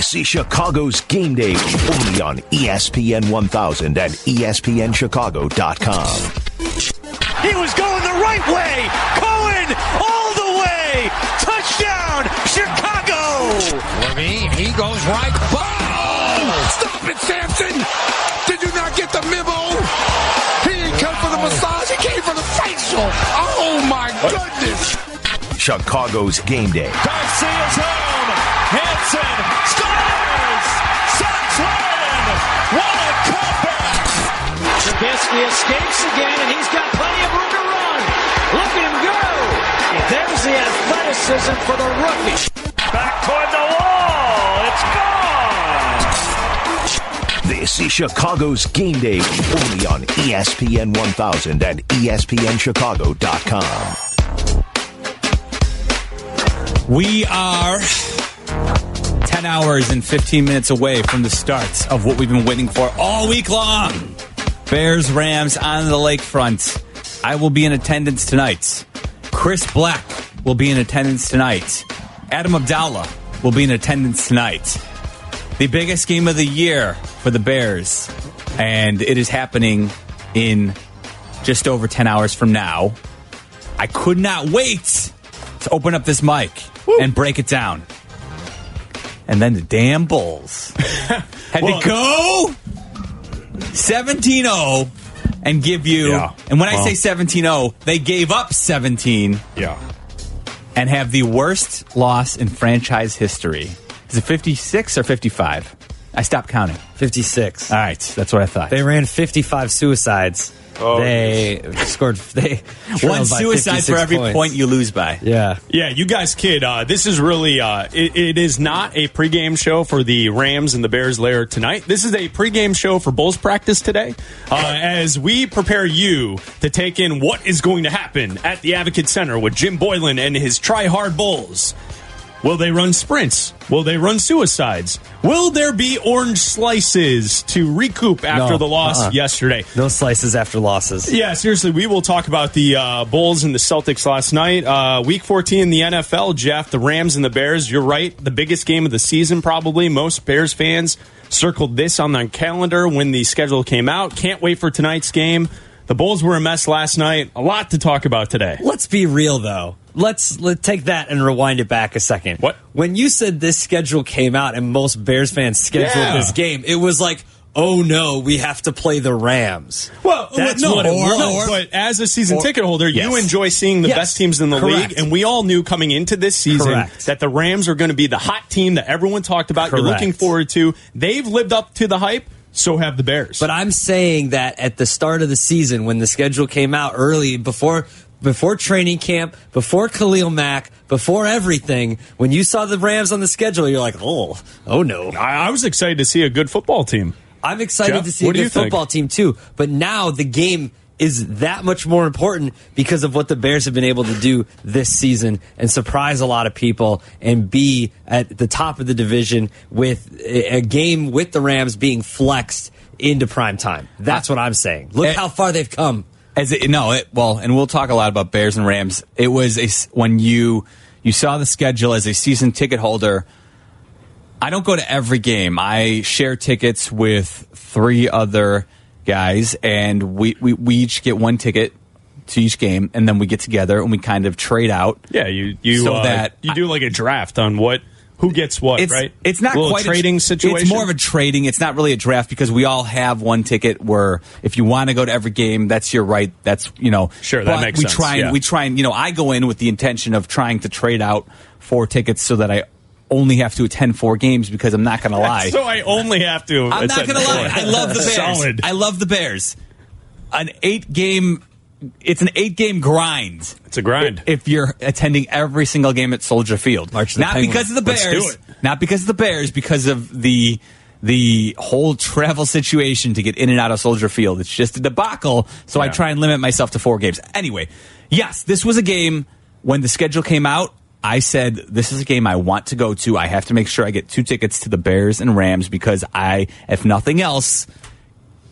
This is Chicago's game day only on ESPN 1000 and ESPNChicago.com. He was going the right way. Cohen all the way. Touchdown, Chicago. Levine, he goes right. Ball! Stop it, Sampson! Did you not get the memo? He didn't come for the massage, he came for the facial. Oh my goodness! Chicago's game day. Garcia's home. Hanson Trubisky escapes again, and he's got plenty of room to run. Look at him go. There's the athleticism for the rookie. Back toward the wall. It's gone. This is Chicago's game day only on ESPN 1000 and ESPNChicago.com. We are 10 hours and 15 minutes away from the start of what we've been waiting for all week long. Bears Rams on the lakefront. I will be in attendance tonight. Chris Bleck will be in attendance tonight. Adam Abdalla will be in attendance tonight. The biggest game of the year for the Bears. And it is happening in just over 10 hours from now. I could not wait to open up this mic and break it down. And then the damn Bulls had to go 17 0 and give you. Yeah. And when I Well. say 17 0, they gave up 17 Yeah. and have the worst loss in franchise history. Is it 56 or 55? I stopped counting. 56. All right, that's what I thought. They ran 55 suicides. They scored. They One suicide for every points. point you lose by. Yeah. Yeah, you guys kid. Uh, this is really, uh, it, it is not a pregame show for the Rams and the Bears later tonight. This is a pregame show for Bulls practice today uh, as we prepare you to take in what is going to happen at the Advocate Center with Jim Boylan and his Try Hard Bulls. Will they run sprints? Will they run suicides? Will there be orange slices to recoup after No, the loss uh-uh. yesterday? No slices after losses. Yeah, seriously, we will talk about the uh, Bulls and the Celtics last night. Uh, week 14 in the NFL, Jeff, the Rams and the Bears. You're right. The biggest game of the season, probably. Most Bears fans circled this on their calendar when the schedule came out. Can't wait for tonight's game. The Bulls were a mess last night. A lot to talk about today. Let's be real though. Let's let's take that and rewind it back a second. What? When you said this schedule came out and most Bears fans scheduled Yeah. this game, it was like, oh no, we have to play the Rams. Well, That's no, what it or- was. but as a season Or- ticket holder, you enjoy seeing the Yes. best teams in the Correct. league, and we all knew coming into this season Correct. that the Rams are going to be the hot team that everyone talked about. You're looking forward to. They've lived up to the hype. So have the Bears. But I'm saying that at the start of the season, when the schedule came out early, before before training camp, before Khalil Mack, before everything, when you saw the Rams on the schedule, you're like, oh, oh no. I, I was excited to see a good football team. I'm excited Jeff, to see a good football team too. But now the game is that much more important because of what the Bears have been able to do this season and surprise a lot of people and be at the top of the division with a game with the Rams being flexed into prime time. That's what I'm saying. Look Eh, how far they've come. As it, no, it, well, and we'll talk a lot about Bears and Rams. It was a, when you you saw the schedule as a season ticket holder. I don't go to every game. I share tickets with three other guys, and we, we, we each get one ticket to each game, and then we get together and we kind of trade out. Yeah, you you So uh, that- you do like a draft on what who gets what, It's, right? it's not quite trading a, situation. It's more of a trading. It's not really a draft because we all have one ticket. Where if you want to go to every game, that's your right. That's you know. Sure, that makes we sense, Try and, yeah. We try and you know. I go in with the intention of trying to trade out four tickets so that I only have to attend four games because I'm not going to lie. so I only have to. I'm not going to lie. I love the Bears. Solid. I love the Bears. An eight game. It's an eight game grind. It's a grind. If you're attending every single game at Soldier Field, March the not Penguins. because of the Let's Bears, do it. not because of the Bears, because of the the whole travel situation to get in and out of Soldier Field. It's just a debacle. So I try and limit myself to four games. Anyway, yes, this was a game when the schedule came out. I said this is a game I want to go to. I have to make sure I get two tickets to the Bears and Rams because I, if nothing else,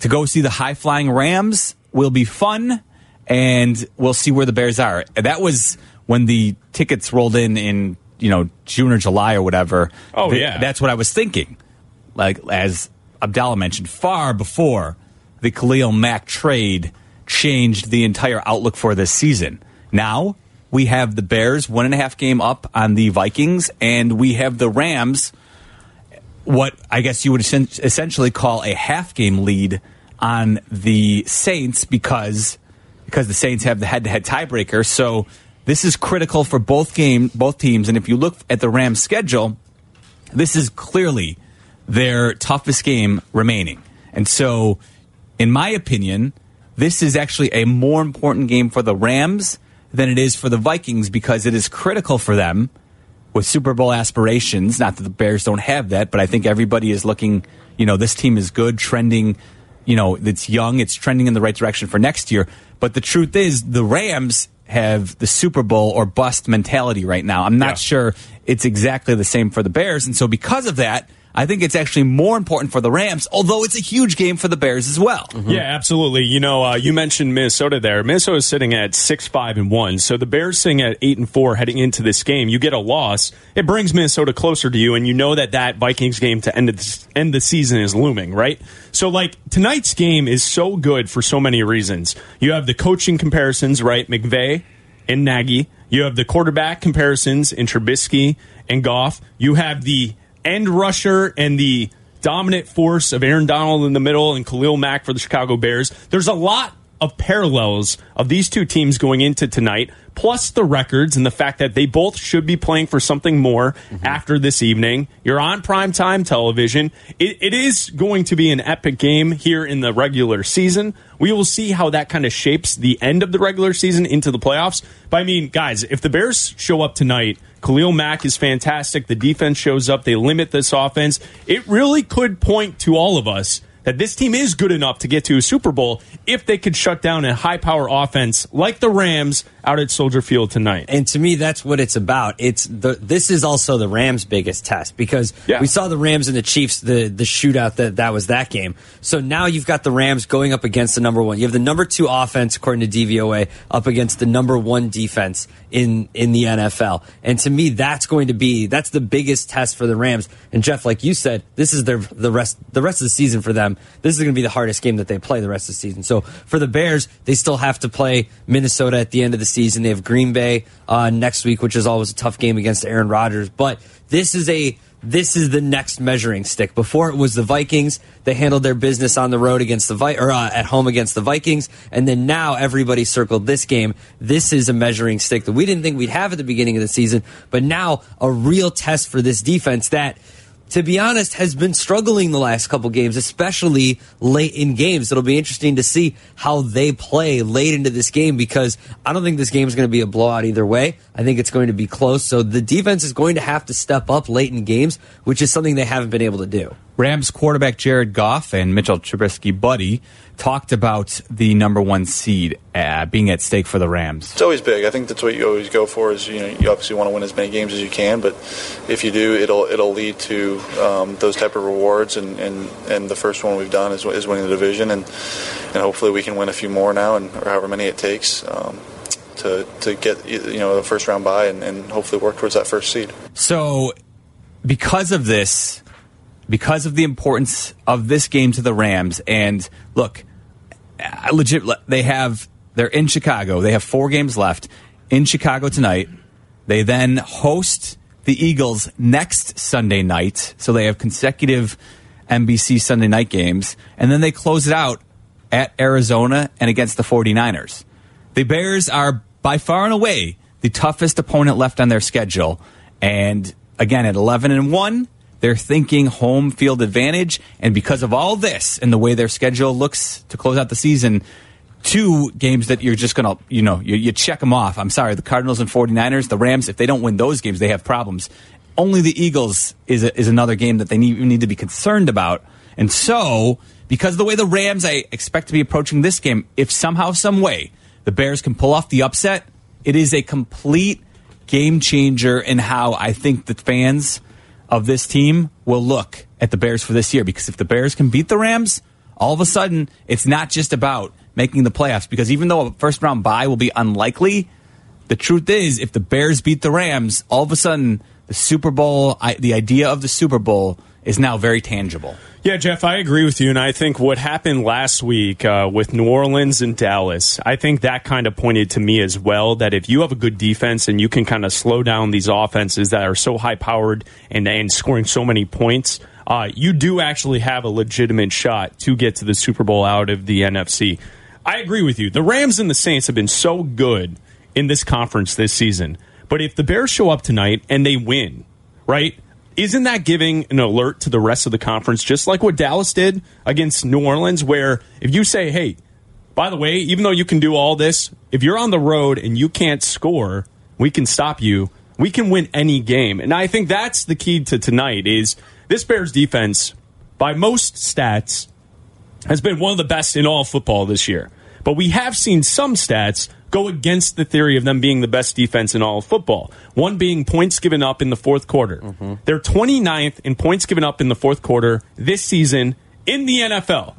to go see the high flying Rams will be fun, and we'll see where the Bears are. That was when the tickets rolled in in you know June or July or whatever. Oh, yeah. that's what I was thinking. Like as Abdalla mentioned, far before the Khalil Mack trade changed the entire outlook for this season. Now we have the Bears one and a half game up on the Vikings, and we have the Rams what I guess you would essentially call a half game lead on the Saints because because the Saints have the head to head tiebreaker. So this is critical for both game both teams. And if you look at the Rams schedule, this is clearly their toughest game remaining. And so, in my opinion, this is actually a more important game for the Rams than it is for the Vikings because it is critical for them with Super Bowl aspirations. Not that the Bears don't have that, but I think everybody is looking, you know, this team is good, trending, you know, it's young, it's trending in the right direction for next year. But the truth is, the Rams have the Super Bowl or bust mentality right now. I'm not Yeah. sure it's exactly the same for the Bears. And so, because of that, I think it's actually more important for the Rams, although it's a huge game for the Bears as well. Yeah, absolutely. You know, uh, you mentioned Minnesota there. Minnesota is sitting at six, five, and one. So the Bears sitting at eight and four heading into this game. You get a loss, it brings Minnesota closer to you, and you know that that Vikings game to end of the, end the season is looming, right? So like tonight's game is so good for so many reasons. You have the coaching comparisons, right? McVay and Nagy. You have the quarterback comparisons in Trubisky and Goff. You have the end rusher and the dominant force of Aaron Donald in the middle and Khalil Mack for the Chicago Bears. There's a lot of parallels of these two teams going into tonight, plus the records and the fact that they both should be playing for something more mm-hmm. after this evening. You're on primetime television. It, it is going to be an epic game here in the regular season. We will see how that kind of shapes the end of the regular season into the playoffs. But I mean, guys, if the Bears show up tonight, Khalil Mack is fantastic. The defense shows up. They limit this offense. It really could point to all of us that this team is good enough to get to a Super Bowl if they could shut down a high power offense like the Rams out at Soldier Field tonight. And to me, that's what it's about. It's the this is also the Rams' biggest test because Yeah. we saw the Rams and the Chiefs the the shootout that that was that game. So now you've got the Rams going up against the number one. You have the number two offense according to DVOA up against the number one defense in in the NFL. And to me, that's going to be that's the biggest test for the Rams. And Jeff, like you said, this is their the rest the rest of the season for them. This is going to be the hardest game that they play the rest of the season. So for the Bears, they still have to play Minnesota at the end of the season. They have Green Bay uh, next week, which is always a tough game against Aaron Rodgers. But this is a this is the next measuring stick. Before it was the Vikings, they handled their business on the road against the Vi- or uh, at home against the Vikings, and then now everybody circled this game. This is a measuring stick that we didn't think we'd have at the beginning of the season, but now a real test for this defense that to be honest, has been struggling the last couple games, especially late in games. It'll be interesting to see how they play late into this game because I don't think this game is going to be a blowout either way. I think it's going to be close. So the defense is going to have to step up late in games, which is something they haven't been able to do. Rams quarterback Jared Goff and Mitchell Trubisky buddy talked about the number one seed uh, being at stake for the Rams. It's always big. I think that's what you always go for. Is you know you obviously want to win as many games as you can, but if you do, it'll it'll lead to um, those type of rewards. And, and, and the first one we've done is, is winning the division, and and hopefully we can win a few more now, and or however many it takes um, to to get you know the first round bye and, and hopefully work towards that first seed. So, because of this, because of the importance of this game to the Rams, and look, I legit, they have they're in Chicago. They have four games left in Chicago tonight. They then host the Eagles next Sunday night, so they have consecutive NBC Sunday night games, and then they close it out at Arizona and against the 49ers. The Bears are by far and away the toughest opponent left on their schedule. And again, at 11 and 1, they're thinking home field advantage. And because of all this and the way their schedule looks to close out the season, two games that you're just going to, you know, you, you check them off. I'm sorry, the Cardinals and 49ers, the Rams, if they don't win those games, they have problems. Only the Eagles is, a, is another game that they need, need to be concerned about. And so, because of the way the Rams I expect to be approaching this game, if somehow, some way, the Bears can pull off the upset, it is a complete game changer in how I think the fans of this team will look at the Bears for this year. Because if the Bears can beat the Rams, all of a sudden, it's not just about making the playoffs. Because even though a first round bye will be unlikely, the truth is, if the Bears beat the Rams, all of a sudden the Super Bowl, the idea of the Super Bowl is now very tangible. Yeah, Jeff, I agree with you. And I think what happened last week uh, with New Orleans and Dallas, I think that kind of pointed to me as well that if you have a good defense and you can kind of slow down these offenses that are so high powered and, and scoring so many points, uh, you do actually have a legitimate shot to get to the Super Bowl out of the NFC. I agree with you. The Rams and the Saints have been so good in this conference this season. But if the Bears show up tonight and they win, right? Isn't that giving an alert to the rest of the conference, just like what Dallas did against New Orleans, where if you say, hey, by the way, even though you can do all this, if you're on the road and you can't score, we can stop you. We can win any game. And I think that's the key to tonight is this Bears defense, by most stats, has been one of the best in all football this year. But we have seen some stats go against the theory of them being the best defense in all of football. One being points given up in the fourth quarter. Mm-hmm. They're 29th in points given up in the fourth quarter this season in the NFL.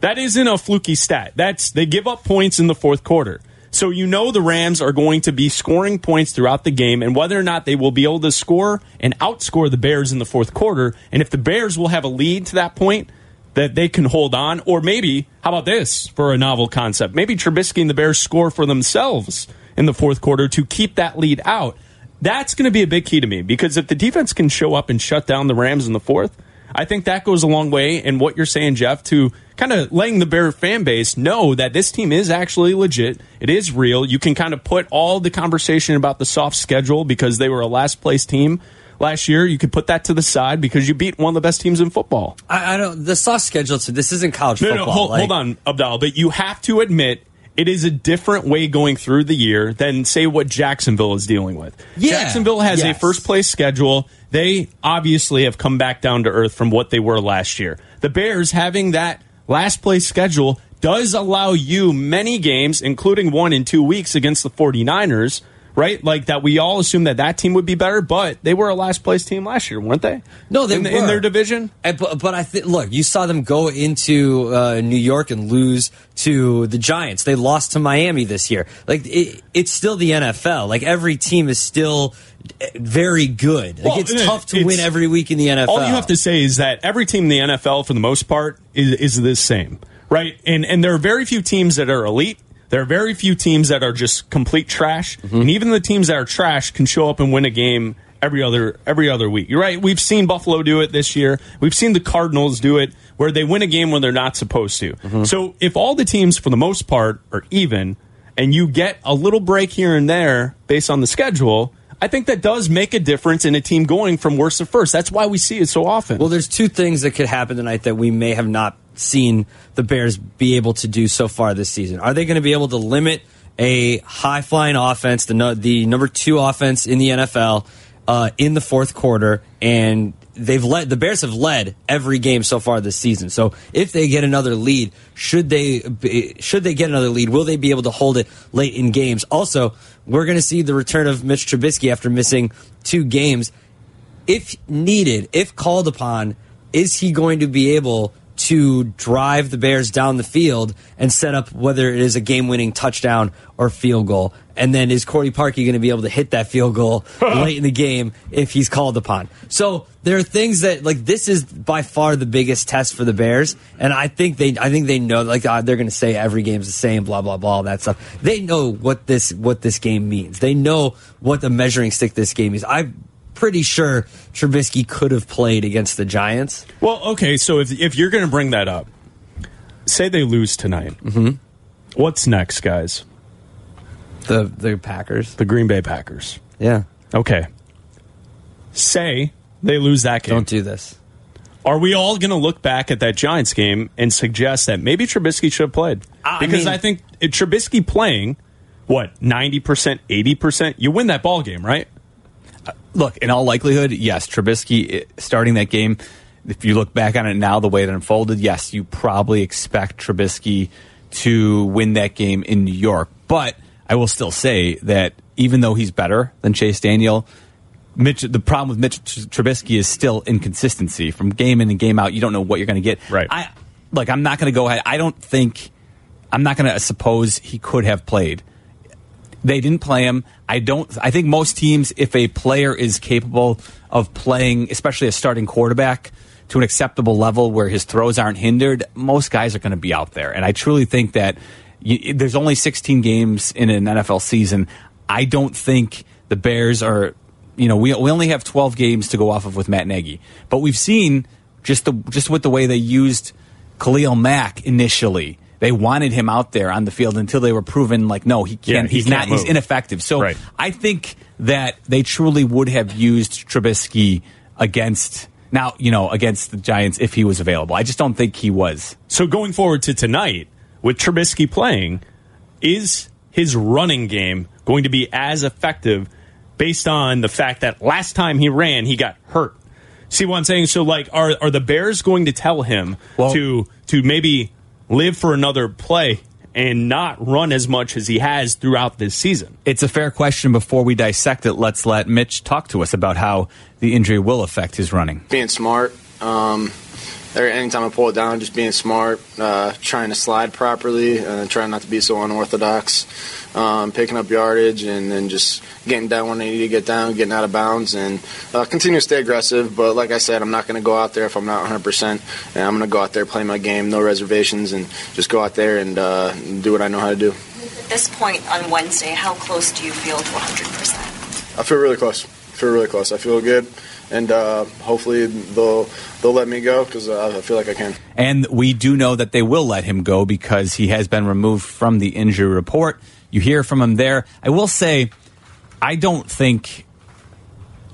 That isn't a fluky stat. That's they give up points in the fourth quarter. So you know the Rams are going to be scoring points throughout the game and whether or not they will be able to score and outscore the Bears in the fourth quarter and if the Bears will have a lead to that point, that they can hold on. Or maybe, how about this for a novel concept? Maybe Trubisky and the Bears score for themselves in the fourth quarter to keep that lead out. That's going to be a big key to me because if the defense can show up and shut down the Rams in the fourth, I think that goes a long way. And what you're saying, Jeff, to kind of letting the Bear fan base know that this team is actually legit. It is real. You can kind of put all the conversation about the soft schedule because they were a last place team last year. You could put that to the side because you beat one of the best teams in football. I, I don't. The soft schedule. So this isn't college no, football. No, hold, like, hold on, Abdal. But you have to admit it is a different way going through the year than say what Jacksonville is dealing with. Yeah, Jacksonville has yes. a first place schedule. They obviously have come back down to earth from what they were last year. The Bears having that last place schedule does allow you many games, including one in two weeks against the 49ers, right? Like that, we all assumed that that team would be better, but they were a last place team last year, weren't they? No, they in, were in their division. And, but, but I think look, you saw them go into uh, New York and lose to the Giants. They lost to Miami this year. Like it, it's still the NFL. Like every team is still very good. Like Well, it's it- tough to it's- win every week in the NFL. All you have to say is that every team in the NFL, for the most part, is, is the same, right? And and there are very few teams that are elite. There are very few teams that are just complete trash, Mm-hmm. and even the teams that are trash can show up and win a game every other every other week. You're right. We've seen Buffalo do it this year. We've seen the Cardinals do it where they win a game when they're not supposed to. Mm-hmm. So if all the teams, for the most part, are even, and you get a little break here and there based on the schedule. I think that does make a difference in a team going from worst to first. That's why we see it so often. Well, there's two things that could happen tonight that we may have not seen the Bears be able to do so far this season. Are they going to be able to limit a high flying offense, the no, the number two offense in the NFL, uh, in the fourth quarter, and they've led the Bears have led every game so far this season. So if they get another lead, should they be, should they get another lead? Will they be able to hold it late in games? Also, we're going to see the return of Mitch Trubisky after missing two games if needed, if called upon, is he going to be able to drive the Bears down the field and set up whether it is a game winning touchdown or field goal? And then is Cody Parkey going to be able to hit that field goal late in the game if he's called upon? So there are things that like this is by far the biggest test for the Bears, and I think they I think they know like uh, they're going to say every game's the same, blah blah blah, all that stuff. They know what this what this game means. They know what the measuring stick this game is. I pretty sure Trubisky could have played against the Giants. Well, okay, so if if you're going to bring that up, say they lose tonight. Mm-hmm. What's next, guys? The the Packers. The Green Bay Packers. Yeah. Okay. Say they lose that game. Don't do this. Are we all going to look back at that Giants game and suggest that maybe Trubisky should have played? I Because mean- I think Trubisky playing, what ninety percent, eighty percent, you win that ball game, right? Look, in all likelihood, yes, Trubisky starting that game. If you look back on it now, the way it unfolded, yes, you probably expect Trubisky to win that game in New York. But I will still say that even though he's better than Chase Daniel, Mitch, the problem with Mitch Trubisky is still inconsistency from game in and game out. You don't know what you're going to get. Right. I look. I'm not going to go ahead. I don't think. I'm not going to suppose he could have played. They didn't play him. I don't. I think most teams, if a player is capable of playing, especially a starting quarterback, to an acceptable level where his throws aren't hindered, most guys are going to be out there. And I truly think that you, there's only 16 games in an NFL season. I don't think the Bears are. You know, we we only have 12 games to go off of with Matt Nagy, but we've seen just the just with the way they used Khalil Mack initially. They wanted him out there on the field until they were proven like no, he can't. Yeah, he he's can't not. He's ineffective. So Right. I think that they truly would have used Trubisky against now, you know, against the Giants if he was available. I just don't think he was. So going forward to tonight, with Trubisky playing, is his running game going to be as effective based on the fact that last time he ran, he got hurt? See what I'm saying? So like are are the Bears going to tell him Well- to to maybe live for another play and not run as much as he has throughout this season? It's a fair question. Before we dissect it, let's let Mitch talk to us about how the injury will affect his running. being smart. Um, every- anytime I pull it down, just being smart, uh, trying to slide properly, uh, trying not to be so unorthodox, um, picking up yardage, and then just getting down when I need to get down, getting out of bounds, and uh, continue to stay aggressive. But like I said, I'm not going to go out there if I'm not 100%, and I'm going to go out there, play my game, no reservations, and just go out there and uh, do what I know how to do. At this point on Wednesday, how close do you feel to 100%? I feel really close. I feel really close. I feel good, and uh, hopefully they'll they'll let me go because uh, I feel like I can. And we do know that they will let him go because he has been removed from the injury report. You hear from him there. I will say, I don't think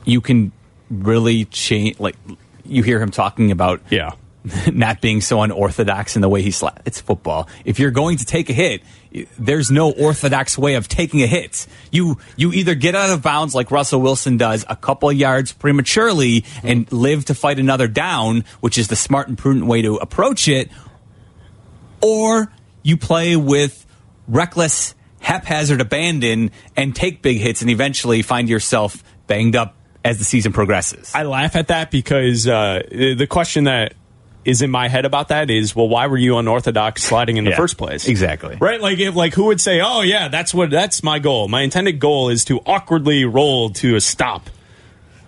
you can really change. Like you hear him talking about, Yeah. not being so unorthodox in the way he slaps. It's football. If you're going to take a hit, there's no orthodox way of taking a hit. You you either get out of bounds like Russell Wilson does a couple yards prematurely and live to fight another down, which is the smart and prudent way to approach it, or you play with reckless, haphazard abandon and take big hits and eventually find yourself banged up as the season progresses. I laugh at that because uh, the question that is in my head about that is, well, why were you unorthodox sliding in the Yeah, first place? exactly. Right? Like, if like who would say, oh yeah, that's what that's my goal. My intended goal is to awkwardly roll to a stop.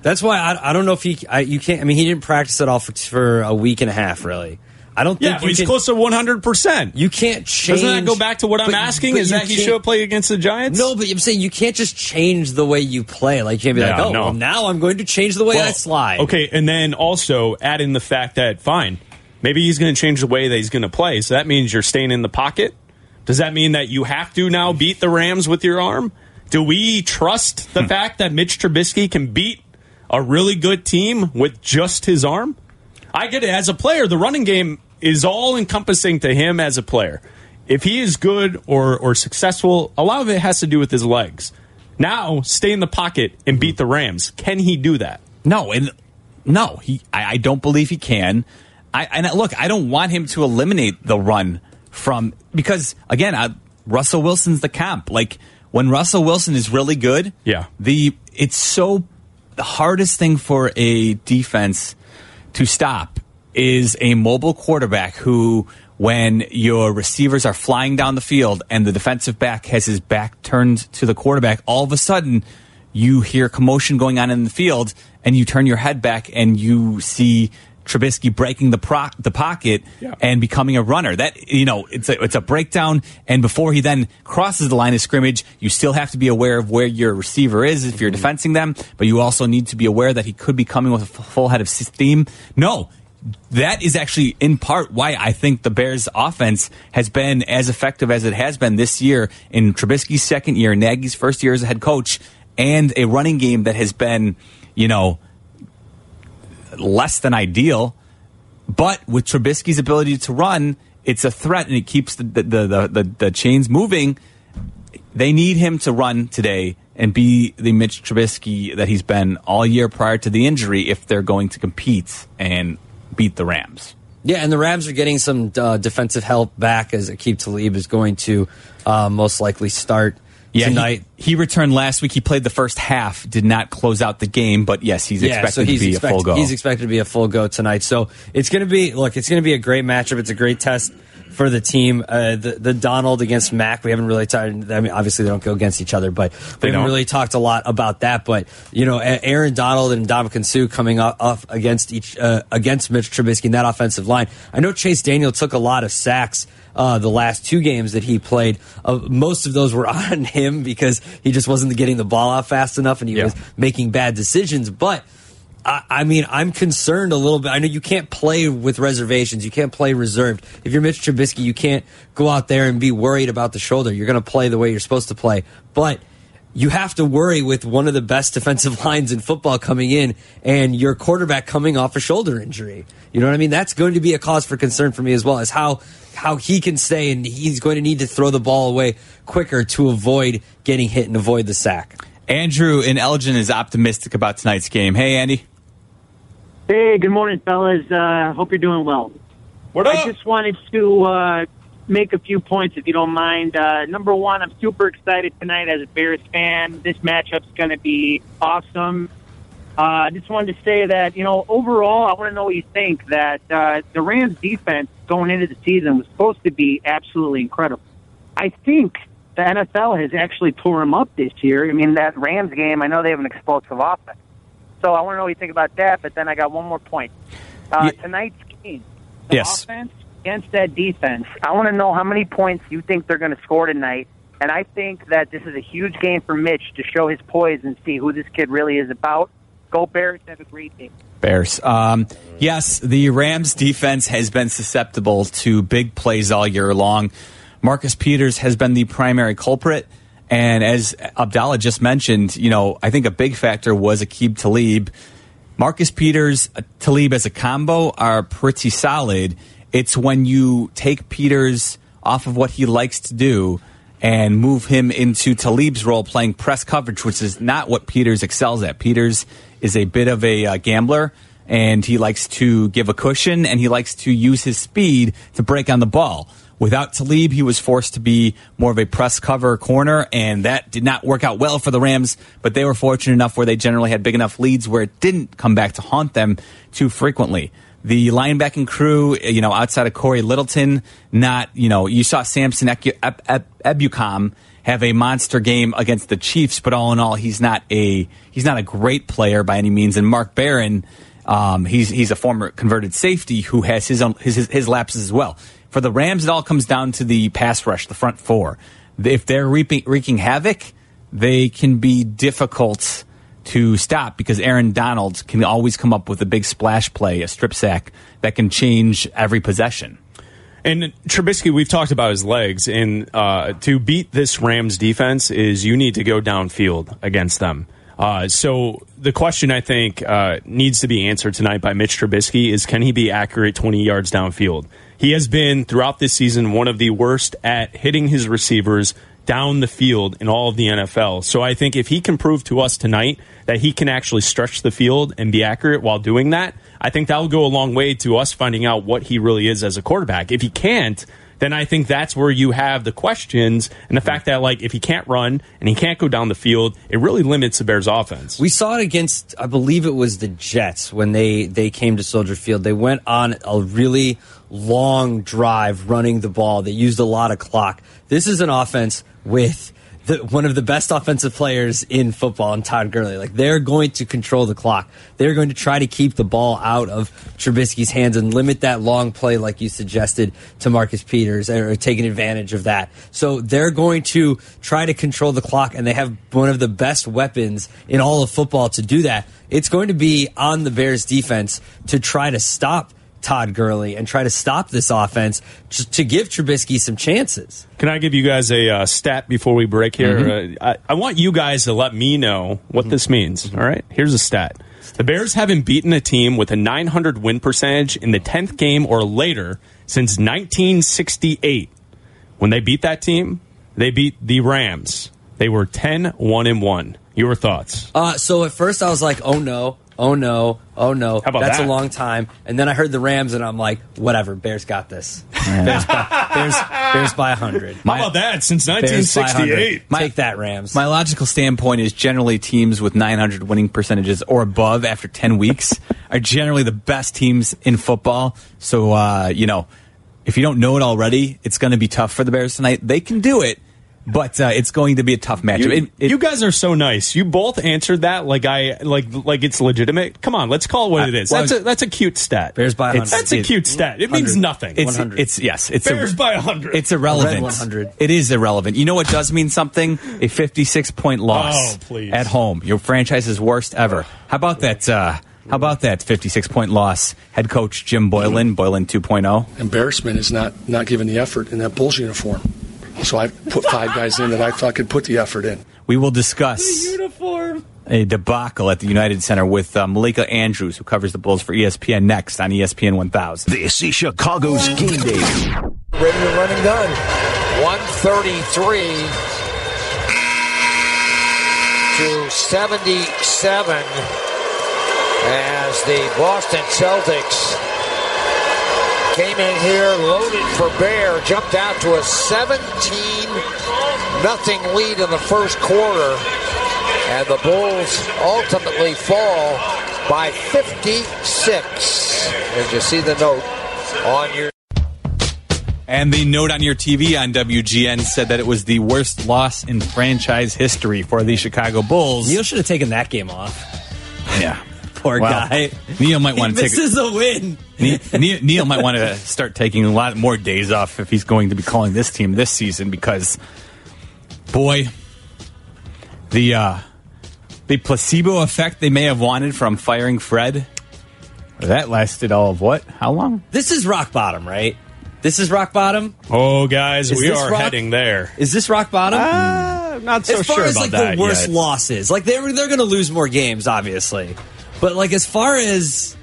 That's why I, I don't know if he I, you can't. I mean, he didn't practice at all for, for a week and a half. Really, I don't think Yeah, he's can, close to one hundred percent. You can't change. Doesn't that go back to what I'm but- asking? but Is that he should have played against the Giants? No, but I'm saying you can't just change the way you play. Like you can't be like, oh, no. well, now I'm going to change the way I slide. Okay, and then also add in the fact that fine, maybe he's going to change the way that he's going to play. So that means you're staying in the pocket. Does that mean that you have to now beat the Rams with your arm? Do we trust the hmm. fact that Mitch Trubisky can beat a really good team with just his arm? I get it. As a player, the running game is all encompassing to him as a player. If he is good or, or successful, a lot of it has to do with his legs. Now, stay in the pocket and beat the Rams. Can he do that? No, and no, he. I, I don't believe he can. I and look, I don't want him to eliminate the run from because again, I, Russell Wilson's the comp. Like when Russell Wilson is really good, Yeah. The it's so the hardest thing for a defense to stop is a mobile quarterback who when your receivers are flying down the field and the defensive back has his back turned to the quarterback, all of a sudden you hear commotion going on in the field and you turn your head back and you see Trubisky breaking the pro- the pocket Yeah. and becoming a runner. That you know, it's a it's a breakdown. And before he then crosses the line of scrimmage, you still have to be aware of where your receiver is if you're mm-hmm. defending them. But you also need to be aware that he could be coming with a full head of steam. No. That is actually in part why I think the Bears offense has been as effective as it has been this year in Trubisky's second year, Nagy's first year as a head coach, and a running game that has been, you know, less than ideal. But with Trubisky's ability to run, it's a threat and it keeps the the, the, the, the chains moving. They need him to run today and be the Mitch Trubisky that he's been all year prior to the injury if they're going to compete and beat the Rams. Yeah, and the Rams are getting some uh, defensive help back as Aqib Talib is going to uh, most likely start Yeah, he- tonight. He, returned last week. He played the first half, did not close out the game, but yes, he's expected to be expect- a full go. He's expected to be a full go tonight. So it's going to be look, it's going to be a great matchup. It's a great test for the team. Uh, the the Donald against Mack. We haven't really talked. I mean, obviously they don't go against each other, but we haven't really talked a lot about that. But you know, Aaron Donald and Ndamukong Suh coming up, up against each uh, against Mitch Trubisky in that offensive line. I know Chase Daniel took a lot of sacks. Uh, the last two games that he played, uh, most of those were on him because he just wasn't getting the ball out fast enough and he Yeah. was making bad decisions. But I, I mean, I'm concerned a little bit. I know you can't play with reservations. You can't play reserved. If you're Mitch Trubisky, you can't go out there and be worried about the shoulder. You're going to play the way you're supposed to play. But you have to worry with one of the best defensive lines in football coming in and your quarterback coming off a shoulder injury. You know what I mean? That's going to be a cause for concern for me as well as how how he can stay and he's going to need to throw the ball away quicker to avoid getting hit and avoid the sack. Andrew in Elgin is optimistic about tonight's game. Hey, Andy. Hey, good morning, fellas. Uh, hope you're doing well. What I just wanted to uh, make a few points, if you don't mind. Uh, number one, I'm super excited tonight as a Bears fan. This matchup's going to be awesome. Uh, I just wanted to say that, you know, overall, I want to know what you think that uh, the Rams defense going into the season was supposed to be absolutely incredible. I think the NFL has actually tore them up this year. I mean, that Rams game, I know they have an explosive offense. So I want to know what you think about that, but then I got one more point. Uh, Tonight's game, the Yes. offense against that defense, I want to know how many points you think they're going to score tonight. And I think that this is a huge game for Mitch to show his poise and see who this kid really is about. Go Bears, have a great day. Bears. Um, yes, the Rams defense has been susceptible to big plays all year long. Marcus Peters has been the primary culprit. And as Abdalla just mentioned, you know, I think a big factor was Aqib Talib. Marcus Peters, uh, Talib as a combo are pretty solid. It's when you take Peters off of what he likes to do and move him into Talib's role playing press coverage, which is not what Peters excels at. Peters is a bit of a uh, gambler and he likes to give a cushion and he likes to use his speed to break on the ball. Without Talib, he was forced to be more of a press cover corner, and that did not work out well for the Rams. But they were fortunate enough where they generally had big enough leads where it didn't come back to haunt them too frequently. The linebacking crew, you know, outside of Cory Littleton, not, you know, you saw Samson Ebukam have a monster game against the Chiefs, but all in all, he's not a he's not a great player by any means. And Mark Barron, um, he's he's a former converted safety who has his own his, his his lapses as well. For the Rams, it all comes down to the pass rush, the front four. If they're reaping, wreaking havoc, they can be difficult to stop because Aaron Donald can always come up with a big splash play, a strip sack that can change every possession. And Trubisky, we've talked about his legs, and uh, to beat this Rams defense is you need to go downfield against them. Uh, so the question I think uh, needs to be answered tonight by Mitch Trubisky is can he be accurate 20 yards downfield? He has been throughout this season one of the worst at hitting his receivers down the field in all of the NFL. So I think if he can prove to us tonight that he can actually stretch the field and be accurate while doing that, I think that will go a long way to us finding out what he really is as a quarterback. If he can't, then I think that's where you have the questions and the fact that like if he can't run and he can't go down the field, it really limits the Bears offense. We saw it against, I believe it was the Jets when they they came to Soldier Field. They went on a really long drive running the ball. They used a lot of clock. This is an offense with the, one of the best offensive players in football, and Todd Gurley. Like they're going to control the clock. They're going to try to keep the ball out of Trubisky's hands and limit that long play, like you suggested to Marcus Peters, or taking advantage of that. So they're going to try to control the clock, and they have one of the best weapons in all of football to do that. It's going to be on the Bears defense to try to stop Todd Gurley and try to stop this offense just to give Trubisky some chances. Can I give you guys a uh, stat before we break here? Mhm. Uh, I, I want you guys to let me know what this means. All right, here's a stat: the Bears haven't beaten a team with a 900 win percentage in the 10th game or later since 1968. When they beat that team, they beat the Rams. They were 10 1 and 1. Your thoughts? Uh, so at first I was like, oh no, oh no, oh no. How about That's that? a long time. And then I heard the Rams and I'm like, whatever, Bears got this. Bears, by, Bears, Bears by 100. How about that? Since Bears by 100. 1968. Take that, Rams. My logical standpoint is generally teams with 900 winning percentages or above after 10 weeks are generally the best teams in football. So, uh, you know, if you don't know it already, it's going to be tough for the Bears tonight. They can do it, but uh, it's going to be a tough matchup. You, It- it- you guys are so nice. You both answered that like I like like it's legitimate. Come on, let's call it what it is. well, That's a that's a cute stat. Bears by It's- 100. That's a cute stat. It means nothing. it's, 100. it's yes, it's Bears a, by 100. It's irrelevant. 100. It is irrelevant. You know what does mean something? A 56 point loss Oh, please. at home. Your franchise's worst ever. How about that? Uh, how about that 56 point loss? Head coach Jim Boylan, Boylan oh? 2.0. embarrassment is not not giving the effort in that Bulls uniform. So I put five guys in that I thought could put the effort in. We will discuss a debacle at the United Center with uh, Malika Andrews, who covers the Bulls for ESPN next on ESPN 1000. This is Chicago's game day. Ready to run and gun. 133 to 77 as the Boston Celtics came in here loaded for bear, jumped out to a 17 nothing lead in the first quarter, and the Bulls ultimately fall by 56. As you see the note on your And the note on your TV on WGN said that it was the worst loss in franchise history for the Chicago Bulls. Neil should have taken that game off. Yeah. Poor Well, guy. Neil might want to take This is a win. Neil, Neil, Neil might want to start taking a lot more days off if he's going to be calling this team this season because, boy, the uh, the placebo effect they may have wanted from firing Fred that lasted all of what? How long? This is rock bottom, right? This is rock bottom. oh, guys, Is we are rock- heading there. Is this rock bottom? Uh, not so as far sure as like the worst yet. losses, like they're they're going to lose more games, obviously. But like as far as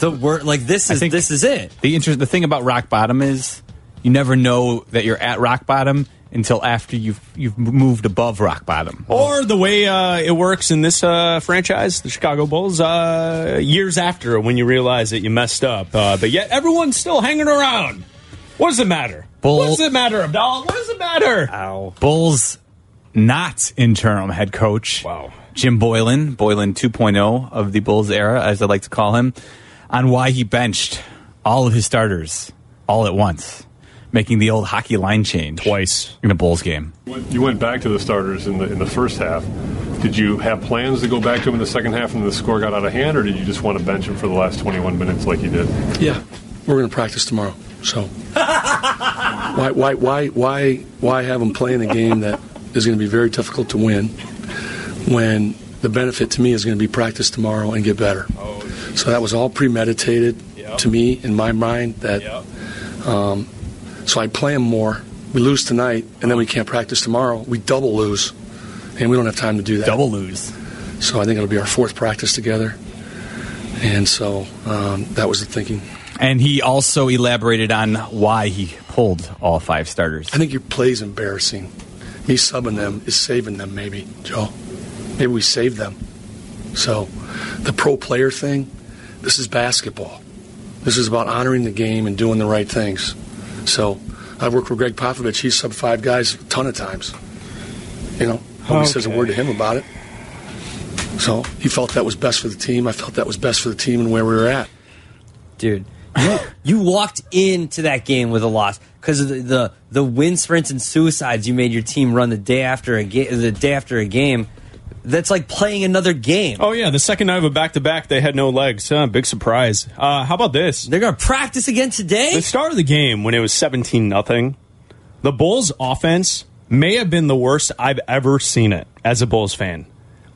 the wor like this is this is it. The inter- the thing about rock bottom is you never know that you're at rock bottom until after you've you've moved above rock bottom. Or the way uh, it works in this uh, franchise, the Chicago Bulls, uh, years after when you realize that you messed up. Uh, but yet everyone's still hanging around. What does it matter? Bull- What does it matter, Abdalla? What does it matter? Ow. Bulls not interim head coach. Wow. Jim Boylan, Boylan 2.0 of the Bulls era, as I like to call him, on why he benched all of his starters all at once, making the old hockey line change Twice. in a Bulls game. You went back to the starters in the in the first half. Did you have plans to go back to them in the second half and the score got out of hand, or did you just want to bench them for the last 21 minutes like you did? Yeah, we're going to practice tomorrow. So why why why why why have them playing a game that is going to be very difficult to win when the benefit to me is going to be practice tomorrow and get better. So that was all premeditated to me in my mind. That um, so I play them more. We lose tonight, and then we can't practice tomorrow. We double lose, and we don't have time to do that. Double lose. So I think it'll be our fourth practice together, and so um, that was the thinking. And he also elaborated on why he pulled all five starters. I think your play's embarrassing. Me subbing them is saving them, maybe, Joe. Maybe we saved them. So, the pro player thing, this is basketball. This is about honoring the game and doing the right things. So, I've worked with Gregg Popovich. He's subbed five guys a ton of times. You know, nobody says a word to him about it. So, he felt that was best for the team. I felt that was best for the team and where we were at. dude. You, you walked into that game with a loss because of the, the the win sprints and suicides you made your team run the day after a game. The day after a game, that's like playing another game. Oh, yeah. The second night of a back to back, they had no legs. Huh, big surprise. Uh, how about this? They're gonna practice again today. The start of the game when it was 17 nothing, the Bulls offense may have been the worst I've ever seen it as a Bulls fan.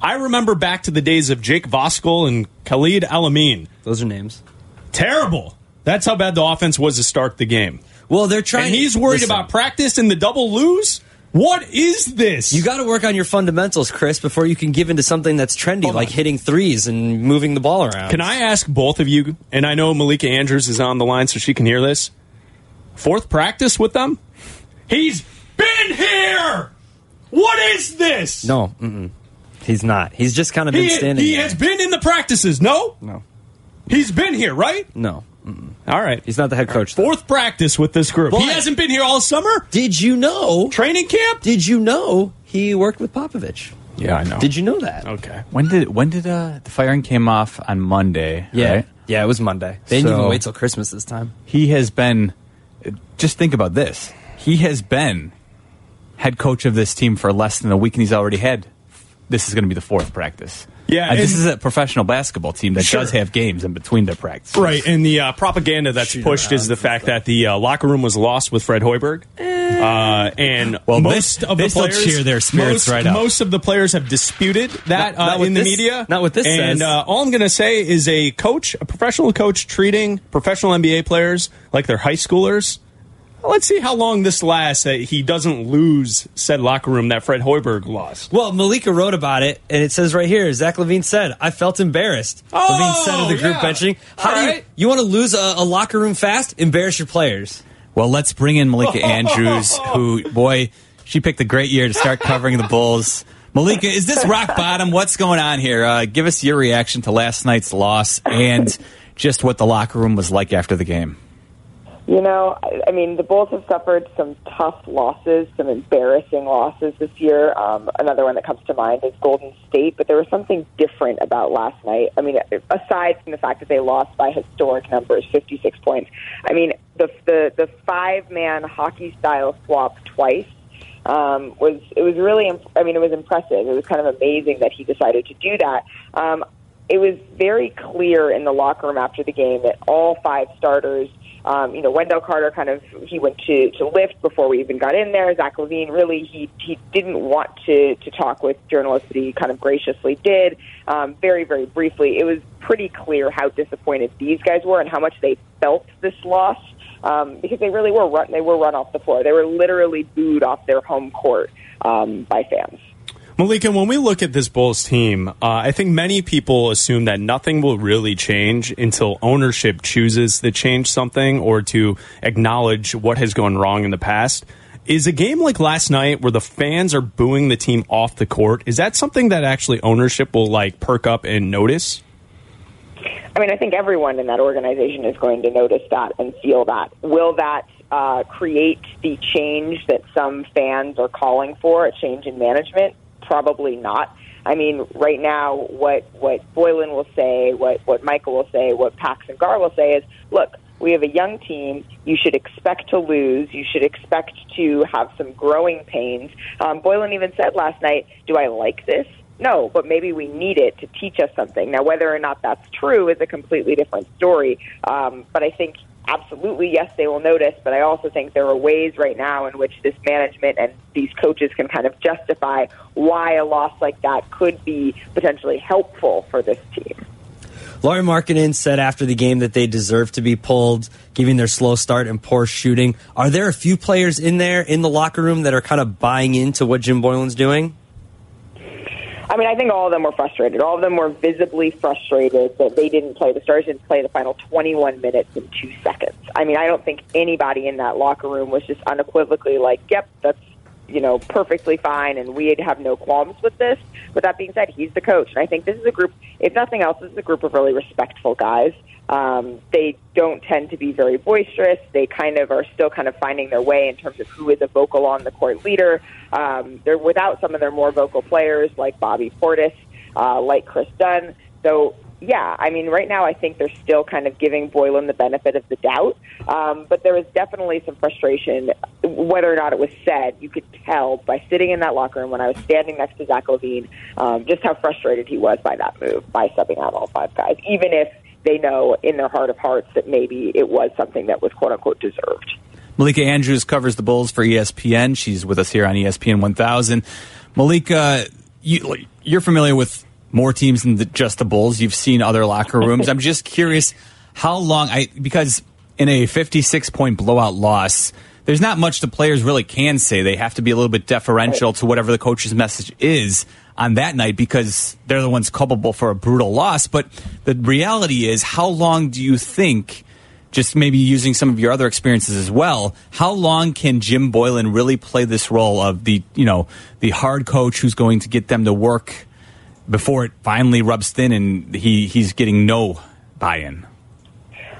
I remember back to the days of Jake Voskuhl and Khalid El-Amin. Those are names. Terrible. That's how bad the offense was to start the game. Well, they're trying. And he's worried listen, about practice and the double lose? What is this? You got to work on your fundamentals, Chris, before you can give into something that's trendy, Hold like on. hitting threes and moving the ball around. Can I ask both of you, and I know Malika Andrews is on the line so she can hear this. Fourth practice with them? He's been here! What is this? No, mm-mm. he's not. He's just kind of been He, standing. he there. has been in the practices, no? No, He's been here, right? no. All right. He's not the head coach. though. Fourth practice with this group. But- he hasn't been here all summer? Did you know? Training camp? Did you know he worked with Popovich? Yeah, I know. Did you know that? Okay. When did when did uh, the firing came off on Monday? Yeah, right? yeah. It was Monday. They didn't So- even wait till Christmas this time. he has been just think about this. He has been head coach of this team for less than a week, and he's already had. This is going to be the fourth practice. Yeah, Uh, this is a professional basketball team that Sure. does have games in between their practices. Right, and the uh, propaganda that's pushed is the fact that the uh, locker room was lost with Fred Hoiberg, uh, and Well, they- most of the players cheer their spirits most, right up. Most of the players have disputed that Not- not uh, what in the media. not what this And says. uh, all I'm going to say is a coach, a professional coach, treating professional NBA players like they're high schoolers. Let's see how long this lasts. That he doesn't lose said locker room that Fred Hoiberg lost. Well, Malika wrote about it, and it says right here Zach LaVine said, I felt embarrassed. LaVine said of the group yeah. benching. How All do you, right. you want to lose a, a locker room fast? Embarrass your players. Well, let's bring in Malika Andrews, who, boy, she picked a great year to start covering the Bulls. Malika, is this rock bottom? What's going on here? Uh, give us your reaction to last night's loss and just what the locker room was like after the game. You know, I, I mean, the Bulls have suffered some tough losses, some embarrassing losses this year. Um, another one that comes to mind is Golden State, but there was something different about last night. I mean, aside from the fact that they lost by historic numbers, 56 points, I mean, the the, the five man hockey style swap twice um, was it was really imp- I mean it was impressive. It was kind of amazing that he decided to do that. Um, it was very clear in the locker room after the game that all five starters. Um, you know, Wendell Carter kind of he went to to lift before we even got in there. Zach LaVine really he he didn't want to to talk with journalists, but he kind of graciously did. Um, very very briefly, it was pretty clear how disappointed these guys were and how much they felt this loss um, because they really were run, they were run off the floor. They were literally booed off their home court um, by fans. Malika, when we look at this Bulls team, uh, I think many people assume that nothing will really change until ownership chooses to change something or to acknowledge what has gone wrong in the past. Is a game like last night where the fans are booing the team off the court, is that something that actually ownership will like perk up and notice? I mean, I think everyone in that organization is going to notice that and feel that. Will that uh, create the change that some fans are calling for, a change in management? Probably not. I mean, right now, what what Boylen will say, what what Michael will say, what Pax and Gar will say is, look, we have a young team. You should expect to lose. You should expect to have some growing pains. Um, Boylen even said last night, "Do I like this? No, but maybe we need it to teach us something." Now, whether or not that's true is a completely different story. Um, but I think absolutely yes, they will notice. But I also think there are ways right now in which this management and these coaches can kind of justify why a loss like that could be potentially helpful for this team. Lauri Markkanen said after the game that they deserve to be pulled, giving their slow start and poor shooting. Are there a few players in there in the locker room that are kind of buying into what Jim Boylen's doing? I mean, I think all of them were frustrated. All of them were visibly frustrated that they didn't play. The Stars didn't play the final 21 minutes in two seconds. I mean, I don't think anybody in that locker room was just unequivocally like, "Yep, that's you know perfectly fine," and we have no qualms with this. But that being said, he's the coach, and I think this is a group. If nothing else, this is a group of really respectful guys. Um, they don't tend to be very boisterous. They kind of are still kind of finding their way in terms of who is a vocal on the court leader. Um, they're without some of their more vocal players like Bobby Portis, uh, like Kris Dunn. So yeah, I mean, right now I think they're still kind of giving Boylen the benefit of the doubt. Um, but there was definitely some frustration, whether or not it was said. You could tell by sitting in that locker room when I was standing next to Zach LaVine, um, just how frustrated he was by that move, by subbing out all five guys, even if they know in their heart of hearts that maybe it was something that was quote unquote deserved. Malika Andrews covers the Bulls for ESPN. She's with us here on ESPN 1000. Malika, you, you're familiar with more teams than the, just the Bulls. You've seen other locker rooms. I'm just curious how long I because in a 56 point blowout loss, there's not much the players really can say. They have to be a little bit deferential to whatever the coach's message is on that night because they're the ones culpable for a brutal loss. But the reality is, how long do you think? Just maybe using some of your other experiences as well. How long can Jim Boylen really play this role of the you know the hard coach who's going to get them to work before it finally rubs thin and he he's getting no buy-in?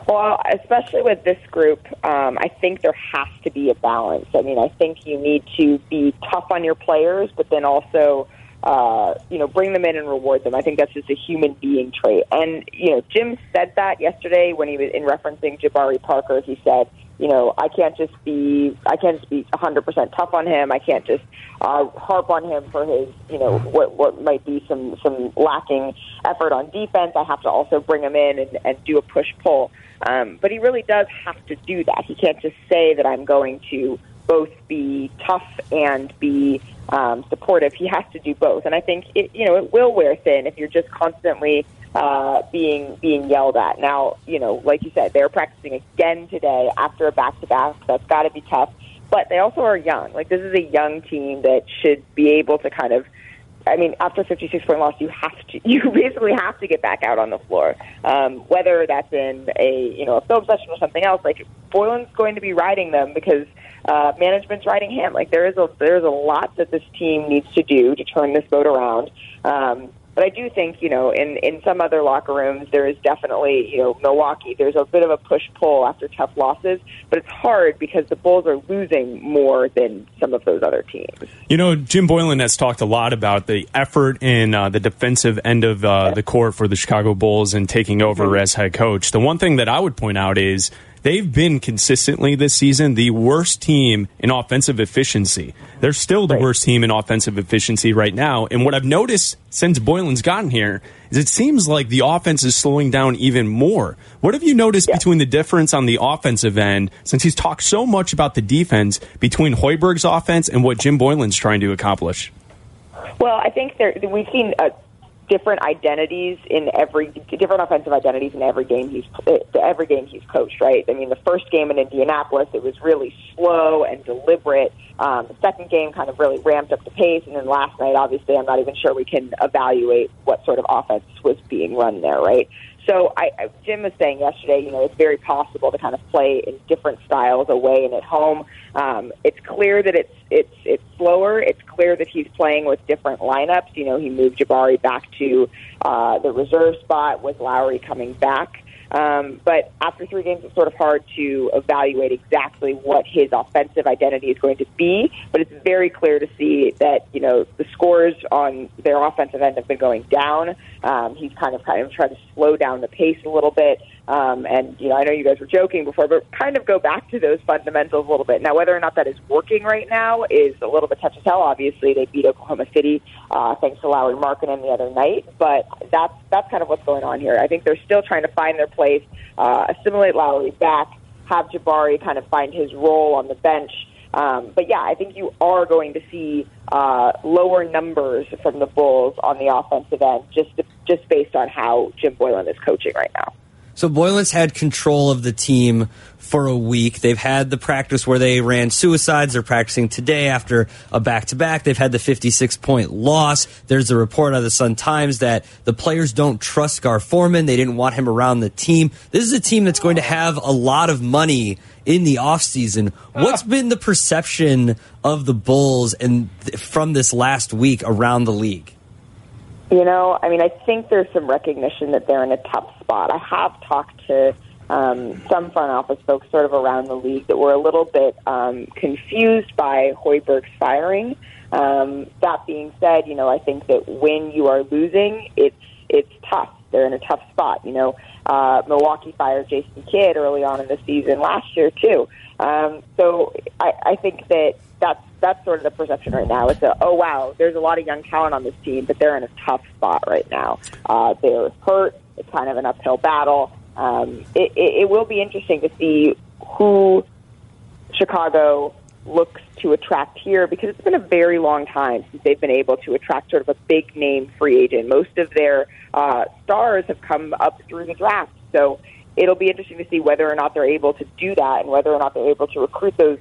Well, especially with this group, um, I think there has to be a balance. I mean, I think you need to be tough on your players, but then also, uh, you know, bring them in and reward them. I think that's just a human being trait. And you know, Jim said that yesterday when he was in referencing Jabari Parker. He said, You know, I can't just be I can't just be 100% tough on him. I can't just uh, harp on him for his you know what what might be some some lacking effort on defense. I have to also bring him in and, and do a push pull. Um, but he really does have to do that. He can't just say that I'm going to both be tough and be um, supportive. He has to do both, and I think it, you know it will wear thin if you're just constantly uh, being being yelled at. Now, you know, like you said, they're practicing again today after a back to back. That's got to be tough. But they also are young. Like this is a young team that should be able to kind of. I mean, after a 56 point loss, you have to, you basically have to get back out on the floor. Um, whether that's in a, you know, a film session or something else, like Boylen's going to be riding them because uh, management's riding him. Like there is a there's a lot that this team needs to do to turn this boat around. Um, but I do think, you know, in, in some other locker rooms, there is definitely, you know, Milwaukee, there's a bit of a push pull after tough losses, but it's hard because the Bulls are losing more than some of those other teams. You know, Jim Boylen has talked a lot about the effort in uh, the defensive end of uh, the court for the Chicago Bulls and taking over mm-hmm. as head coach. The one thing that I would point out is they've been consistently this season the worst team in offensive efficiency. They're still the right. worst team in offensive efficiency right now. And what I've noticed since Boylen's gotten here is it seems like the offense is slowing down even more. What have you noticed yeah. between the difference on the offensive end since he's talked so much about the defense between Hoiberg's offense and what Jim Boylen's trying to accomplish? Well, I think there, we've seen a different identities in every different offensive identities in every game he's every game he's coached. Right. I mean, the first game in Indianapolis, it was really slow and deliberate. Um, the second game kind of really ramped up the pace, and then last night, obviously, I'm not even sure we can evaluate what sort of offense was being run there. Right. So I, I, Jim was saying yesterday, you know, it's very possible to kind of play in different styles away and at home. Um, it's clear that it's it's it's slower. It's clear that he's playing with different lineups. You know, he moved Jabari back to uh, the reserve spot with Lauri coming back. Um, but after three games, it's sort of hard to evaluate exactly what his offensive identity is going to be. But it's very clear to see that you know the scores on their offensive end have been going down. Um, he's kind of kind of trying to slow down the pace a little bit. Um, and you know, I know you guys were joking before, but kind of go back to those fundamentals a little bit. Now, whether or not that is working right now is a little bit tough to tell. Obviously, they beat Oklahoma City uh, thanks to Lauri Markkanen the other night, but that's that's kind of what's going on here. I think they're still trying to find their place, uh, assimilate Lauri back, have Jabari kind of find his role on the bench. Um, but yeah, I think you are going to see uh, lower numbers from the Bulls on the offensive end, just just based on how Jim Boylen is coaching right now. So Boylen's had control of the team for a week. They've had the practice where they ran suicides. They're practicing today after a back to back. They've had the 56 point loss. There's a report out of the Sun Times that the players don't trust Gar Forman. They didn't want him around the team. This is a team that's going to have a lot of money in the offseason. What's been the perception of the Bulls and from this last week around the league? You know, I mean, I think there's some recognition that they're in a tough spot. I have talked to um, some front office folks sort of around the league that were a little bit um, confused by Hoiberg's firing. Um, that being said, you know, I think that when you are losing, it's it's tough. They're in a tough spot. You know, uh, Milwaukee fired Jason Kidd early on in the season last year too. Um, so I, I think that that's that's sort of the perception right now. It's a oh wow, there's a lot of young talent on this team, but they're in a tough spot right now. Uh, they're hurt. It's kind of an uphill battle. Um, it, it, it will be interesting to see who Chicago looks to attract here because it's been a very long time since they've been able to attract sort of a big name free agent. Most of their uh, stars have come up through the draft, so it'll be interesting to see whether or not they're able to do that and whether or not they're able to recruit those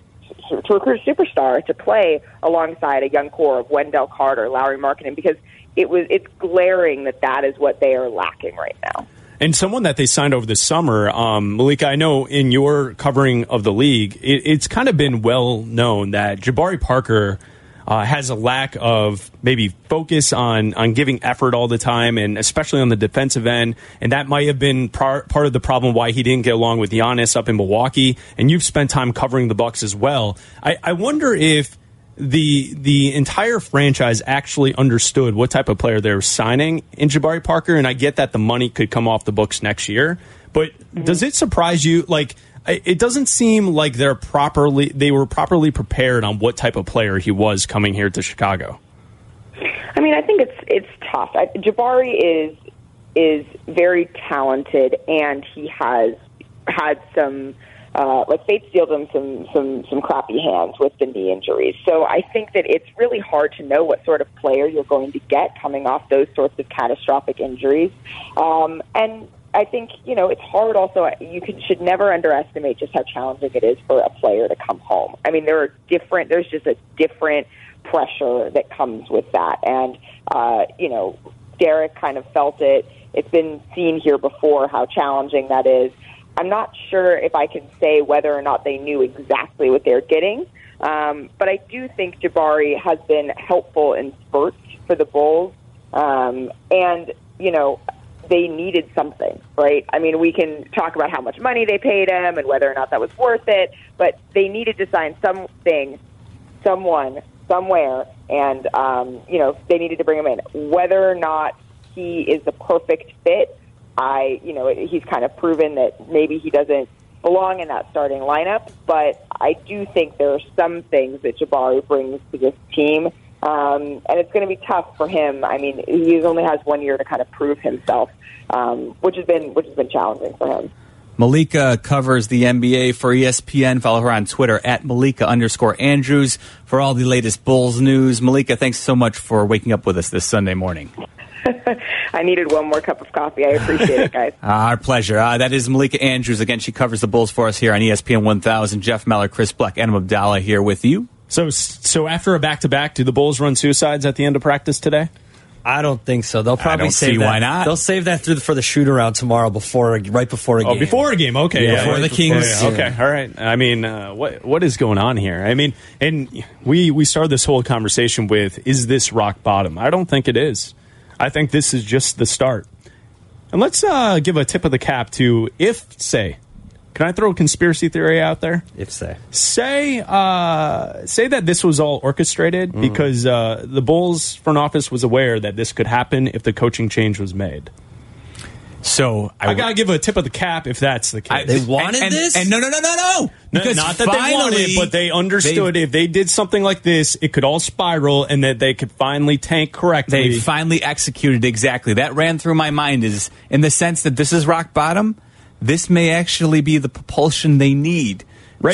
to recruit a superstar to play alongside a young core of Wendell Carter, Lauri Markkanen, because it was it's glaring that that is what they are lacking right now. And someone that they signed over the summer, um, Malika, I know in your covering of the league, it, it's kind of been well known that Jabari Parker uh, has a lack of maybe focus on on giving effort all the time, and especially on the defensive end. And that might have been par- part of the problem why he didn't get along with Giannis up in Milwaukee. And you've spent time covering the Bucks as well. I, I wonder if the the entire franchise actually understood what type of player they were signing in Jabari Parker, and I get that the money could come off the books next year. But mm-hmm. does it surprise you? Like it doesn't seem like they're properly they were properly prepared on what type of player he was coming here to Chicago. I mean, I think it's it's tough. Jabari is is very talented, and he has had some uh, like Fate's dealt him some some some crappy hands with the knee injuries. So I think that it's really hard to know what sort of player you're going to get coming off those sorts of catastrophic injuries. Um, and I think you know it's hard. Also, you can, should never underestimate just how challenging it is for a player to come home. I mean, there are different. There's just a different pressure that comes with that, and uh, you know, Derek kind of felt it. It's been seen here before how challenging that is. I'm not sure if I can say whether or not they knew exactly what they're getting, um, but I do think Jabari has been helpful in spurts for the Bulls, um, and you know they needed something, right? I mean, we can talk about how much money they paid him and whether or not that was worth it, but they needed to sign something, someone, somewhere, and um, you know they needed to bring him in. Whether or not he is the perfect fit, I, you know, he's kind of proven that maybe he doesn't belong in that starting lineup, but I do think there are some things that Jabari brings to this team. Um, and it's going to be tough for him. I mean, he only has one year to kind of prove himself, um, which has been which has been challenging for him. Malika covers the NBA for ESPN. Follow her on Twitter at Malika underscore Andrews for all the latest Bulls news. Malika, thanks so much for waking up with us this Sunday morning. I needed one more cup of coffee. I appreciate it, guys. Our pleasure. Uh, that is Malika Andrews. Again, she covers the Bulls for us here on ESPN 1000. Jeff Meller, Chris Bleck, Adam Abdalla here with you. So, so after a back to back, do the Bulls run suicides at the end of practice today? I don't think so. They'll probably save that. why not. They'll save that through for the shoot around tomorrow before right before a game. Oh, before a game. Okay, Yeah, before right the Kings. yeah, okay, all right. I mean, uh, what what is going on here? I mean, and we we started this whole conversation with, is this rock bottom? I don't think it is. I think this is just the start. And let's uh, give a tip of the cap to if say, can I throw a conspiracy theory out there? If say, say uh, say that this was all orchestrated Mm. because uh, the Bulls front office was aware that this could happen if the coaching change was made. So I, gotta give a tip of the cap if that's the case. I- and, and, And no, no, no, no, no. No, Because not that they wanted but they understood if they did something like this, it could all spiral, and that they could finally tank correctly. They finally executed exactly. That ran through my mind is in the sense that this is rock bottom. This may actually be the propulsion they need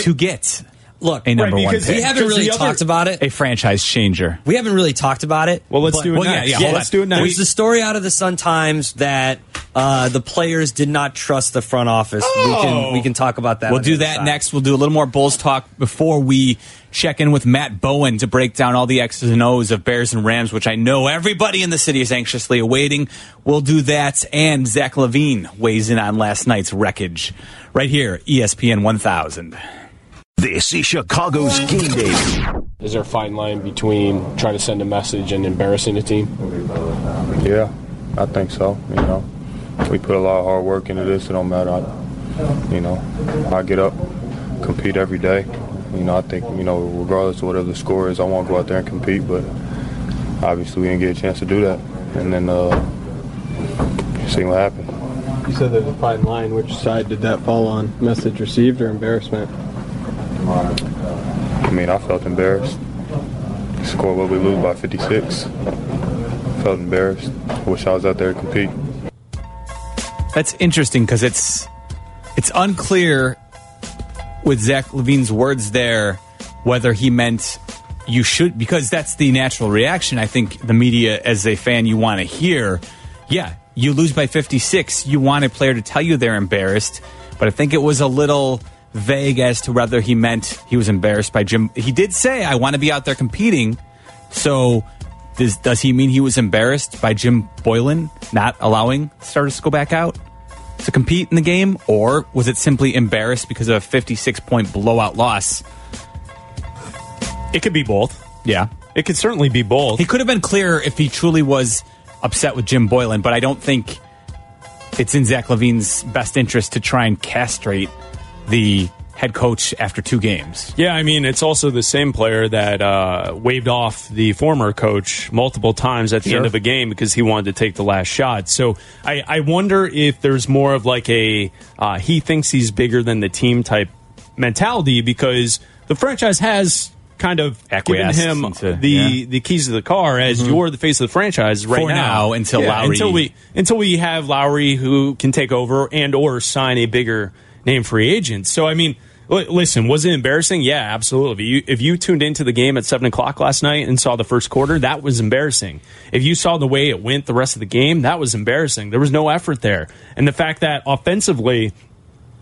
to get Look, a number right, one pick. we haven't really The other- talked about it. A franchise changer. We haven't really talked about it. Well, let's but- do it Well, yeah, next. yeah, let's on. do it next. There's the story out of the Sun Times that uh, the players did not trust the front office. We can we can talk about that. We'll do that side. next. We'll do a little more Bulls talk before we check in with Matt Bowen to break down all the X's and O's of Bears and Rams, which I know everybody in the city is anxiously awaiting. We'll do that. And Zach LaVine weighs in on last night's wreckage right here, ESPN 1000. This is Chicago's game day. Is there a fine line between trying to send a message and embarrassing the team? Yeah, I think so. You know, we put a lot of hard work into this. It don't matter. I, you know, I get up, compete every day. You know, I think you know, regardless of whatever the score is, I want to go out there and compete. But obviously, we didn't get a chance to do that, and then uh, see what happened. You said there's a fine line. Which side did that fall on? Message received or embarrassment? I mean, I felt embarrassed. Score what we lose by 56. Felt embarrassed. Wish I was out there to compete. That's interesting because it's it's unclear with Zach LaVine's words there whether he meant you should because that's the natural reaction. I think the media, as a fan, you want to hear. Yeah, you lose by 56. You want a player to tell you they're embarrassed, but I think it was a little vague as to whether he meant he was embarrassed by Jim. He did say, "I want to be out there competing." So, does does he mean he was embarrassed by Jim Boylen not allowing starters to go back out to compete in the game, or was it simply embarrassed because of a 56 point blowout loss? It could be both. Yeah, it could certainly be both. He could have been clearer if he truly was upset with Jim Boylen, but I don't think it's in Zach LaVine's best interest to try and castrate the head coach after two games. Yeah, I mean, it's also the same player that uh, waved off the former coach multiple times at the Sure. end of a game because he wanted to take the last shot. So I, I wonder if there's more of like a uh, he thinks he's bigger than the team type mentality because the franchise has kind of given him into- the yeah. the keys to the car as Mhm. you're the face of the franchise right For now, until Yeah, Lauri- until we until we have Lauri who can take over and or sign a bigger name free agents. So I mean, listen, was it embarrassing? Yeah, absolutely. If you, if you tuned into the game at seven o'clock last night and saw the first quarter, that was embarrassing. If you saw the way it went the rest of the game, that was embarrassing. There was no effort there, and the fact that offensively,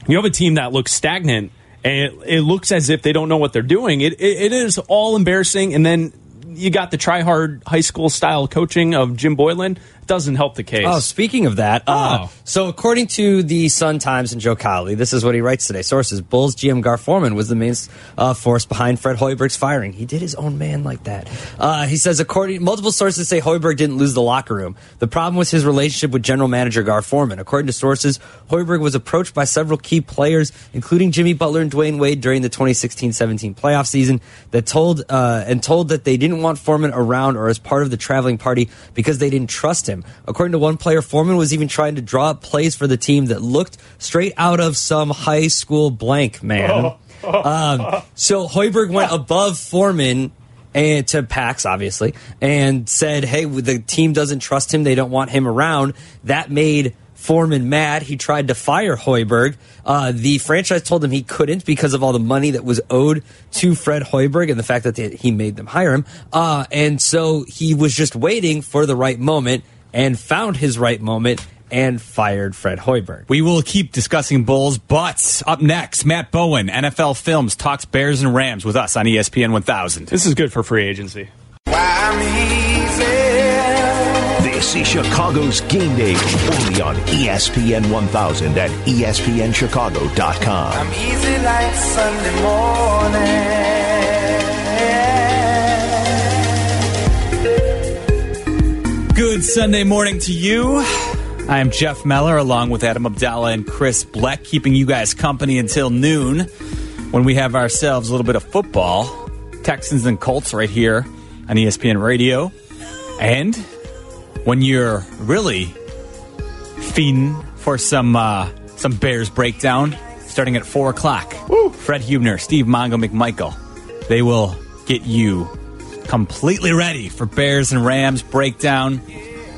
you have a team that looks stagnant and it, it looks as if they don't know what they're doing. It, it, it is all embarrassing, and then. You got the try hard high school style coaching of Jim Boylen. Doesn't help the case. Oh, speaking of that, uh, Oh. so according to the Sun Times and Joe Cowley, this is what he writes today. Sources: Bulls GM Gar Forman was the main uh, force behind Fred Hoiberg's firing. He did his own man like that. Uh, he says, according multiple sources say Hoiberg didn't lose the locker room. The problem was his relationship with general manager Gar Forman. According to sources, Hoiberg was approached by several key players, including Jimmy Butler and Dwyane Wade, during the 2016-17 playoff season, that told uh, and told that they didn't want Forman around or as part of the traveling party because they didn't trust him. According to one player, Forman was even trying to draw up plays for the team that looked straight out of some high school blank man. um, so Hoiberg went above Forman and to Pax, obviously, and said, "Hey, the team doesn't trust him. They don't want him around." That made Forman mad. He tried to fire Hoiberg. Uh, the franchise told him he couldn't because of all the money that was owed to Fred Hoiberg and the fact that they, he made them hire him. Uh, and so he was just waiting for the right moment and found his right moment and fired Fred Hoiberg. We will keep discussing Bulls, but up next, Matt Bowen, NFL Films, talks Bears and Rams with us on ESPN 1000. This is good for free agency. This is Chicago's Game Day only on ESPN 1000 at ESPNChicago.com. easy like Sunday morning. Good Sunday morning to you. I am Jeff Meller along with Adam Abdalla and Chris Bleck, keeping you guys company until noon when we have ourselves a little bit of football. Texans and Colts right here on ESPN Radio. And when you're really fiending for some uh, some Bears breakdown, starting at four o'clock, Fred Hubner, Steve Mongo McMichael, they will get you completely ready for Bears and Rams breakdown.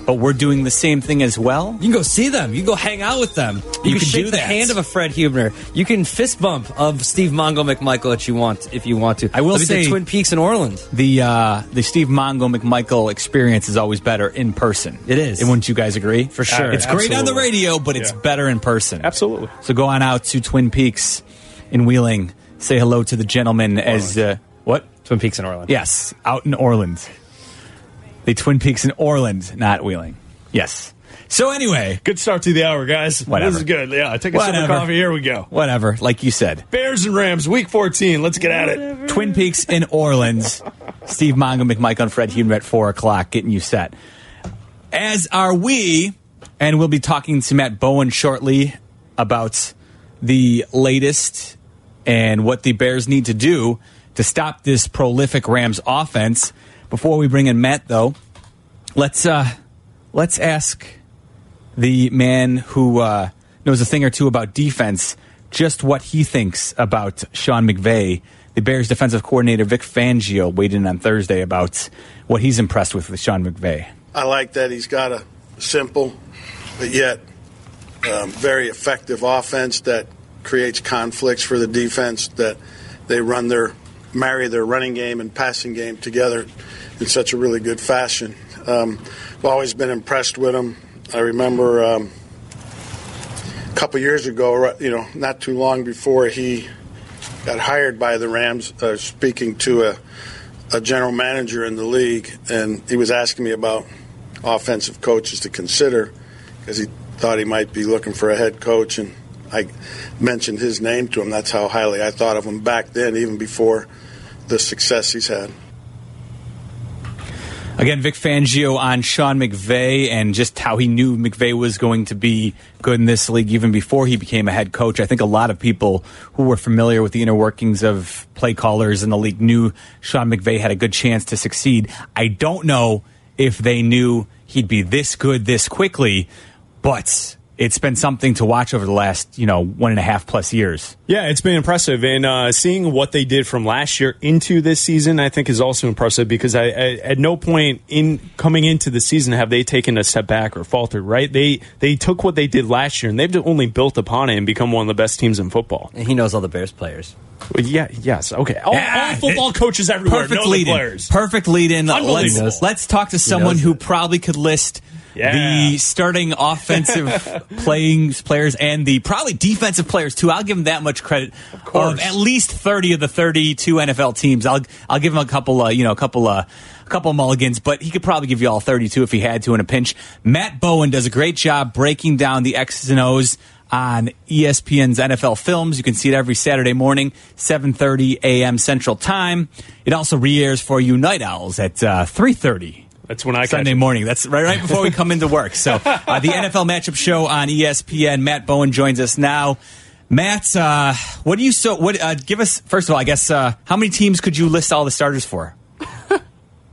But we're doing the same thing as well. You can go see them. You can go hang out with them. You, You can, can shake do the that. hand of a Fred Hubner. You can fist bump of Steve Mongo McMichael if you want. If you want to, I will They'll say- Twin Peaks in Orland. The uh, the Steve Mongo McMichael experience is always better in person. It is. And wouldn't you guys agree? For sure. it's great on the radio, but it's Yeah. better in person. Absolutely. So go on out to Twin Peaks in Wheeling. Say hello to the gentleman as uh, what? Twin Peaks in Orland. Yes, out in Orland. The Twin Peaks in Orland, not Wheeling. Yes. So anyway, Good start to the hour, guys. Whatever. This is good. Yeah, take a sip of coffee. Here we go. whatever. Like you said, Bears and Rams, week 14. Let's get at it. Twin Peaks in Orleans. Steve Mongo, McMike on Fred Hume at four o'clock, getting you set. As are we, and we'll be talking to Matt Bowen shortly about the latest and what the Bears need to do to stop this prolific Rams offense. Before we bring in Matt, though, let's uh, let's ask the man who uh, knows a thing or two about defense just what he thinks about Sean McVay. The Bears defensive coordinator Vic Fangio weighed in on Thursday about what he's impressed with with Sean McVay. I like that he's got a simple, but yet um, very effective offense that creates conflicts for the defense. That they run their marry their running game and passing game together in such a really good fashion. Um, I've always been impressed with him. I remember um, a couple years ago, you know, not too long before he got hired by the Rams, uh, speaking to a, a general manager in the league, and he was asking me about offensive coaches to consider because he thought he might be looking for a head coach, and I mentioned his name to him. That's how highly I thought of him back then, even before the success he's had. Again, Vic Fangio on Sean McVay and just how he knew McVay was going to be good in this league even before he became a head coach. I think a lot of people who were familiar with the inner workings of play callers in the league knew Sean McVay had a good chance to succeed. I don't know if they knew he'd be this good this quickly, but it's been something to watch over the last, you know, one and a half plus years. Yeah, it's been impressive, and uh, seeing what they did from last year into this season, I think is also impressive because I, I, at no point in coming into the season have they taken a step back or faltered. Right? They they took what they did last year and they've only built upon it and become one of the best teams in football. And he knows all the Bears players. Yeah. Yes. Okay. All, Yeah, all football coaches everywhere Perfect know lead the in. players. Perfect lead in. Unbelievable. Let's, let's talk to someone knows who probably could list Yeah. the starting offensive playing players and the probably defensive players too. I'll give him that much credit. Of, course. at least thirty of the thirty-two NFL teams. I'll I'll give him a couple. Uh, you know, a couple. Uh, a couple of mulligans, but he could probably give you all 32 if he had to in a pinch. Matt Bowen does a great job breaking down the X's and O's on ESPN's NFL Films. You can see it every Saturday morning, 7:30 a.m. Central Time. It also re-airs for you night owls at uh, 3:30. That's when I catch Sunday it. morning. That's right, right before we come into work. So uh, the NFL matchup show on ESPN. Matt Bowen joins us now. Matt, uh, what do you so? What? Uh, give us first of all, I guess. Uh, how many teams could you list all the starters for?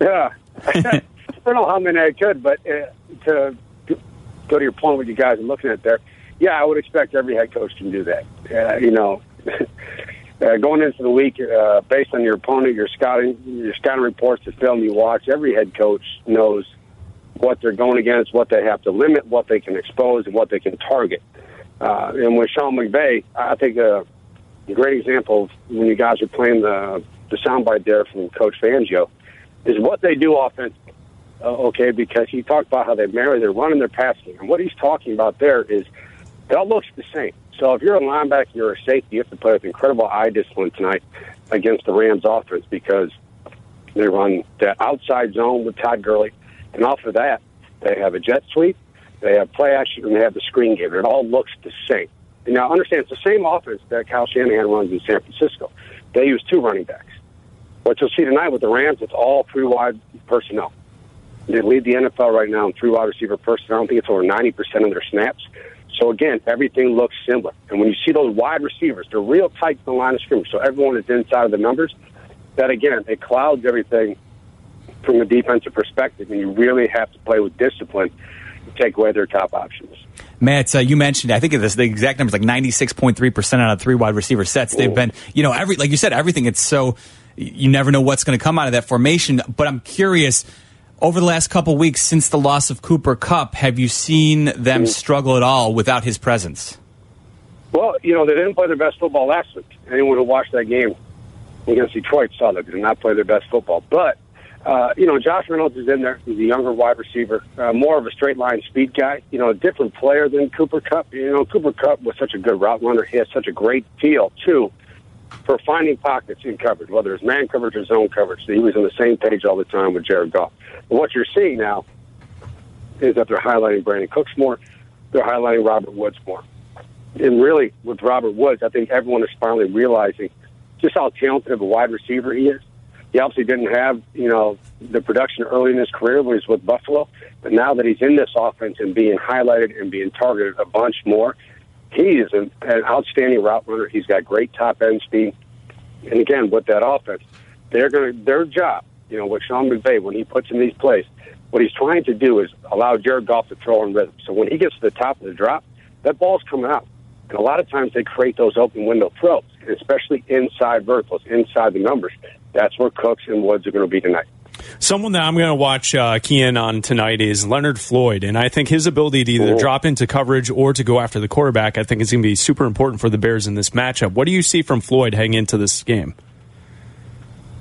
Yeah. I don't know how many I could, but uh, to go to your point, what you guys are looking at there, yeah, I would expect every head coach can do that. Uh, you know, uh, going into the week, uh, based on your opponent, your scouting, your scouting reports, the film you watch, every head coach knows what they're going against, what they have to limit, what they can expose, and what they can target. Uh, and with Sean McVay, I think a great example when you guys are playing the the soundbite there from Coach Fangio is what they do offensively. Uh, okay, because he talked about how they marry their running their passing, and what he's talking about there is all looks the same. So if you're a linebacker, you're a safety, you have to play with incredible eye discipline tonight against the Rams offense because they run that outside zone with Todd Gurley, and off of that, they have a jet sweep, they have play action, and they have the screen game. It all looks the same. And now understand, it's the same offense that Kyle Shanahan runs in San Francisco. They use two running backs. What you'll see tonight with the Rams, it's all three wide personnel. They lead the NFL right now in three wide receiver personnel. I don't think it's over 90% of their snaps. So again, everything looks similar. And when you see those wide receivers, they're real tight to the line of scrimmage. So everyone is inside of the numbers. That again, it clouds everything from a defensive perspective, and you really have to play with discipline to take away their top options. Matt, uh, you mentioned I think this, the exact number is like ninety six point three percent out of three wide receiver sets. They've been, you know, every like you said, everything. It's so you never know what's going to come out of that formation. But I'm curious. Over the last couple weeks since the loss of Cooper Kupp, have you seen them struggle at all without his presence? Well, you know, they didn't play their best football last week. Anyone who watched that game against Detroit saw that they did not play their best football. But, uh, you know, Josh Reynolds is in there. He's a younger wide receiver, uh, more of a straight line speed guy, you know, a different player than Cooper Kupp. You know, Cooper Kupp was such a good route runner. He has such a great feel, too, for finding pockets in coverage, whether it's man coverage or zone coverage. He was on the same page all the time with Jared Goff. But what you're seeing now is that they're highlighting Brandin Cooks more. They're highlighting Robert Woods more. And really, with Robert Woods, I think everyone is finally realizing just how talented of a wide receiver he is. He obviously didn't have, you know, the production early in his career when he was with Buffalo, but now that he's in this offense and being highlighted and being targeted a bunch more, he is an, an outstanding route runner. He's got great top end speed, and again, with that offense, they're going to their job, you know, with Sean McVay when he puts in these plays, what he's trying to do is allow Jared Goff to throw in rhythm. So when he gets to the top of the drop, that ball's coming out. And a lot of times they create those open window throws, especially inside verticals, inside the numbers. That's where Cooks and Woods are going to be tonight. Someone that I'm going to watch uh, key in on tonight is Leonard Floyd, and I think his ability to either drop into coverage or to go after the quarterback, I think is going to be super important for the Bears in this matchup. What do you see from Floyd heading into this game?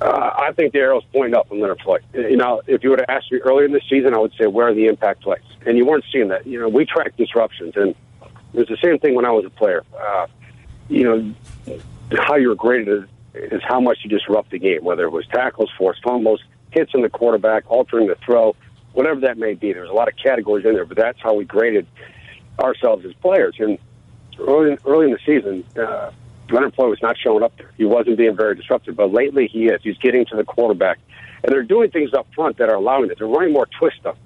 Uh, I think the arrow's pointing up on Leonard Floyd. You know, if you would have asked me earlier in the season, I would say where are the impact plays, and you weren't seeing that. You know, we track disruptions, and it was the same thing when I was a player. Uh, you know, how you're graded is, is how much you disrupt the game, whether it was tackles, forced fumbles, hits on the quarterback, altering the throw, whatever that may be. There's a lot of categories in there, but that's how we graded ourselves as players. And early, early in the season, uh, Leonard Floyd was not showing up there. He wasn't being very disruptive, but lately he is. He's getting to the quarterback, and they're doing things up front that are allowing it. They're running more twist ups.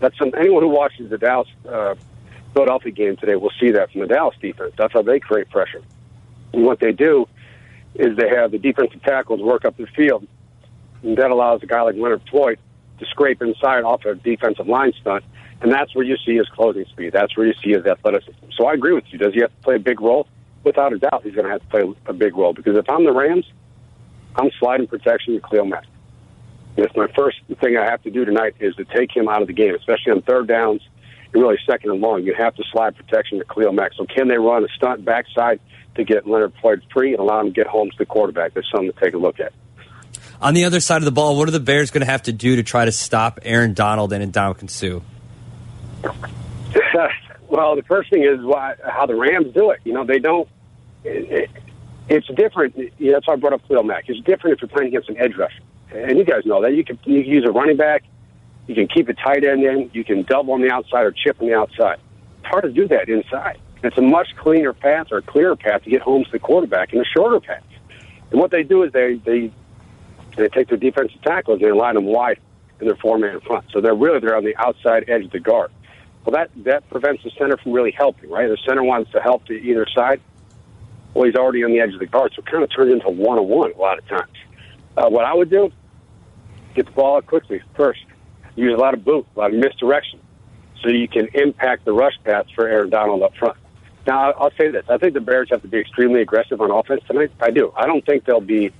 That's some, anyone who watches the Dallas uh, Philadelphia game today will see that from the Dallas defense. That's how they create pressure. And what they do is they have the defensive tackles work up the field, and that allows a guy like Leonard Floyd to scrape inside off a defensive line stunt, and that's where you see his closing speed. That's where you see his athleticism. So I agree with you. Does he have to play a big role? Without a doubt, he's going to have to play a big role because if I'm the Rams, I'm sliding protection to Khalil Mack. And my first thing I have to do tonight is to take him out of the game, especially on third downs and really second and long. You have to slide protection to Khalil Mack. So can they run a stunt backside to get Leonard Floyd free and allow him to get home to the quarterback? That's something to take a look at. On the other side of the ball, what are the Bears going to have to do to try to stop Aaron Donald and Ndamukong Suh? well, the first thing is why, how the Rams do it. You know, they don't. It, it, it's different. Know, that's why I brought up Khalil Mack. It's different if you're playing against an edge rusher, and you guys know that. You can you can use a running back, you can keep a tight end in, you can double on the outside or chip on the outside. It's hard to do that inside. It's a much cleaner path or a clearer path to get home to the quarterback and a shorter path. And what they do is they they they take their defensive tackles and they line them wide in their four man front. So they're really they're on the outside edge of the guard. Well, that that prevents the center from really helping, right? The center wants to help to either side. Well, he's already on the edge of the guard, so it kind of turns into one on one a lot of times. Uh, what I would do, get the ball out quickly first. Use a lot of boot, a lot of misdirection, so you can impact the rush paths for Aaron Donald up front. Now, I'll say this: I think the Bears have to be extremely aggressive on offense tonight. I do. I don't think they'll be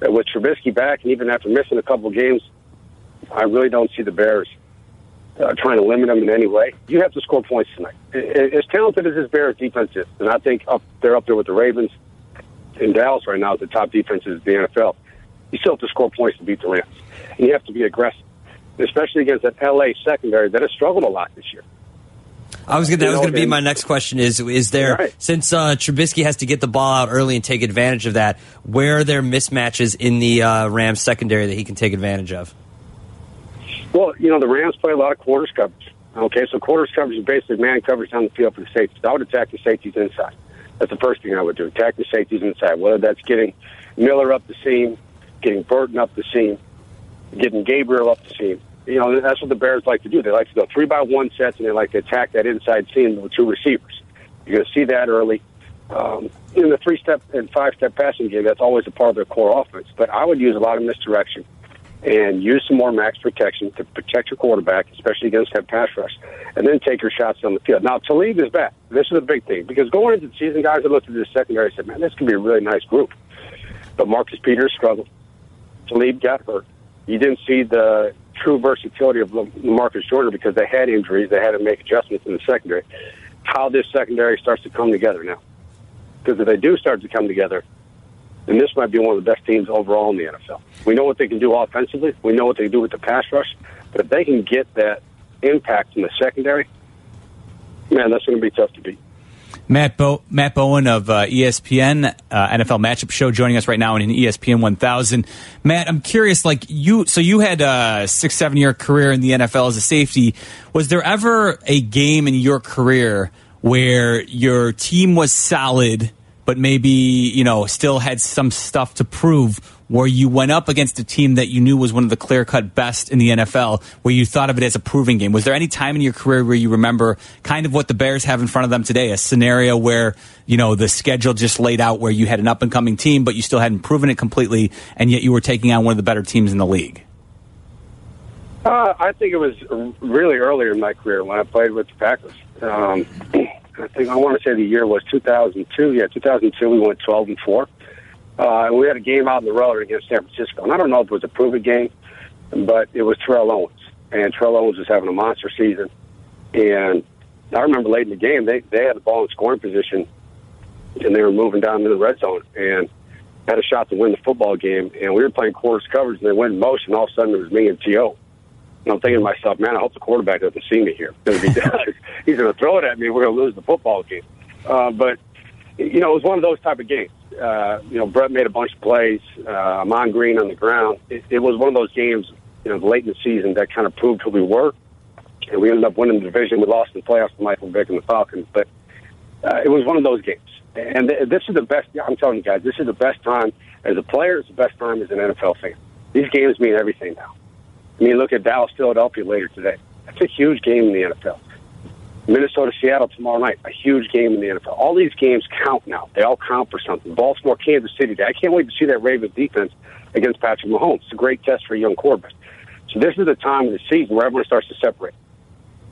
with Trubisky back, and even after missing a couple games, I really don't see the Bears uh, trying to limit them in any way. You have to score points tonight. As talented as this Bears defense is, and I think up, they're up there with the Ravens in Dallas right now the top defenses in the NFL, you still have to score points to beat the Rams. And you have to be aggressive, especially against that LA secondary that has struggled a lot this year. I was gonna, that was going to be my next question. Is is there Right. since uh, Trubisky has to get the ball out early and take advantage of that? Where are there mismatches in the uh, Rams secondary that he can take advantage of? Well, you know, the Rams play a lot of quarters coverage. Okay, so quarters coverage is basically man coverage on the field for the safeties. I would attack the safeties inside. That's the first thing I would do. Attack the safeties inside, whether that's getting Miller up the seam, getting Burton up the seam, getting Gabriel up the seam. You know, that's what the Bears like to do. They like to go three by one sets, and they like to attack that inside seam with two receivers. You're going to see that early. Um, in the three step and five step passing game, that's always a part of their core offense. But I would use a lot of misdirection and use some more max protection to protect your quarterback, especially against that pass rush, and then take your shots on the field. Now, Talib is back. This is a big thing because going into the season, guys looked at this secondary and said, man, this could be a really nice group. But Marcus Peters struggled. Talib got hurt. You didn't see the true versatility of Marcus Jordan because they had injuries. They had to make adjustments in the secondary. How this secondary starts to come together now. Because if they do start to come together, then this might be one of the best teams overall in the NFL. We know what they can do offensively. We know what they do with the pass rush. But if they can get that impact in the secondary, man, that's going to be tough to beat. Matt, Bo- Matt Bowen of uh, ESPN uh, NFL Matchup Show joining us right now in E ESPN 1000. Matt, I'm curious, like you, so you had a six, seven year career in the NFL as a safety. Was there ever a game in your career where your team was solid, but maybe you know still had some stuff to prove? Where you went up against a team that you knew was one of the clear cut best in the NFL, where you thought of it as a proving game. Was there any time in your career where you remember kind of what the Bears have in front of them today? A scenario where, you know, the schedule just laid out where you had an up and coming team, but you still hadn't proven it completely, and yet you were taking on one of the better teams in the league? Uh, I think it was really earlier in my career when I played with the Packers. Um, I think I want to say the year was 2002. Yeah, 2002. We went 12 and four. Uh, we had a game out in the road against San Francisco. And I don't know if it was a prove it game, but it was Terrell Owens. And Terrell Owens was having a monster season. And I remember late in the game, they, they had the ball in scoring position, and they were moving down to the red zone and had a shot to win the football game. And we were playing quarters coverage, and they went in motion. All of a sudden, it was me and T.O. And I'm thinking to myself, man, I hope the quarterback doesn't see me here. If he does, he's going to throw it at me. We're going to lose the football game. Uh, but, you know, it was one of those type of games. Uh, you know, Brett made a bunch of plays. Uh, Ahman Green on the ground. It, it was one of those games, you know, late in the season that kind of proved who we were. And we ended up winning the division. We lost in the playoffs to Michael Vick and the Falcons. But Uh, it was one of those games. And th- this is the best, I'm telling you guys, this is the best time as a player, it's the best time as an NFL fan. These games mean everything now. I mean, look at Dallas, Philadelphia later today. That's a huge game in the NFL. Minnesota, Seattle tomorrow night, a huge game in the NFL. All these games count now. They all count for something. Baltimore, Kansas City. I can't wait to see that Ravens defense against Patrick Mahomes. It's a great test for a young quarterback. So this is the time of the season where everyone starts to separate.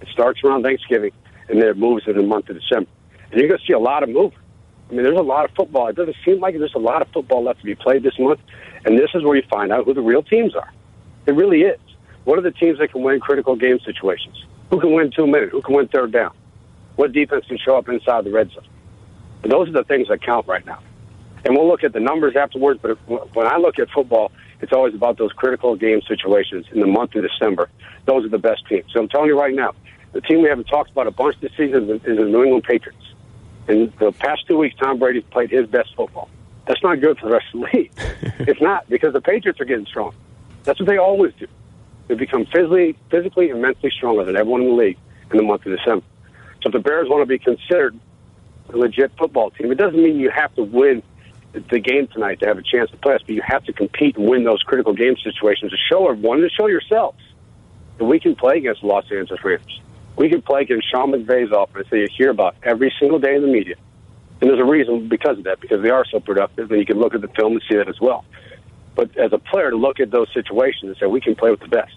It starts around Thanksgiving, and then it moves in the month of December. And you're going to see a lot of movement. I mean, there's a lot of football. It doesn't seem like there's a lot of football left to be played this month. And this is where you find out who the real teams are. It really is. What are the teams that can win critical game situations? Who can win two minutes? Who can win third down? What defense can show up inside the red zone? And those are the things that count right now. And we'll look at the numbers afterwards, but when I look at football, it's always about those critical game situations in the month of December. Those are the best teams. So I'm telling you right now, the team we haven't talked about a bunch this season is the New England Patriots. In the past two weeks, Tom Brady's played his best football. That's not good for the rest of the league. it's not because the Patriots are getting strong. That's what they always do. They become physically, physically and mentally stronger than everyone in the league in the month of December. So if the Bears want to be considered a legit football team, it doesn't mean you have to win the game tonight to have a chance to play us, but you have to compete and win those critical game situations to show everyone, to show yourselves that we can play against the Los Angeles Rams. We can play against Sean McVay's offense that you hear about every single day in the media. And there's a reason because of that, because they are so productive, and you can look at the film and see that as well. But as a player, to look at those situations and say, we can play with the best.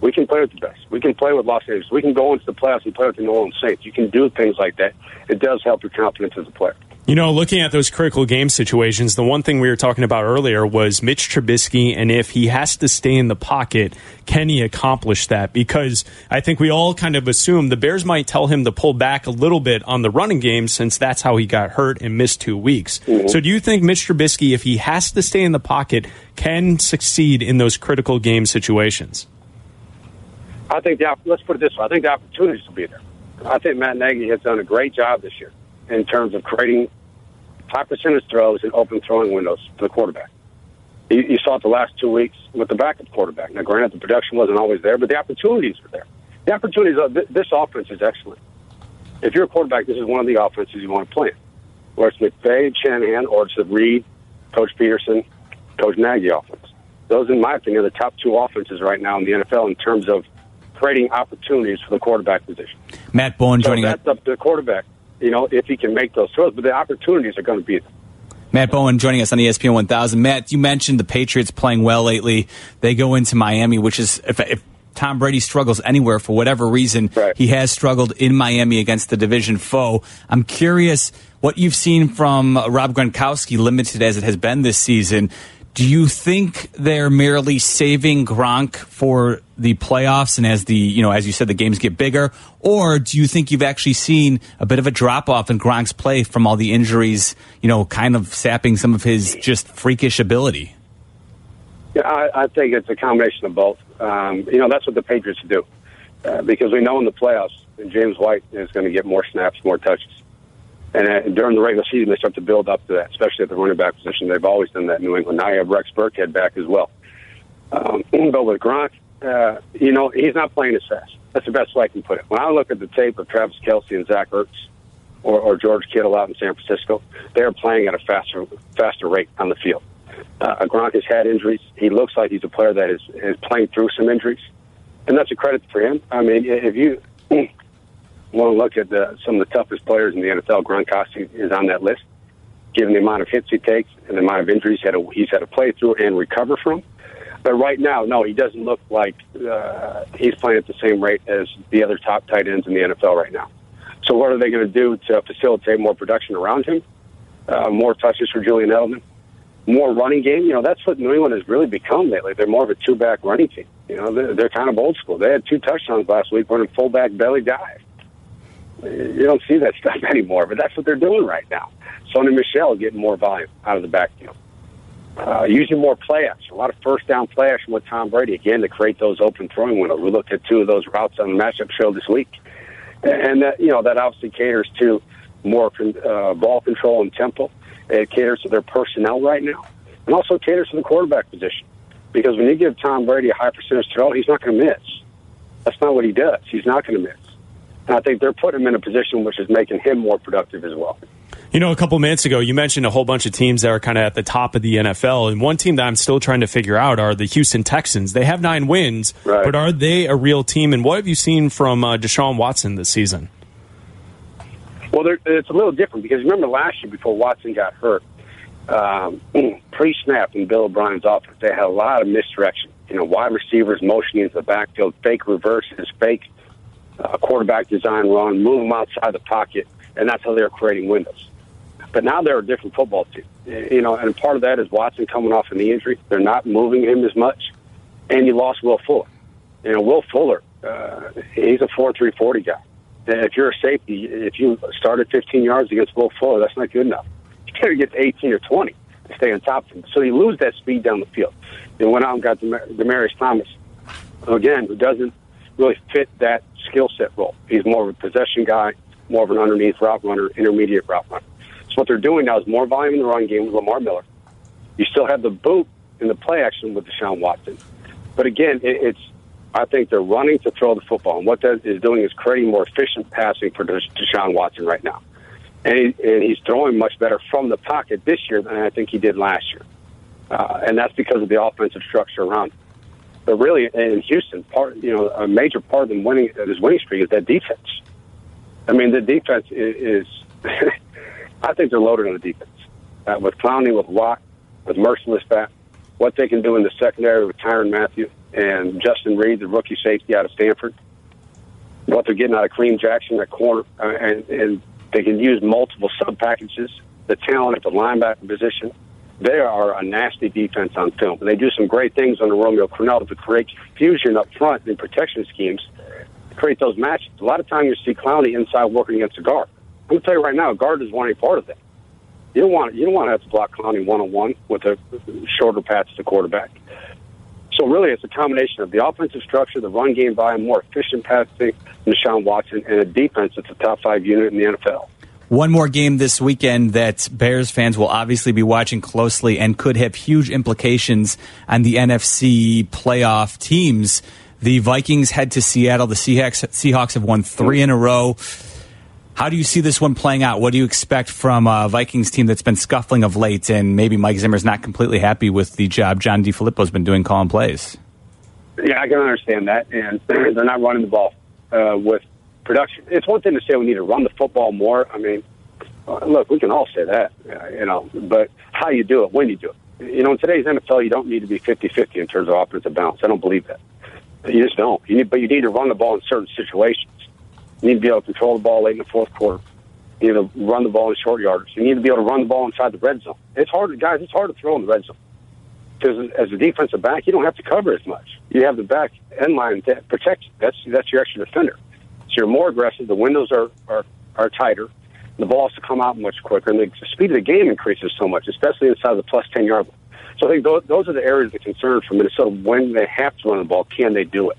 We can play with the best. We can play with Los Angeles. We can go into the playoffs and play with the New Orleans Saints. You can do things like that. It does help your confidence as a player. You know, looking at those critical game situations, the one thing we were talking about earlier was Mitch Trubisky, and if he has to stay in the pocket, can he accomplish that? Because I think we all kind of assume the Bears might tell him to pull back a little bit on the running game since that's how he got hurt and missed two weeks. Mm-hmm. So do you think Mitch Trubisky, if he has to stay in the pocket, can succeed in those critical game situations? I think the let's put it this way: I think the opportunities will be there. I think Matt Nagy has done a great job this year in terms of creating high percentage throws and open throwing windows for the quarterback. You, you saw it the last two weeks with the backup quarterback. Now, granted, the production wasn't always there, but the opportunities were there. The opportunities. Are, this offense is excellent. If you're a quarterback, this is one of the offenses you want to play. Whether it's McVay, Shanahan, or it's the Reid, Coach Pederson, Coach Nagy offense. Those, in my opinion, are the top two offenses right now in the NFL in terms of creating opportunities for the quarterback position. Matt Bowen so joining that's us. up to the quarterback you know, if he can make those throws. But the opportunities are going to be there. Matt Bowen joining us on ESPN 1000. Matt, you mentioned the Patriots playing well lately. They go into Miami, which is if, if Tom Brady struggles anywhere for whatever reason, right. he has struggled in Miami against the division foe. I'm curious what you've seen from uh, Rob Gronkowski, limited as it has been this season. Do you think they're merely saving Gronk for the playoffs and as the you know as you said the games get bigger, or do you think you've actually seen a bit of a drop off in Gronk's play from all the injuries, you know, kind of sapping some of his just freakish ability? Yeah, I, I think it's a combination of both. Um, you know, that's what the Patriots do uh, because we know in the playoffs James White is going to get more snaps, more touches. And uh, during the regular season, they start to build up to that, especially at the running back position. They've always done that in New England. Now you have Rex Burkhead back as well. Um, but with Gronk, uh, you know, he's not playing as fast. That's the best way I can put it. When I look at the tape of Travis Kelce and Zach Ertz or, or George Kittle out in San Francisco, they're playing at a faster faster rate on the field. Uh, Gronk has had injuries. He looks like he's a player that is, is playing through some injuries, and that's a credit for him. I mean, if you want to look at the, some of the toughest players in the NFL, Gronkowski is on that list, given the amount of hits he takes and the amount of injuries he's had to, he's had to play through and recover from. But right now, no, he doesn't look like uh, he's playing at the same rate as the other top tight ends in the NFL right now. So what are they going to do to facilitate more production around him? Uh, more touches for Julian Edelman, more running game. You know, that's what New England has really become lately. They're more of a two-back running team. You know, they're, they're kind of old school. They had two touchdowns last week running fullback belly dive. You don't see that stuff anymore, but that's what they're doing right now. Sony Michel getting more volume out of the backfield. Uh, using more play action, a lot of first down play action with Tom Brady again to create those open throwing windows. We looked at two of those routes on the matchup show this week, and that you know that obviously caters to more uh, ball control and tempo. It caters to their personnel right now, and also caters to the quarterback position. Because when you give Tom Brady a high percentage throw, he's not going to miss. That's not what he does. He's not going to miss. And I think they're putting him in a position which is making him more productive as well. You know, a couple minutes ago, you mentioned a whole bunch of teams that are kind of at the top of the NFL, and one team that I'm still trying to figure out are the Houston Texans. They have nine wins, Right. but are they a real team? And what have you seen from uh, Deshaun Watson this season? Well, it's a little different because remember last year before Watson got hurt, um, pre-snap in Bill O'Brien's offense, they had a lot of misdirection. You know, wide receivers motioning into the backfield, fake reverses, fake uh, quarterback design run, move them outside the pocket, and that's how they were creating windows. But now they're a different football team. You know, and part of that is Watson coming off a knee injury. They're not moving him as much, and you lost Will Fuller. You know, Will Fuller, uh, he's a four three forty guy. And if you're a safety, if you started 15 yards against Will Fuller, that's not good enough. You got to get to 18 or 20 to stay on top of him. So you lose that speed down the field. They went out and got Demar- Demaryius Thomas, again, who doesn't really fit that skill set role. He's more of a possession guy, more of an underneath route runner, intermediate route runner. So what they're doing now is more volume in the run game with Lamar Miller. You still have the boot in the play action with Deshaun Watson. But again, it, it's I think they're running to throw the football, and what that is doing is creating more efficient passing for Deshaun Watson right now. And, he, and he's throwing much better from the pocket this year than I think he did last year, uh, and that's because of the offensive structure around him. But really, in Houston, part you know a major part of them winning his winning streak is that defense. I mean, the defense is. is I think they're loaded on the defense uh, with Clowney, with Watt, with Mercilus back. What they can do in the secondary with Tyrann Mathieu and Justin Reid, the rookie safety out of Stanford. What they're getting out of Kareem Jackson at corner, uh, and, and they can use multiple sub packages. The talent at the linebacker position. They are a nasty defense on film, and they do some great things under Romeo Crennel to create confusion up front in protection schemes, create those matches. A lot of times you see Clowney inside working against a guard. I'm gonna tell you right now, a guard want any part of that. You don't want you don't want to have to block Clowney one on one with a shorter pass to the quarterback. So really, it's a combination of the offensive structure, the run game volume, more efficient passing, Deshaun Watson, and a defense that's a top five unit in the NFL. One more game this weekend that Bears fans will obviously be watching closely and could have huge implications on the NFC playoff teams. The Vikings head to Seattle. The Seahawks, Seahawks have won three in a row. How do you see this one playing out? What do you expect from a Vikings team that's been scuffling of late, and maybe Mike Zimmer's not completely happy with the job John DeFilippo's been doing calling plays? Yeah, I can understand that, and they're not running the ball uh, with production. It's one thing to say we need to run the football more. I mean, uh, look, we can all say that, uh, you know, but how you do it, when you do it. You know, in today's NFL, you don't need to be 50-50 in terms of offensive balance. I don't believe that. You just don't. You need, but you need to run the ball in certain situations. You need to be able to control the ball late in the fourth quarter. You need to run the ball in short yardage. You need to be able to run the ball inside the red zone. It's hard, guys. It's hard to throw in the red zone because as a defensive back, you don't have to cover as much. You have the back end line that protects you. That's that's your extra defender. You're more aggressive. The windows are are, are tighter. The balls to come out much quicker, and the speed of the game increases so much, especially inside the plus ten yard line. So I think those, those are the areas of concern for Minnesota. When they have to run the ball, can they do it?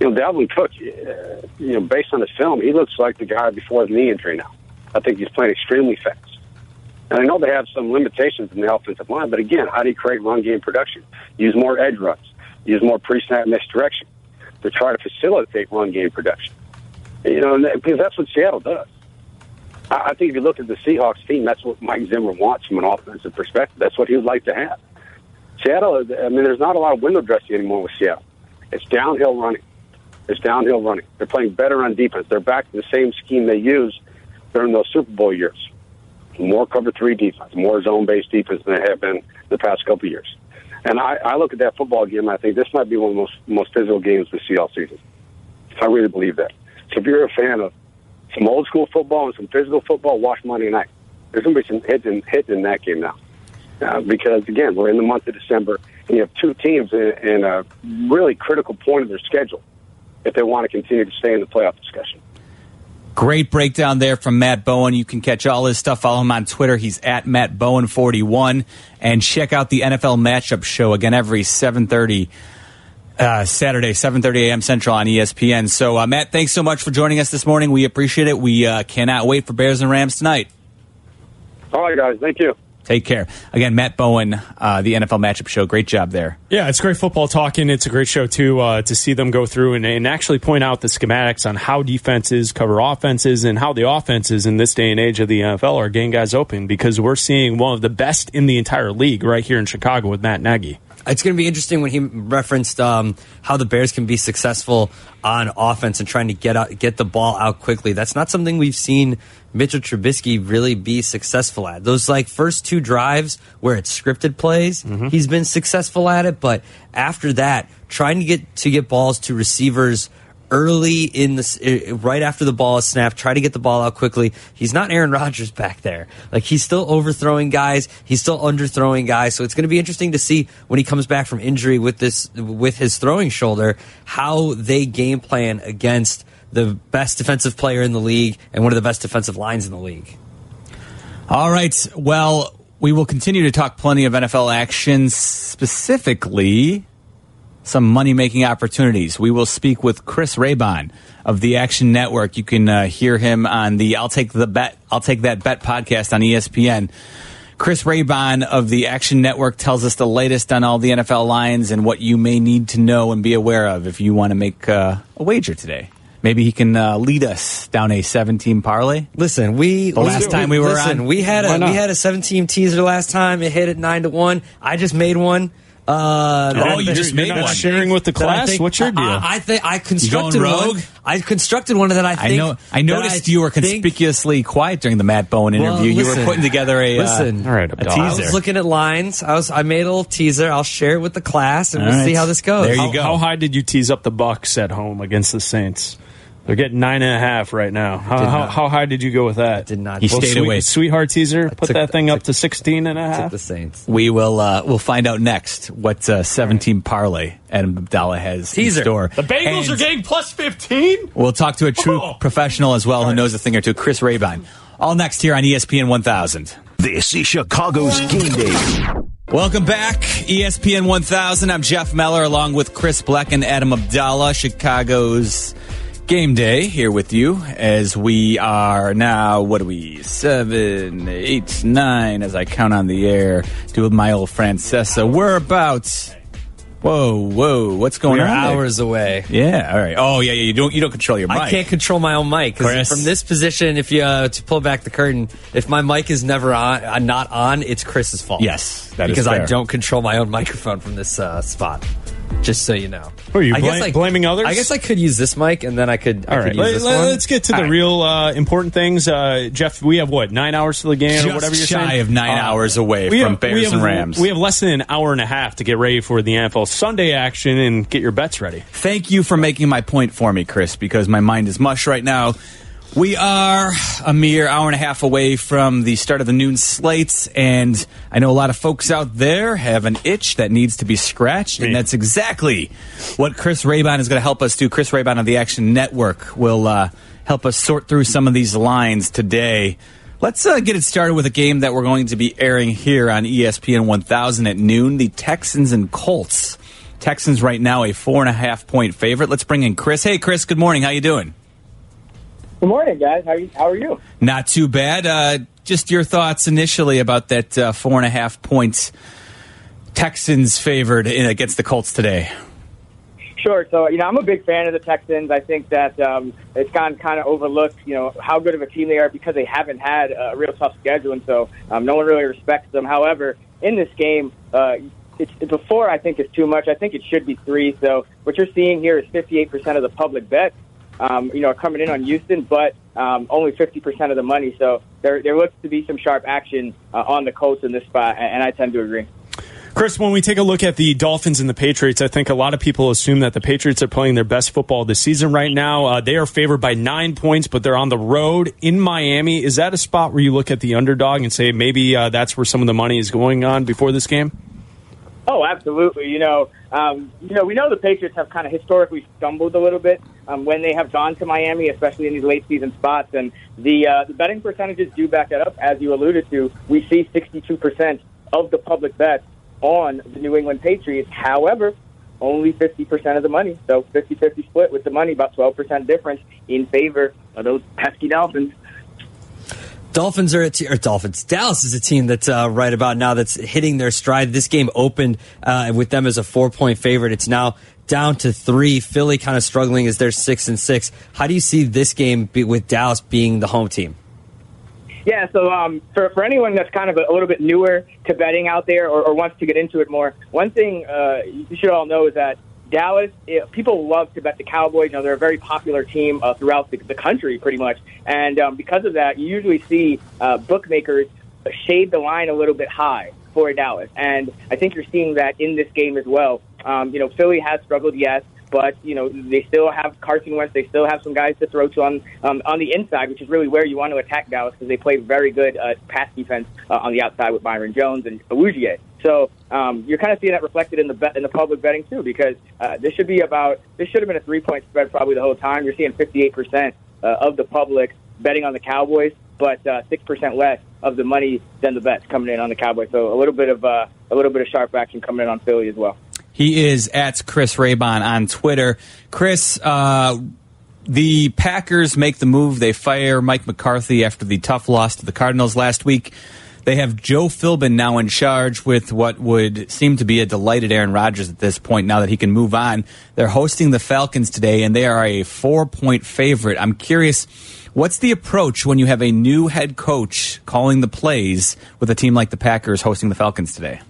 You know, Dalvin Cook, uh, you know, based on his film, he looks like the guy before the knee injury now. I think he's playing extremely fast. And I know they have some limitations in the offensive line, but again, how do you create run game production? Use more edge runs, use more pre-snap misdirection to try to facilitate run game production. You know, because that's what Seattle does. I I think if you look at the Seahawks team, that's what Mike Zimmer wants from an offensive perspective. That's what he would like to have. Seattle, I mean, there's not a lot of window dressing anymore with Seattle. It's downhill running. It's downhill running. They're playing better on defense. They're back to the same scheme they used during those Super Bowl years. More cover three defense, more zone based defense than they have been the past couple years. And I, I look at that football game. I think this might be one of the most most physical games we see all season. I really believe that. So if you're a fan of some old school football and some physical football, watch Monday night. There's going to be some hits in, hits in that game now. Uh, because again, we're in the month of December, and you have two teams in, in a really critical point of their schedule if they want to continue to stay in the playoff discussion. Great breakdown there from Matt Bowen. You can catch all his stuff. Follow him on Twitter. He's at Matt Bowen41. And check out the NFL matchup show again every 730 uh, Saturday, 7:30 a.m. Central on ESPN. So, uh, Matt, thanks so much for joining us this morning. We appreciate it. We uh, cannot wait for Bears and Rams tonight. All right, guys. Thank you. Take care. Again, Matt Bowen, uh, the NFL Matchup Show. Great job there. Yeah, it's great football talking. It's a great show too uh, to see them go through and, and actually point out the schematics on how defenses cover offenses and how the offenses in this day and age of the NFL are getting guys open because we're seeing one of the best in the entire league right here in Chicago with Matt Nagy. It's going to be interesting when he referenced um, how the Bears can be successful on offense and trying to get out, get the ball out quickly. That's not something we've seen Mitchell Trubisky really be successful at. Those like first two drives where it's scripted plays, he's been successful at it. But after that, trying to get to get balls to receivers early in the right after the ball is snapped, try to get the ball out quickly. He's not Aaron Rodgers back there. Like he's still overthrowing guys, he's still underthrowing guys. So it's going to be interesting to see when he comes back from injury with this with his throwing shoulder how they game plan against the best defensive player in the league and one of the best defensive lines in the league. All right. Well, we will continue to talk plenty of NFL action, specifically some money making opportunities. We will speak with Chris Raybon of the Action Network. You can uh, hear him on the I'll Take the Bet, I'll Take That Bet podcast on ESPN. Chris Raybon of the Action Network tells us the latest on all the NFL lines and what you may need to know and be aware of if you want to make uh, a wager today. Maybe he can uh, lead us down a 17 parlay. Listen, we the last time we were listen, on, we had a we had a 17 teaser last time. It hit at nine to one. I just made one. Uh, that- Oh, you just made that one. Sharing with the class? think- What's your deal? I, I think I constructed going one. rogue? I constructed one that I think. I know. I that noticed you were think- conspicuously quiet during the Matt Bowen interview. Well, you were putting together a, listen. uh, a I teaser. I was looking at lines. I was. I made a little teaser. I'll share it with the class, and All we'll right. see how this goes. There you how, How high did you tease up the Bucks at home against the Saints? They're getting nine and a half right now. How, how, how high did you go with that? Did not. He stayed sweet, away. Sweetheart teaser, put took that thing up to 16 and a half. the Saints. We will. Uh, we'll find out next what uh, 17 parlay Adam Abdalla has Teaser. in store. The Bengals And are getting plus 15? We'll talk to a true professional as well who knows a thing or two, Chris Raybon. All next here on ESPN 1000. This is Chicago's game day. Welcome back, ESPN 1000. I'm Jeff Meller along with Chris Bleck and Adam Abdalla, Chicago's game day here with you as we are now, what are we, seven, eight, nine, as I count on the air, doing my old Francesa. We're about, whoa, whoa, what's going We're on? there? hours away. Yeah, all right. Oh, yeah, yeah, you don't, you don't control your mic. I can't control my own mic Chris. from this position, if you uh, to pull back the curtain, if my mic is never on, uh, not on, it's Chris's fault. Yes, that is because I don't control my own microphone from this uh, spot. Just so you know. Are you I bla- guess I- blaming others? I guess I could use this mic, and then I could. I All could use let, this let- one. let's get to the All right. real uh, important things. Uh, Jeff, we have what nine hours to the game, Just or whatever you're shy saying. of nine Uh, hours away from have- Bears have- and Rams. We have less than an hour and a half to get ready for the NFL Sunday action and get your bets ready. Thank you for making my point for me, Chris, because my mind is mush right now. We are a mere hour and a half away from the start of the noon slates, and I know a lot of folks out there have an itch that needs to be scratched, and that's exactly what Chris Raybon is going to help us do. Chris Raybon of the Action Network will uh, help us sort through some of these lines today. Let's uh, get it started with a game that we're going to be airing here on ESPN 1000 at noon the Texans and Colts. Texans right now a four and a half point favorite. Let's bring in Chris. Hey, Chris. Good morning. How you doing? Good morning, guys. How are you? How are you? Not too bad. Uh, just your thoughts initially about that uh, four and a half points Texans favored in, against the Colts today. Sure. So, you know, I'm a big fan of the Texans. I think that um, it's gone kind of overlooked, you know, how good of a team they are because they haven't had a real tough schedule, and so um, no one really respects them. However, in this game, uh, it's, before I think it's too much. I think it should be three. So what you're seeing here is 58% of the public bets, um, you know, coming in on Houston, but um, only 50% of the money. So there, there looks to be some sharp action uh, on the Colts in this spot, and, and I tend to agree. Chris, when we take a look at the Dolphins and the Patriots, I think a lot of people assume that the Patriots are playing their best football this season right now. Uh, they are favored by nine points, but they're on the road in Miami. Is that a spot where you look at the underdog and say maybe uh, that's where some of the money is going on before this game? Oh, absolutely. You know, um, you know, we know the Patriots have kind of historically stumbled a little bit um, when they have gone to Miami, especially in these late season spots, and the uh, the betting percentages do back that up. As you alluded to, we see 62 percent of the public bets on the New England Patriots. However, only 50% of the money. So 50-50 split with the money, about 12% difference in favor of those pesky Dolphins. Dolphins are a te- or Dolphins. Dallas is a team that's uh, right about now that's hitting their stride. This game opened uh, with them as a four point favorite. It's now down to three. Philly kind of struggling as they're six and six. How do you see this game be, with Dallas being the home team? Yeah, so um, for, for anyone that's kind of a, a little bit newer to betting out there or, or wants to get into it more, one thing uh, you should all know is that Dallas, it, people love to bet the Cowboys. You know, they're a very popular team uh, throughout the, the country, pretty much. And um, because of that, you usually see uh, bookmakers shade the line a little bit high for Dallas. And I think you're seeing that in this game as well. Um, you know, Philly has struggled, yes, but you know they still have Carson Wentz. They still have some guys to throw to on um, on the inside, which is really where you want to attack Dallas because they play very good uh, pass defense uh, on the outside with Byron Jones and Awuzie. So um, you're kind of seeing that reflected in the bet, in the public betting too, because uh, this should be about this should have been a three point spread probably the whole time. You're seeing 58 percent uh, of the public betting on the Cowboys, but uh, six percent less of the money than the bets coming in on the Cowboys. So a little bit of uh, a little bit of sharp action coming in on Philly as well. He is at Chris Raybon on Twitter. Chris, uh, the Packers make the move. They fire Mike McCarthy after the tough loss to the Cardinals last week. They have Joe Philbin now in charge with what would seem to be a delighted Aaron Rodgers at this point now that he can move on. They're hosting the Falcons today, and they are a four point favorite. I'm curious, what's the approach when you have a new head coach calling the plays with a team like the Packers hosting the Falcons today?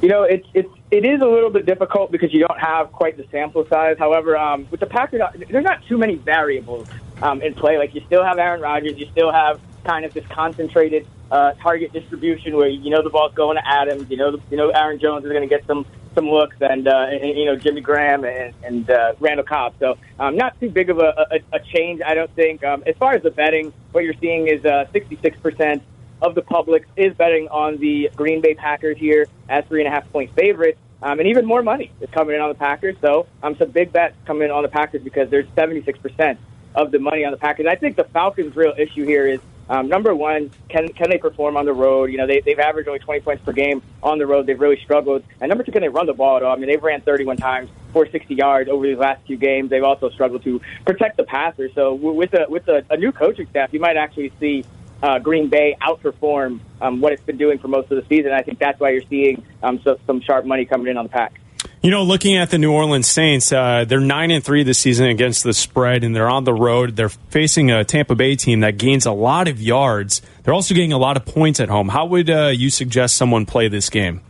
You know, it's it's it is a little bit difficult because you don't have quite the sample size. However, um, with the Packers, there's not too many variables um, in play. Like you still have Aaron Rodgers, you still have kind of this concentrated uh, target distribution where you know the ball's going to Adams, you know the, you know Aaron Jones is going to get some some looks, and, uh, and you know Jimmy Graham and, and uh, Randall Cobb. So um, not too big of a, a, a change, I don't think. Um, as far as the betting, what you're seeing is uh, 66% of the public is betting on the Green Bay Packers here as three and a half point favorites. Um, and even more money is coming in on the Packers. So um, some big bets coming in on the Packers because there's 76% of the money on the Packers. I think the Falcons' real issue here is um, number one, can can they perform on the road? You know, they, they've averaged only 20 points per game on the road. They've really struggled. And number two, can they run the ball at all? I mean, they've ran 31 times for 60 yards over these last few games. They've also struggled to protect the passer. So with a with a, a new coaching staff, you might actually see uh, Green Bay outperform um, what it's been doing for most of the season. I think that's why you're seeing um, so, some sharp money coming in on the pack. You know, looking at the New Orleans Saints, uh, they're nine and three this season against the spread, and they're on the road. They're facing a Tampa Bay team that gains a lot of yards. They're also getting a lot of points at home. How would uh, you suggest someone play this game?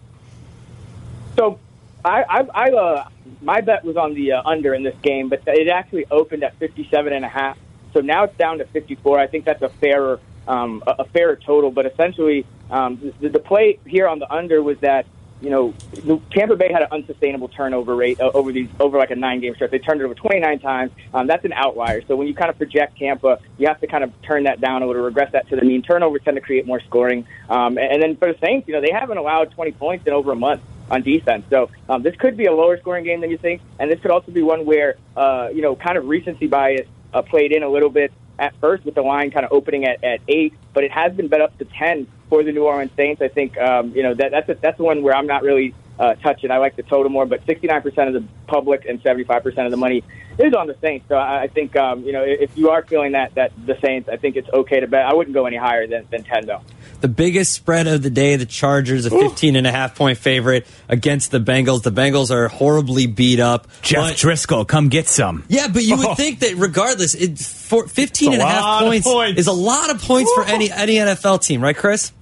So, I, I, I uh, my bet was on the uh, under in this game, but it actually opened at 57 and a half. So now it's down to 54. I think that's a fairer um, a, a fairer total. But essentially, um, the, the play here on the under was that you know Tampa Bay had an unsustainable turnover rate uh, over these over like a nine game stretch. They turned it over 29 times. Um, that's an outlier. So when you kind of project Tampa, you have to kind of turn that down little, regress that to the mean. Turnovers tend to create more scoring. Um, and, and then for the Saints, you know they haven't allowed 20 points in over a month on defense. So um, this could be a lower scoring game than you think, and this could also be one where uh, you know kind of recency bias uh, played in a little bit at first with the line kind of opening at, at eight, but it has been bet up to ten for the New Orleans Saints. I think um, you know that that's a, that's the one where I'm not really uh, touching. I like the total more, but 69% of the public and 75% of the money is on the Saints. So I, I think um, you know if you are feeling that that the Saints, I think it's okay to bet. I wouldn't go any higher than, than 10 though. The biggest spread of the day, the Chargers, a 15 and a half point favorite against the Bengals. The Bengals are horribly beat up. Jeff But- Driscoll, come get some. Yeah, but you would think that regardless, it, for 15 It's and a a half points, points. is a lot of points for any any NFL team, right, Chris?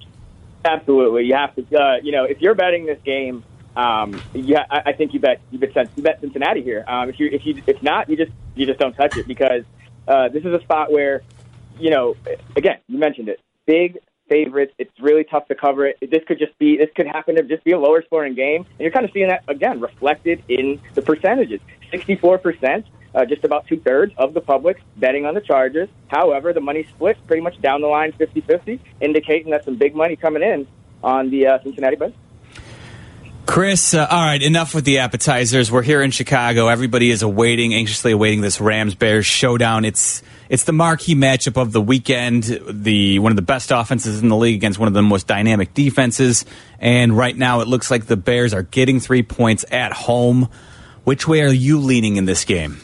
Absolutely, you have to. Uh, you know, if you're betting this game, um, yeah, I, I think you bet you bet you bet Cincinnati here. Um, if you if you if not, you just you just don't touch it because uh, this is a spot where, you know, again, you mentioned it, big favorites. It's really tough to cover it. This could just be this could happen to just be a lower scoring game, and you're kind of seeing that again reflected in the percentages. Sixty four percent. Uh, just about two thirds of the public betting on the Chargers. However, the money splits pretty much down the line 50 50, indicating that some big money coming in on the uh, Cincinnati Bengals. Chris, uh, all right, enough with the appetizers. We're here in Chicago. Everybody is awaiting, anxiously awaiting this Rams Bears showdown. It's it's the marquee matchup of the weekend. The one of the best offenses in the league against one of the most dynamic defenses. And right now, it looks like the Bears are getting three points at home. Which way are you leaning in this game?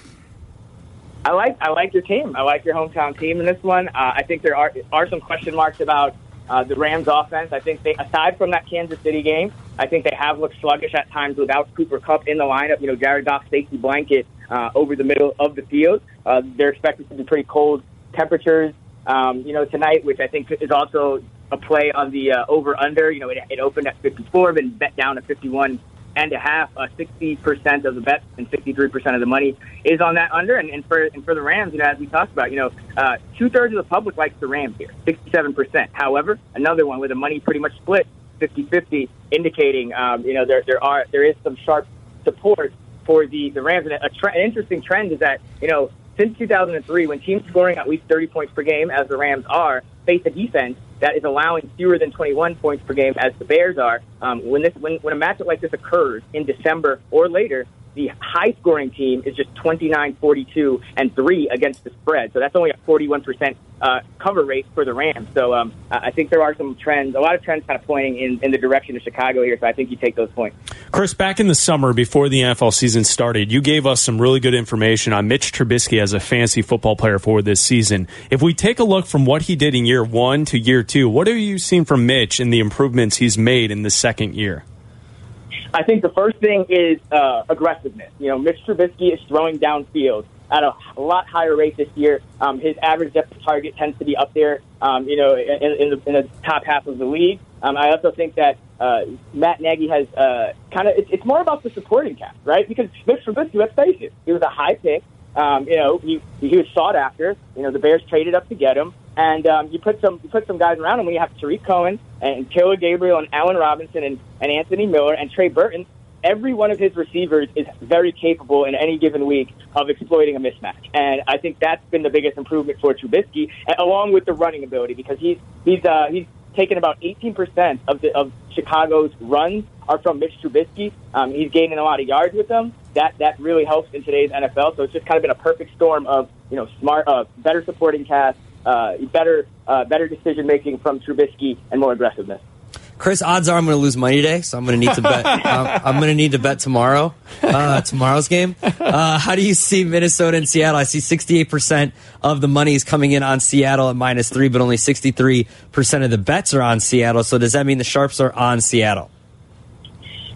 I like I like your team. I like your hometown team in this one. Uh, I think there are are some question marks about uh, the Rams' offense. I think they, aside from that Kansas City game, I think they have looked sluggish at times without Cooper Kupp in the lineup. You know, Jared Goff safety blanket uh, over the middle of the field. Uh, they're expected to be pretty cold temperatures. Um, you know, tonight, which I think is also a play on the uh, over under. You know, it, it opened at 54, been bet down to 51 and a half. Uh, 60% of the bets and 63% of the money is on that under. And, and for and for the Rams, you know, as we talked about, you know, uh, two thirds of the public likes the Rams here, 67%. However, another one where the money pretty much split 50-50, indicating um, you know there there are there is some sharp support for the the Rams. And a tre- an interesting trend is that you know since 2003, when teams scoring at least 30 points per game, as the Rams are, face a defense that is allowing fewer than 21 points per game, as the Bears are. Um, when this when when a matchup like this occurs in December or later, the high scoring team is just 29, 42, and 3 against the spread. So that's only a 41% uh, cover rate for the Rams. So um, I think there are some trends, a lot of trends kind of pointing in, in the direction of Chicago here. So I think you take those points. Chris, back in the summer before the NFL season started, you gave us some really good information on Mitch Trubisky as a fantasy football player for this season. If we take a look from what he did in year one to year two, what have you seen from Mitch and the improvements he's made in the second year? I think the first thing is uh, aggressiveness. You know, Mitch Trubisky is throwing downfield at a, lot higher rate this year. Um, his average depth of target tends to be up there, um, you know, in, in, the, in the top half of the league. Um, I also think that uh, Matt Nagy has uh, kind of, it's, it's more about the supporting cast, right? Because Mitch Trubisky, let's face it, he was a high pick. Um, you know, he, he was sought after. You know, the Bears traded up to get him. And um, you put some you put some guys around him you have Tarik Cohen and Taylor Gabriel and Allen Robinson and, and Anthony Miller and Trey Burton. Every one of his receivers is very capable in any given week of exploiting a mismatch, and I think that's been the biggest improvement for Trubisky, along with the running ability, because he's he's uh, he's taken about 18% of the of Chicago's runs are from Mitch Trubisky. Um, he's gaining a lot of yards with them. That that really helps in today's NFL. So it's just kind of been a perfect storm of you know smart, uh, better supporting cast, uh, better uh, better decision making from Trubisky, and more aggressiveness. Chris, odds are I'm going to lose money today, so I'm going to need to bet. um, I'm going to need to bet tomorrow, uh, tomorrow's game. Uh, how do you see Minnesota and Seattle? I see 68% of the money is coming in on Seattle at minus three, but only 63% of the bets are on Seattle. So does that mean the sharps are on Seattle?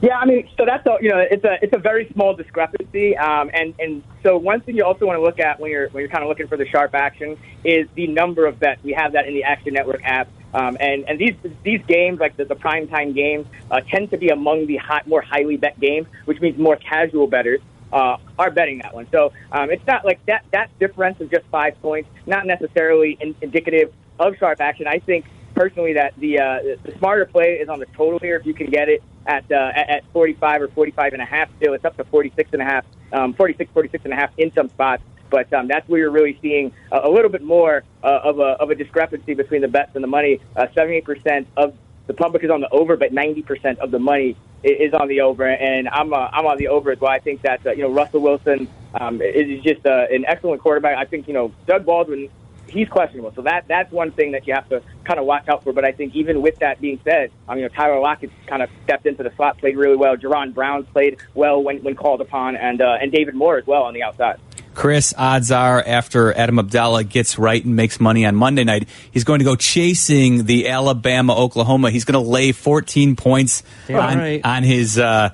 Yeah, I mean, so that's a you know, it's a it's a very small discrepancy, um, and and so one thing you also want to look at when you're when you're kind of looking for the sharp action is the number of bets. We have that in the Action Network app, um, and and these these games like the, the prime time games uh, tend to be among the hot, more highly bet games, which means more casual bettors. Uh, are betting that one, so um, it's not like that. That difference of just five points, not necessarily in, indicative of sharp action. I think personally that the uh, the smarter play is on the total here. If you can get it at uh, at 45 or 45 and a half, still it's up to 46 and a half, um, 46, 46 and a half in some spots. But um, that's where you're really seeing a, a little bit more uh, of a of a discrepancy between the bets and the money. Uh, 78% of the public is on the over, but 90% of the money is on the over, and I'm uh, I'm on the over as well. I think that uh, you know Russell Wilson um, is just uh, an excellent quarterback. I think you know Doug Baldwin he's questionable. So that that's one thing that you have to kind of watch out for. But I think even with that being said, I mean, you know, Tyler Lockett kind of stepped into the slot, played really well. Jaron Brown played well when, when called upon, and uh, and David Moore as well on the outside. Chris, odds are after Adam Abdalla gets right and makes money on Monday night, he's going to go chasing the Alabama Oklahoma. He's going to lay 14 points on, right. on his. Uh,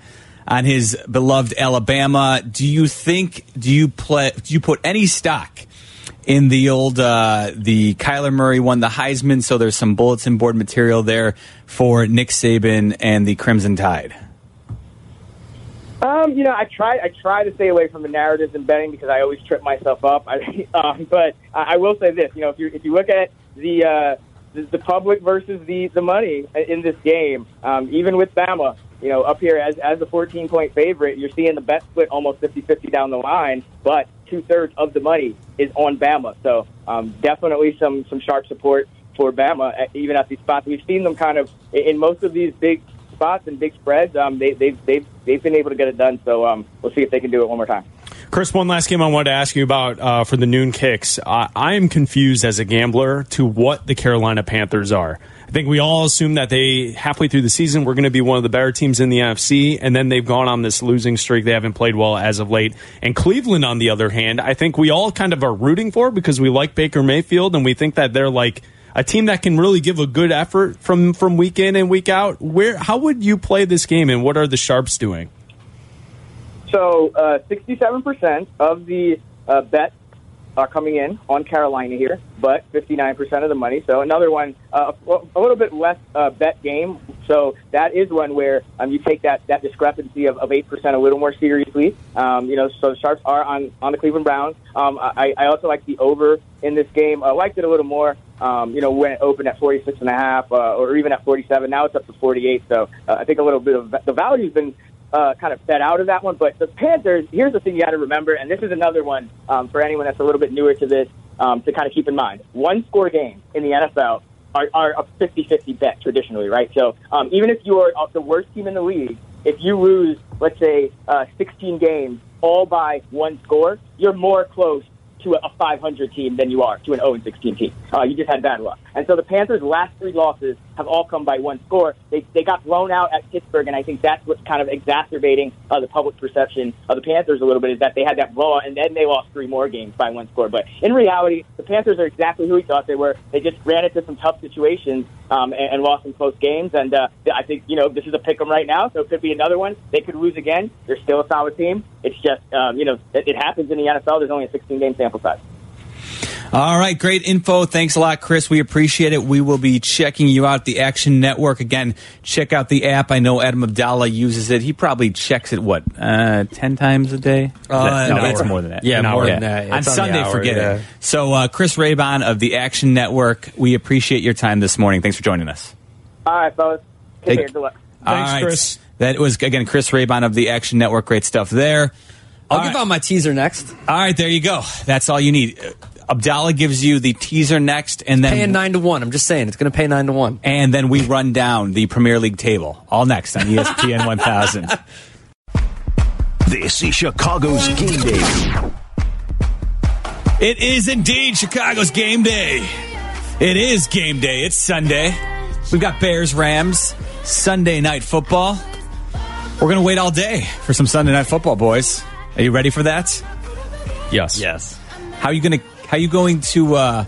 on his beloved Alabama, do you think? Do you play? Do you put any stock in the old uh, the Kyler Murray won the Heisman, so there's some bulletin board material there for Nick Saban and the Crimson Tide. Um, you know, I try I try to stay away from the narratives and betting because I always trip myself up. I, um, but I will say this: you know, if you if you look at the uh, the, the public versus the the money in this game, um, even with Bama, you know, up here as as the 14 point favorite, you're seeing the bet split almost 50-50 down the line, but two thirds of the money is on Bama. So um, definitely some some sharp support for Bama, even at these spots. We've seen them kind of in most of these big spots and big spreads. Um, they, they've they've they've been able to get it done. So um, we'll see if they can do it one more time. Chris, one last game I wanted to ask you about uh, for the noon kicks. I, I am confused as a gambler to what the Carolina Panthers are. I think we all assume that they halfway through the season we're going to be one of the better teams in the NFC, and then they've gone on this losing streak. They haven't played well as of late. And Cleveland, on the other hand, I think we all kind of are rooting for because we like Baker Mayfield and we think that they're like a team that can really give a good effort from from week in and week out. Where how would you play this game, and what are the sharps doing? So, uh, 67% of the uh, bets are coming in on Carolina here, but 59% of the money. So another one, uh, a little bit less uh, bet game. So that is one where um, you take that, that discrepancy of, of 8% a little more seriously. Um, you know, so the Sharps are on, on the Cleveland Browns. Um, I, I also like the over in this game. I liked it a little more. Um, you know, when it opened at 46 and a half, uh, or even at 47. Now it's up to 48. So uh, I think a little bit of the value's been uh, kind of fed out of that one. But the Panthers, here's the thing you got to remember, and this is another one um, for anyone that's a little bit newer to this um, to kind of keep in mind. One score games in the NFL are, are a 50 50 bet traditionally, right? So um, even if you are the worst team in the league, if you lose, let's say, uh, 16 games all by one score, you're more close to a 500 team than you are to an 0 16 team. Uh, you just had bad luck. And so the Panthers' last three losses have all come by one score. They, they got blown out at Pittsburgh, and I think that's what's kind of exacerbating uh, the public perception of the Panthers a little bit is that they had that blowout, and then they lost three more games by one score. But in reality, the Panthers are exactly who we thought they were. They just ran into some tough situations um, and, and lost some close games. And uh, I think, you know, this is a pick 'em right now, so it could be another one. They could lose again. They're still a solid team. It's just, um, you know, it, it happens in the NFL. There's only a 16 game sample size. All right, great info. Thanks a lot, Chris. We appreciate it. We will be checking you out the Action Network again. Check out the app. I know Adam Abdalla uses it. He probably checks it what uh, ten times a day. Uh, no, no, it's more than that. Yeah, more than that. On on Sunday, hour, forget yeah. it. So, uh, Chris Raybon of the Action Network, we appreciate your time this morning. Thanks for joining us. All right, fellas. Take Take- care. Good luck. All right. That was again Chris Raybon of the Action Network. Great stuff there. I'll give out my teaser next. All right, there you go. That's all you need. Abdalla gives you the teaser next, and then Paying nine to one. I'm just saying it's going to pay nine to one. and then we run down the Premier League table. All next on ESPN 1000. This is Chicago's game day. It is indeed Chicago's game day. It is game day. It's Sunday. We've got Bears Rams Sunday night football. We're going to wait all day for some Sunday night football, boys. Are you ready for that? Yes. Yes. How are you going to how you going to uh,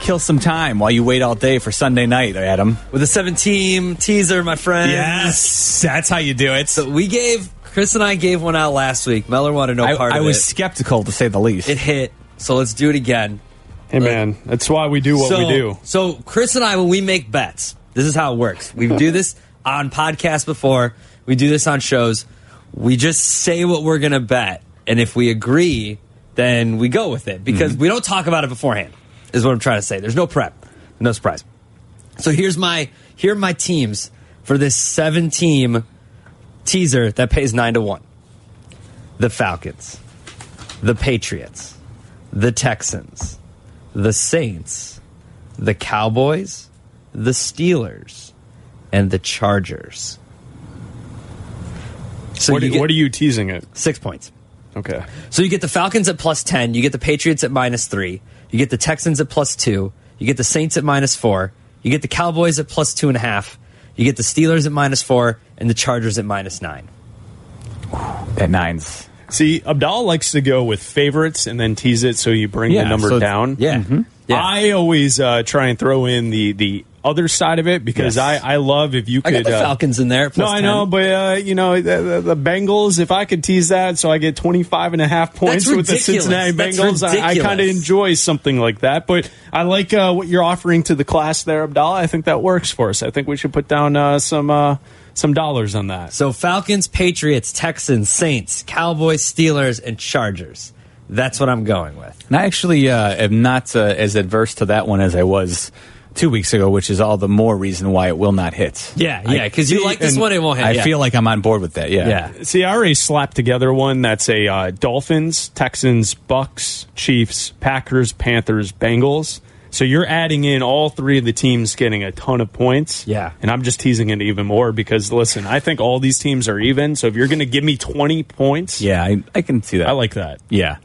kill some time while you wait all day for Sunday night, Adam? With a seven team teaser, my friend. Yes, that's how you do it. So we gave Chris and I gave one out last week. Meller wanted no I, part I of was it. skeptical to say the least. It hit. So let's do it again. Hey, man, that's why we do what so, we do. So Chris and I, when we make bets, this is how it works. We do this on podcasts before. We do this on shows. We just say what we're going to bet, and if we agree, then we go with it because Mm-hmm. we don't talk about it beforehand. Is what I'm trying to say. There's no prep, no surprise. So here's my here are my teams for this seven team teaser that pays nine to one. The Falcons, the Patriots, the Texans, the Saints, the Cowboys, the Steelers, and the Chargers. So what, you what are you teasing it? six points. Okay. So you get the Falcons at plus 10, you get the Patriots at minus 3, you get the Texans at plus 2, you get the Saints at minus 4, you get the Cowboys at plus 2.5, you get the Steelers at minus 4, and the Chargers at minus 9. That nines. See, Abdal likes to go with favorites and then tease it so you bring Yeah, the number so down. Yeah. Yeah. I always uh, try and throw in the the other side of it because Yes. I, I love if you I could. got the uh, Falcons in there. at no, plus I 10. know, but uh, you know the, the, the Bengals. If I could tease that, so I get 25 and a half points with the. Cincinnati Bengals, I, I kind of enjoy something like that. But I like uh, what you're offering to the class there, Abdalla. I think that works for us. I think we should put down uh, some uh, some dollars on that. So Falcons, Patriots, Texans, Saints, Cowboys, Steelers, and Chargers. That's what I'm going with. And I actually uh, am not uh, as adverse to that one as I was two weeks ago, which is all the more reason why it will not hit. Yeah, yeah, because you like this one, it won't hit. I yeah. feel like I'm on board with that. Yeah. Yeah. See, I already slapped together one that's a uh, Dolphins, Texans, Bucks, Chiefs, Packers, Panthers, Bengals. So you're adding in all three of the teams getting a ton of points. Yeah. And I'm just teasing it even more because, listen, I think all these teams are even. So if you're going to give me 20 points, Yeah, I, I can see that. I like that. Yeah.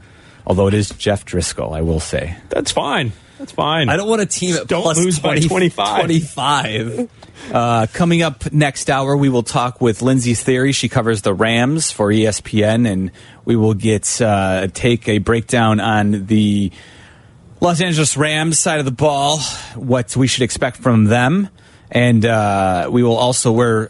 Although it is Jeff Driscoll, I will say. That's fine. That's fine. I don't want a team at Don't plus lose by 25. 25. Uh, coming up next hour, we will talk with Lindsey Thiry. She covers the Rams for ESPN, and we will get uh, take a breakdown on the Los Angeles Rams side of the ball, what we should expect from them, and uh, we will also we're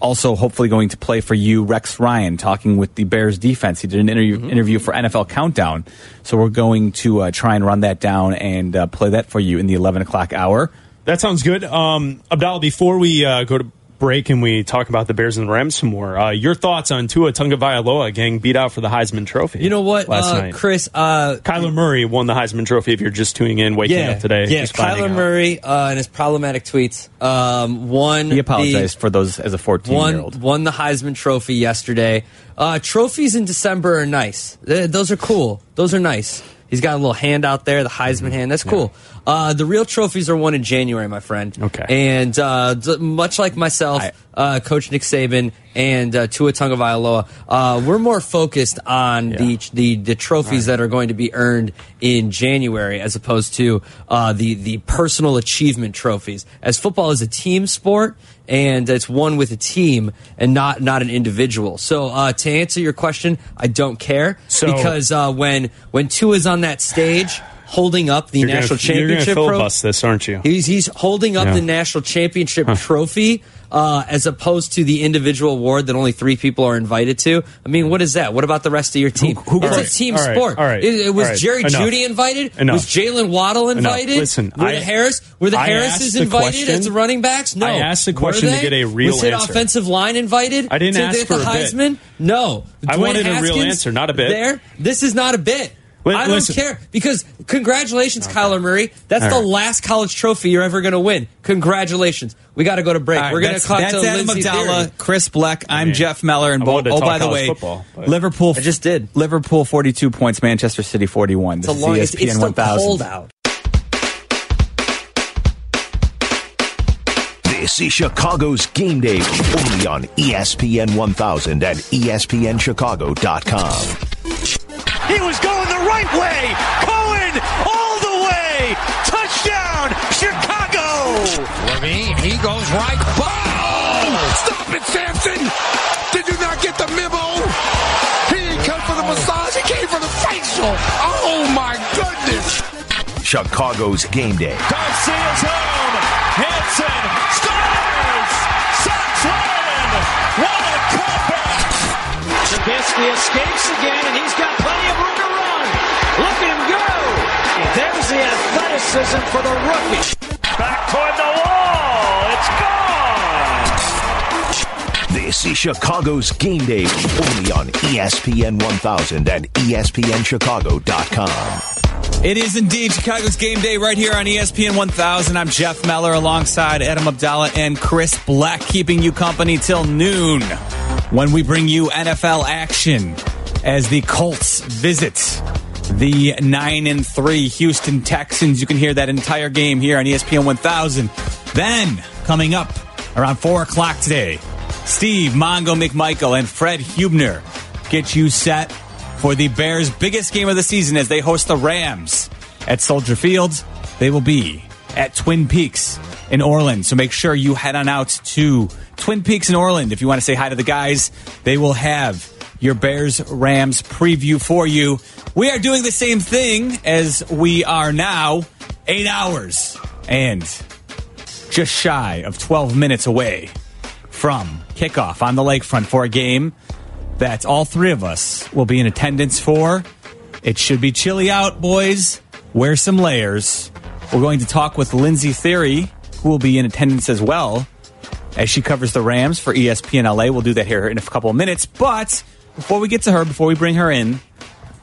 also hopefully going to play for you Rex Ryan talking with the Bears defense. He did an interview interview for NFL Countdown, so we're going to uh, try and run that down and uh, play that for you in the eleven o'clock hour. That sounds good. Um, Abdalla, before we uh, go to break and we talk about the Bears and the Rams some more, uh, your thoughts on Tua Tagovailoa getting beat out for the Heisman Trophy? You know what, Last uh, night. Chris? Uh, Kyler Murray won the Heisman Trophy. If you're just tuning in, waking yeah, up today, yeah. just Kyler out. Murray uh, and his problematic tweets um, won. He apologized for those as a fourteen year won old. won the Heisman Trophy yesterday. Uh, trophies in December are nice. Th- those are cool. Those are nice. He's got a little hand out there, the Heisman Mm-hmm. hand. That's cool. Uh, the real trophies are won in January, my friend. Okay. And uh, much like myself, uh, Coach Nick Saban and uh, Tua Tagovailoa, uh, we're more focused on the, the the trophies that are going to be earned in January as opposed to uh, the the personal achievement trophies. As football is a team sport and it's one with a team and not not an individual. So uh, to answer your question, I don't care So- because uh, when when Tua is on that stage holding up the You're national gonna, you're gonna championship trophy. filibust this, aren't you? He's he's holding up Yeah. the national championship trophy uh, as opposed to the individual award that only three people are invited to. I mean, what is that? What about the rest of your team? who- it's all a team all right, sport. all right, It, it was right, Jerry enough. Judy invited. Enough. Was Jaylen Waddle Enough. invited? Listen, were I- the Harris were the I Harrises the invited question- as the running backs? No. I asked the question to get a real was it answer. offensive line invited? I didn't to ask get for the a bit. Heisman. No, I Dwayne wanted a real Haskins answer, not a bit. There, this is not a bit. Li- I don't listen. care because congratulations, Kyler Murray. That's All the right. last college trophy you're ever going to win. Congratulations. We got to go to break. All right, We're going to that's, talk that's to Adam Lindsey Abdalla, Thiry. Chris Bleck. I'm mean, Jeff Meller, and I Bo- oh, by the college way, football, Liverpool. I just did. Liverpool 42 points, Manchester City 41. It's a This long. is It's, it's ESPN still 1000. cold out. This is Chicago's Game Day, only on ESPN 1000 and E ESPNChicago.com. He was going the right way. Cohen all the way. Touchdown, Chicago. LaVine, he goes right. Oh! Stop it, Samson! Did you not get the memo? He didn't come for the massage, he came for the facial. Oh my goodness! Chicago's Game Day. Garcia's home. Trubisky escapes again, and he's got plenty of room to run. Look at him go. There's the athleticism for the rookie. Back toward the wall. It's gone. This is Chicago's Game Day, only on ESPN 1000 and ESPNChicago.com. It is indeed Chicago's game day right here on ESPN 1000. I'm Jeff Meller alongside Adam Abdalla and Chris Bleck, keeping you company till noon when we bring you NFL action as the Colts visit the 9 and 3 Houston Texans. You can hear that entire game here on ESPN 1000. Then, coming up around 4 o'clock today, Steve Mongo McMichael and Fred Hubner get you set for the Bears' biggest game of the season as they host the Rams at Soldier Field. They will be at Twin Peaks in Orland. So make sure you head on out to Twin Peaks in Orland if you want to say hi to the guys. They will have your Bears Rams preview for you. We are doing the same thing as we are now, eight hours and just shy of 12 minutes away from kickoff on the lakefront for a game that all three of us will be in attendance for. It should be chilly out, boys. Wear some layers. We're going to talk with Lindsey Thiry, who will be in attendance as well, as she covers the Rams for ESPN LA. We'll do that here in a couple of minutes. But before we get to her, before we bring her in,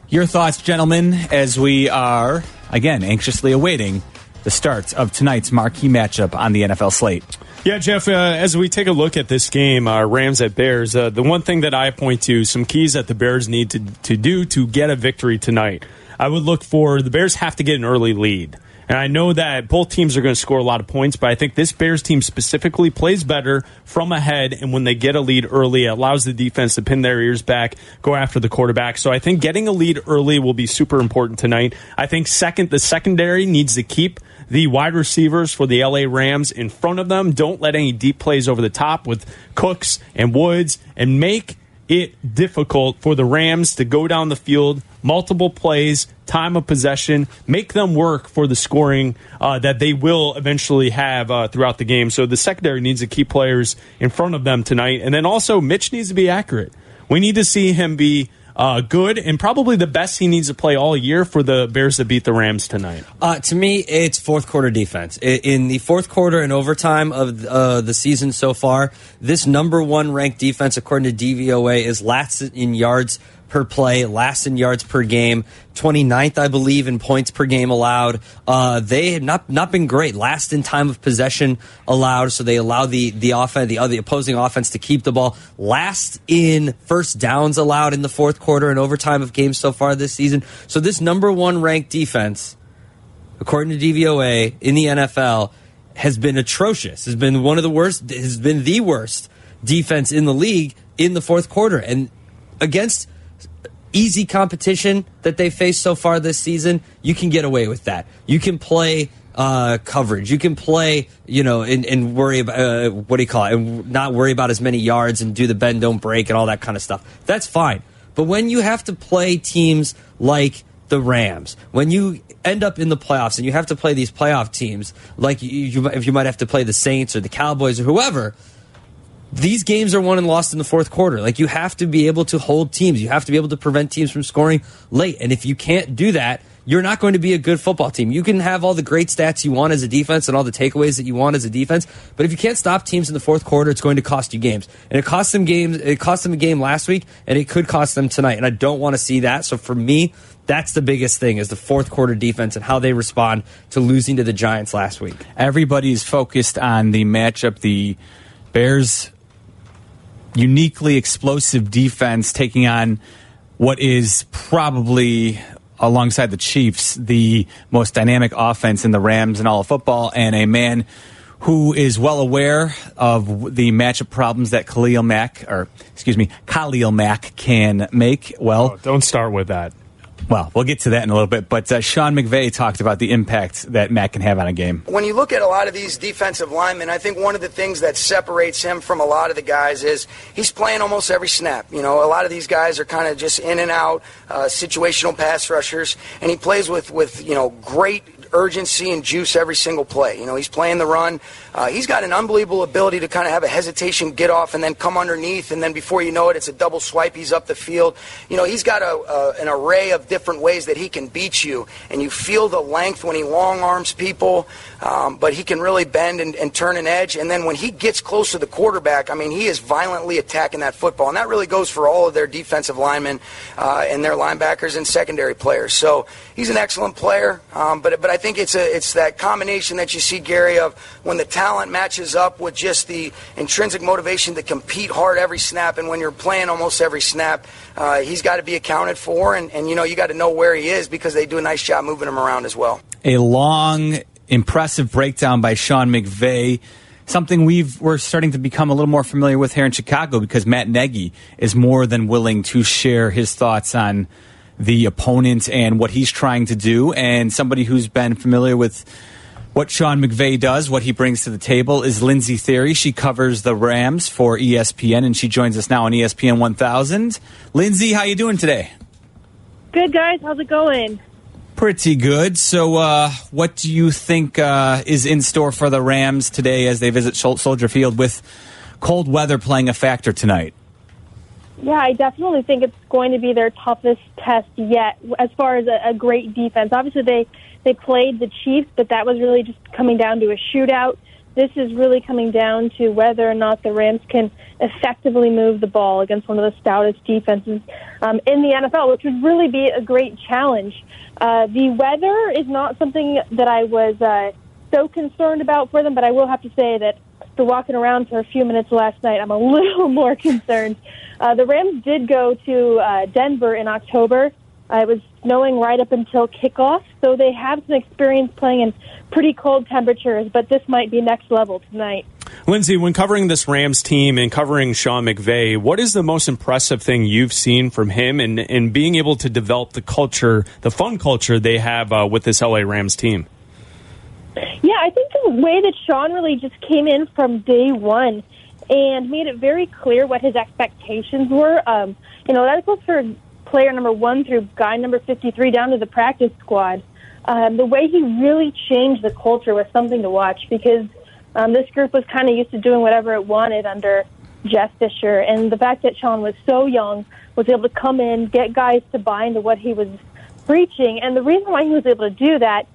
your thoughts, gentlemen, as we are, again, anxiously awaiting the start of tonight's marquee matchup on the NFL slate. Yeah, Jeff, uh, as we take a look at this game, uh, Rams at Bears, uh, the one thing that I point to, some keys that the Bears need to, to do to get a victory tonight. I would look for the Bears have to get an early lead. And I know that both teams are going to score a lot of points, but I think this Bears team specifically plays better from ahead. And when they get a lead early, it allows the defense to pin their ears back, go after the quarterback. So I think getting a lead early will be super important tonight. I think second, the secondary needs to keep the wide receivers for the LA Rams in front of them. Don't let any deep plays over the top with Cooks and Woods and make it difficult for the Rams to go down the field, multiple plays, time of possession, make them work for the scoring uh, that they will eventually have uh, throughout the game. So the secondary needs to keep players in front of them tonight. And then also, Mitch needs to be accurate. We need to see him be uh, good and probably the best he needs to play all year for the Bears to beat the Rams tonight. Uh, to me, it's fourth quarter defense. In the fourth quarter and overtime of uh, the season so far, this number one ranked defense, according to DVOA, is last in yards per play, last in yards per game, 29th, I believe, in points per game allowed. Uh, they have not not been great. Last in time of possession allowed, so they allow the the offense, the opposing offense to keep the ball. Last in first downs allowed in the fourth quarter and overtime of games so far this season. So this number one ranked defense, according to DVOA in the NFL, has been atrocious. Has been one of the worst. Has been the worst defense in the league in the fourth quarter, and against easy competition that they faced so far this season, you can get away with that. You can play uh, coverage. You can play, you know, and, and worry about uh, what do you call it, and not worry about as many yards and do the bend don't break and all that kind of stuff. That's fine. But when you have to play teams like the Rams, when you end up in the playoffs and you have to play these playoff teams, like you, you if you might have to play the Saints or the Cowboys or whoever, these games are won and lost in the fourth quarter. Like you have to be able to hold teams. You have to be able to prevent teams from scoring late. And if you can't do that, you're not going to be a good football team. You can have all the great stats you want as a defense and all the takeaways that you want as a defense, but if you can't stop teams in the fourth quarter, it's going to cost you games. And it cost them games. It cost them a game last week, and it could cost them tonight. And I don't want to see that. So for me, that's the biggest thing is the fourth quarter defense and how they respond to losing to the Giants last week. Everybody's focused on the matchup. The Bears uniquely explosive defense taking on what is probably alongside the Chiefs the most dynamic offense in the Rams and all of football and a man who is well aware of the matchup problems that Khalil Mack or excuse me Khalil Mack can make. Well Oh, don't start with that well we'll get to that in a little bit but uh, Sean McVay talked about the impact that Mack can have on a game When you look at a lot of these defensive linemen, I think one of the things that separates him from a lot of the guys is he's playing almost every snap. You know, a lot of these guys are kind of just in and out, uh, situational pass rushers, and he plays with, with you know, great urgency and juice every single play. You know, he's playing the run. Uh, he's got an unbelievable ability to kind of have a hesitation, get off, and then come underneath, and then before you know it, it's a double swipe. He's up the field. You know, he's got a, uh, an array of different ways that he can beat you, and you feel the length when he long arms people, um, but he can really bend and, and turn an edge. And then when he gets close to the quarterback, I mean, he is violently attacking that football, and that really goes for all of their defensive linemen uh, and their linebackers and secondary players. So he's an excellent player, um, but but I think it's a it's that combination that you see Gary of when the talent matches up with just the intrinsic motivation to compete hard every snap, and when you're playing almost every snap, uh, he's got to be accounted for, and, and you know you got to know where he is because they do a nice job moving him around as well. a long, impressive breakdown by Sean McVay. Something we've we're starting to become a little more familiar with here in Chicago because Matt Nagy is more than willing to share his thoughts on the opponent and what he's trying to do. And somebody who's been familiar with what Sean McVay does, what he brings to the table, is Lindsey Thiry. She covers the Rams for ESPN, and she joins us now on ESPN 1000. Lindsey, how you doing today? Good guys, how's it going? Pretty good. So, uh, what do you think uh, is in store for the Rams today as they visit Sol- Soldier Field with cold weather playing a factor tonight? Yeah, I definitely think it's going to be their toughest test yet as far as a, a great defense. Obviously, they they played the Chiefs, but that was really just coming down to a shootout. This is really coming down to whether or not the Rams can effectively move the ball against one of the stoutest defenses um, in the NFL, which would really be a great challenge. Uh, the weather is not something that I was uh, so concerned about for them, but I will have to say that after walking around for a few minutes last night, I'm a little more concerned. Uh, the Rams did go to uh, Denver in October Uh, it was snowing right up until kickoff, so they have some experience playing in pretty cold temperatures, but this might be next level tonight. Lindsey, when covering this Rams team and covering Sean McVay, what is the most impressive thing you've seen from him and, and being able to develop the culture, the fun culture they have uh, with this LA Rams team? Yeah, I think the way that Sean really just came in from day one and made it very clear what his expectations were. Um, you know, that goes for player number one through guy number 53 down to the practice squad. Um, the way he really changed the culture was something to watch because um, this group was kind of used to doing whatever it wanted under Jeff Fisher. And the fact that Sean was so young, was able to come in, get guys to buy into what he was preaching. And the reason why he was able to do that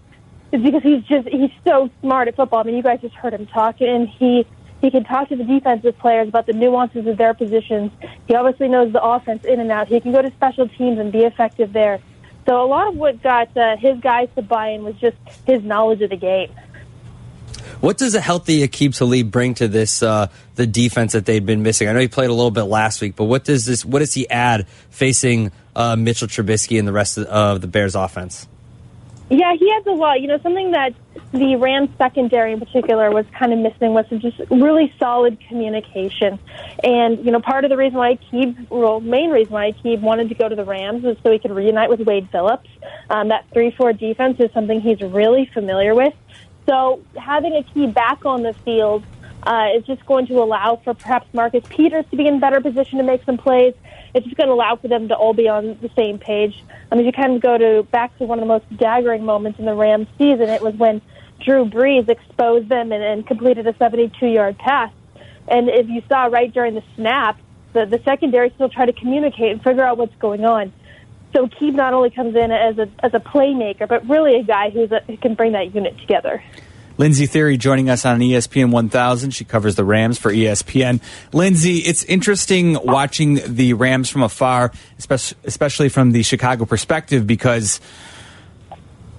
is because he's just, he's so smart at football. I mean, you guys just heard him talking, and he, he can talk to the defensive players about the nuances of their positions. He obviously knows the offense in and out. He can go to special teams and be effective there. So a lot of what got uh, his guys to buy in was just his knowledge of the game. What does a healthy Aqib Talib bring to this uh, the defense that they'd been missing? I know he played a little bit last week, but what does this? What does he add facing uh, Mitchell Trubisky and the rest of the Bears offense? Yeah, he has a lot. You know, something that the Rams secondary in particular was kind of missing was just really solid communication. And, you know, part of the reason why Aqib, well, main reason why Aqib wanted to go to the Rams was so he could reunite with Wade Phillips. Um, that 3-4 defense is something he's really familiar with. So having Aqib back on the field uh, is just going to allow for perhaps Marcus Peters to be in better position to make some plays. It's just going to allow for them to all be on the same page. I mean, you kind of go to back to one of the most daggering moments in the Rams season. It was when Drew Brees exposed them and, and completed a 72-yard pass. And if you saw right during the snap, the, the secondary still tried to communicate and figure out what's going on. So Keeb not only comes in as a as a playmaker, but really a guy who's a, who can bring that unit together. Lindsey Thiry joining us on ESPN 1000. She covers the Rams for ESPN. Lindsey, it's interesting watching the Rams from afar, especially from the Chicago perspective, because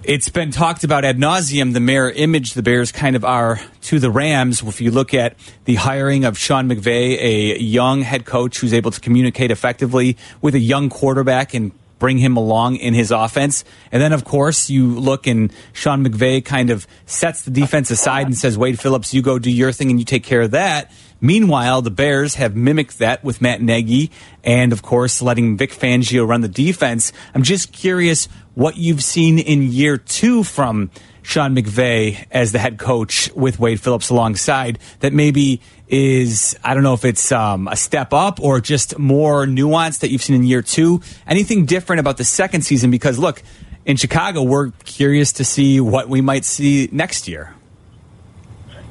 it's been talked about ad nauseum the mirror image the Bears kind of are to the Rams. If you look at the hiring of Sean McVay, a young head coach who's able to communicate effectively with a young quarterback and bring him along in his offense. And then, of course, you look and Sean McVay kind of sets the defense aside and says, Wade Phillips, you go do your thing and you take care of that. Meanwhile, the Bears have mimicked that with Matt Nagy and, of course, letting Vic Fangio run the defense. I'm just curious what you've seen in year two from Sean McVay as the head coach with Wade Phillips alongside that maybe is, I don't know if it's um, a step up or just more nuance that you've seen in year two. Anything different about the second season? Because, look, in Chicago, we're curious to see what we might see next year.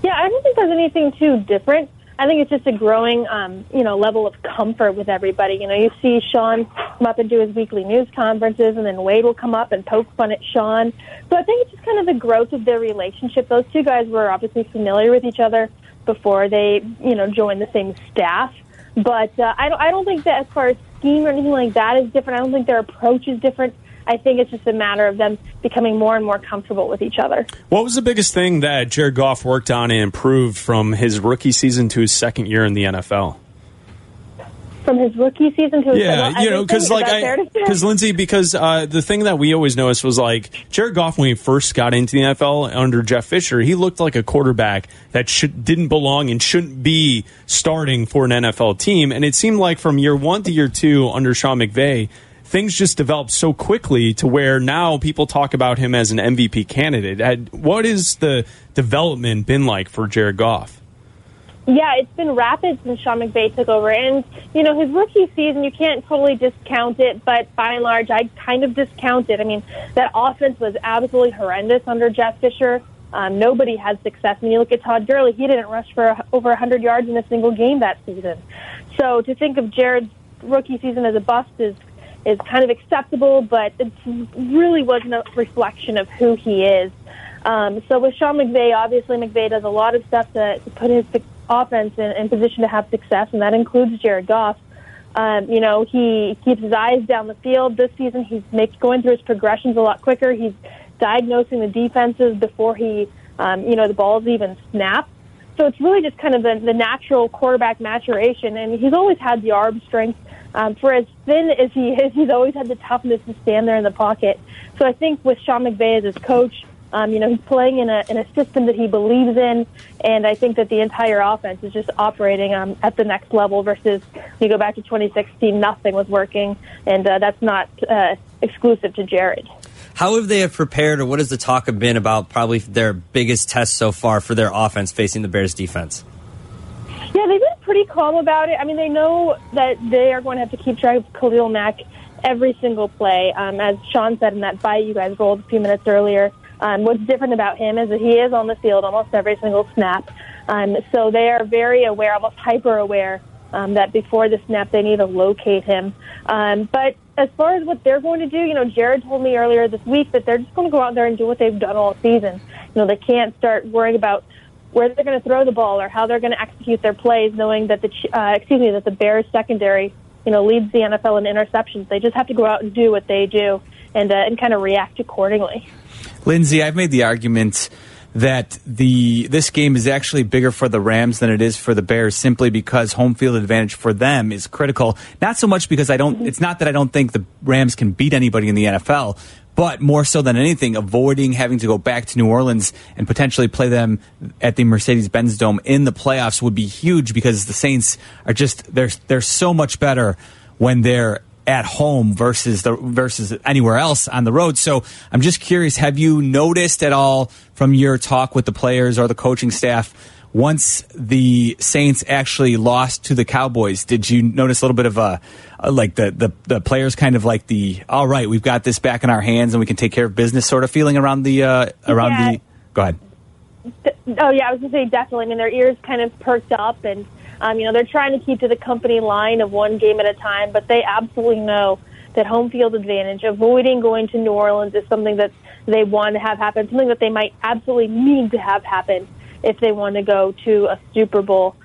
Yeah, I don't think there's anything too different. I think it's just a growing, um, you know, level of comfort with everybody. You know, you see Sean come up and do his weekly news conferences, and then Wade will come up and poke fun at Sean. So I think it's just kind of the growth of their relationship. Those two guys were obviously familiar with each other before they, you know, joined the same staff. But uh, I don't, I don't think that as far as scheme or anything like that is different. I don't think their approach is different. I think it's just a matter of them becoming more and more comfortable with each other. What was the biggest thing that Jared Goff worked on and improved from his rookie season to his second year in the NFL? From his rookie season to his yeah, you know, because like I because Lindsey, because uh, the thing that we always noticed was like Jared Goff when he first got into the NFL under Jeff Fisher, he looked like a quarterback that should, didn't belong and shouldn't be starting for an NFL team, and it seemed like from year one to year two under Sean McVay things just developed so quickly to where now people talk about him as an MVP candidate. What has the development been like for Jared Goff? Yeah, it's been rapid since Sean McVay took over. And, you know, his rookie season, you can't totally discount it, but by and large, I kind of discount it. I mean, that offense was absolutely horrendous under Jeff Fisher. Um, nobody had success. Mean, you look at Todd Gurley, he didn't rush for over 100 yards in a single game that season. So to think of Jared's rookie season as a bust is is kind of acceptable, but it really wasn't a reflection of who he is. Um, so with Sean McVay, obviously McVay does a lot of stuff to, to put his offense in, in position to have success, and that includes Jared Goff. Um, you know, he keeps his eyes down the field. This season, he's make, going through his progressions a lot quicker. He's diagnosing the defenses before he, um, you know, the balls even snap. So it's really just kind of the, the natural quarterback maturation, and he's always had the arm strength um, for as thin as he is, he's always had the toughness to stand there in the pocket. So I think with Sean McVay as his coach, um, you know, he's playing in a, in a system that he believes in, and I think that the entire offense is just operating um, at the next level versus you go back to 2016, nothing was working, and uh, that's not uh, exclusive to Jared. How have they have prepared, or what has the talk have been about probably their biggest test so far for their offense facing the Bears defense? Yeah, they've been pretty calm about it. I mean, they know that they are going to have to keep track of Khalil Mack every single play. Um, as Sean said in that bite you guys rolled a few minutes earlier, um, what's different about him is that he is on the field almost every single snap. Um, so they are very aware, almost hyper aware, um, that before the snap they need to locate him. Um, but as far as what they're going to do, you know, Jared told me earlier this week that they're just going to go out there and do what they've done all season. You know, they can't start worrying about where they're going to throw the ball or how they're going to execute their plays, knowing that the uh, excuse me that the Bears secondary, you know, leads the NFL in interceptions. They just have to go out and do what they do and uh, and kind of react accordingly. Lindsey, I've made the argument that the this game is actually bigger for the Rams than it is for the Bears simply because home field advantage for them is critical. Not so much because I don't mm-hmm. it's not that I don't think the Rams can beat anybody in the NFL, but more so than anything avoiding having to go back to New Orleans and potentially play them at the Mercedes-Benz Dome in the playoffs would be huge because the Saints are just they're they're so much better when they're at home versus the versus anywhere else on the road. So I'm just curious, have you noticed at all from your talk with the players or the coaching staff once the Saints actually lost to the Cowboys? Did you notice a little bit of a, a like the, the the players kind of like the all right, we've got this back in our hands and we can take care of business sort of feeling around the uh, around Yeah. the go ahead. Oh yeah, I was to say definitely. I mean, their ears kind of perked up, and um, you know they're trying to keep to the company line of one game at a time. But they absolutely know that home field advantage, avoiding going to New Orleans, is something that they want to have happen. Something that they might absolutely need to have happen if they want to go to a Super Bowl.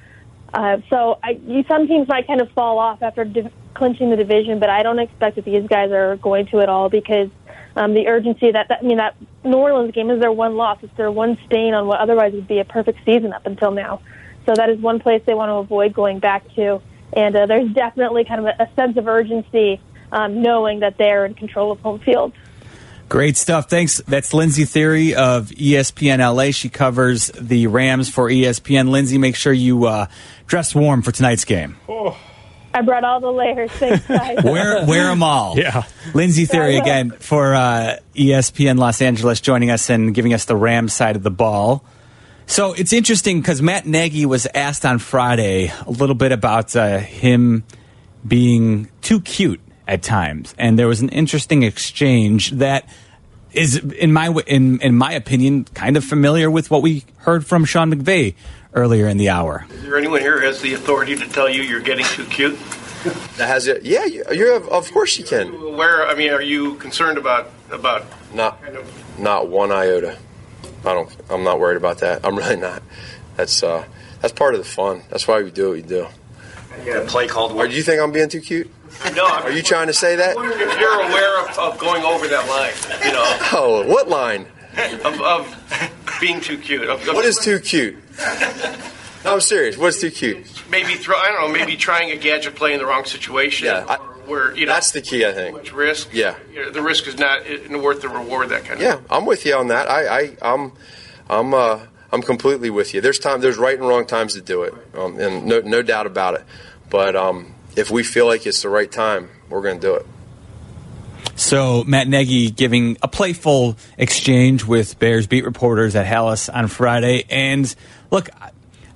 Uh, so I, you, some teams might kind of fall off after div- clinching the division, but I don't expect that these guys are going to at all because um, the urgency that, that I mean that New Orleans game is their one loss. It's their one stain on what otherwise would be a perfect season up until now. So that is one place they want to avoid going back to. And uh, there's definitely kind of a, a sense of urgency um, knowing that they're in control of home field. Great stuff. Thanks. That's Lindsey Thiry of ESPN LA. She covers the Rams for ESPN. Lindsey, make sure you uh, dress warm for tonight's game. I brought all the layers. Thanks, guys. Wear wear them all. Yeah. Lindsey Thiry again for uh, ESPN Los Angeles joining us and giving us the Rams side of the ball. So it's interesting because Matt Nagy was asked on Friday a little bit about uh, him being too cute at times, and there was an interesting exchange that is, in my in in my opinion, kind of familiar with what we heard from Sean McVay earlier in the hour. Is there anyone here who has the authority to tell you you're getting too cute? That has it. Yeah, you, you're. Of course you can. Where I mean, are you concerned about about Not, not one iota. I don't. I'm not worried about that. I'm really not. That's uh, that's part of the fun. That's why we do what we do. a play called? Or do you think I'm being too cute? No, I'm Are you trying to say that? if you're aware of, of going over that line. You know, Oh, what line? of, of being too cute. Of What is too cute? No, I'm serious. What's too cute? maybe throw? I don't know. Maybe trying a gadget play in the wrong situation. Yeah, I- where you know That's the key, I think. much risk. Yeah. You know, the risk is not worth the reward. That kind of. Yeah, I'm with you on that. I, I I'm, I'm, uh, I'm completely with you. There's time. There's right and wrong times to do it, um, and no, no doubt about it. But um, if we feel like it's the right time, we're going to do it. So Matt Nagy giving a playful exchange with Bears beat reporters at Halas on Friday. And look,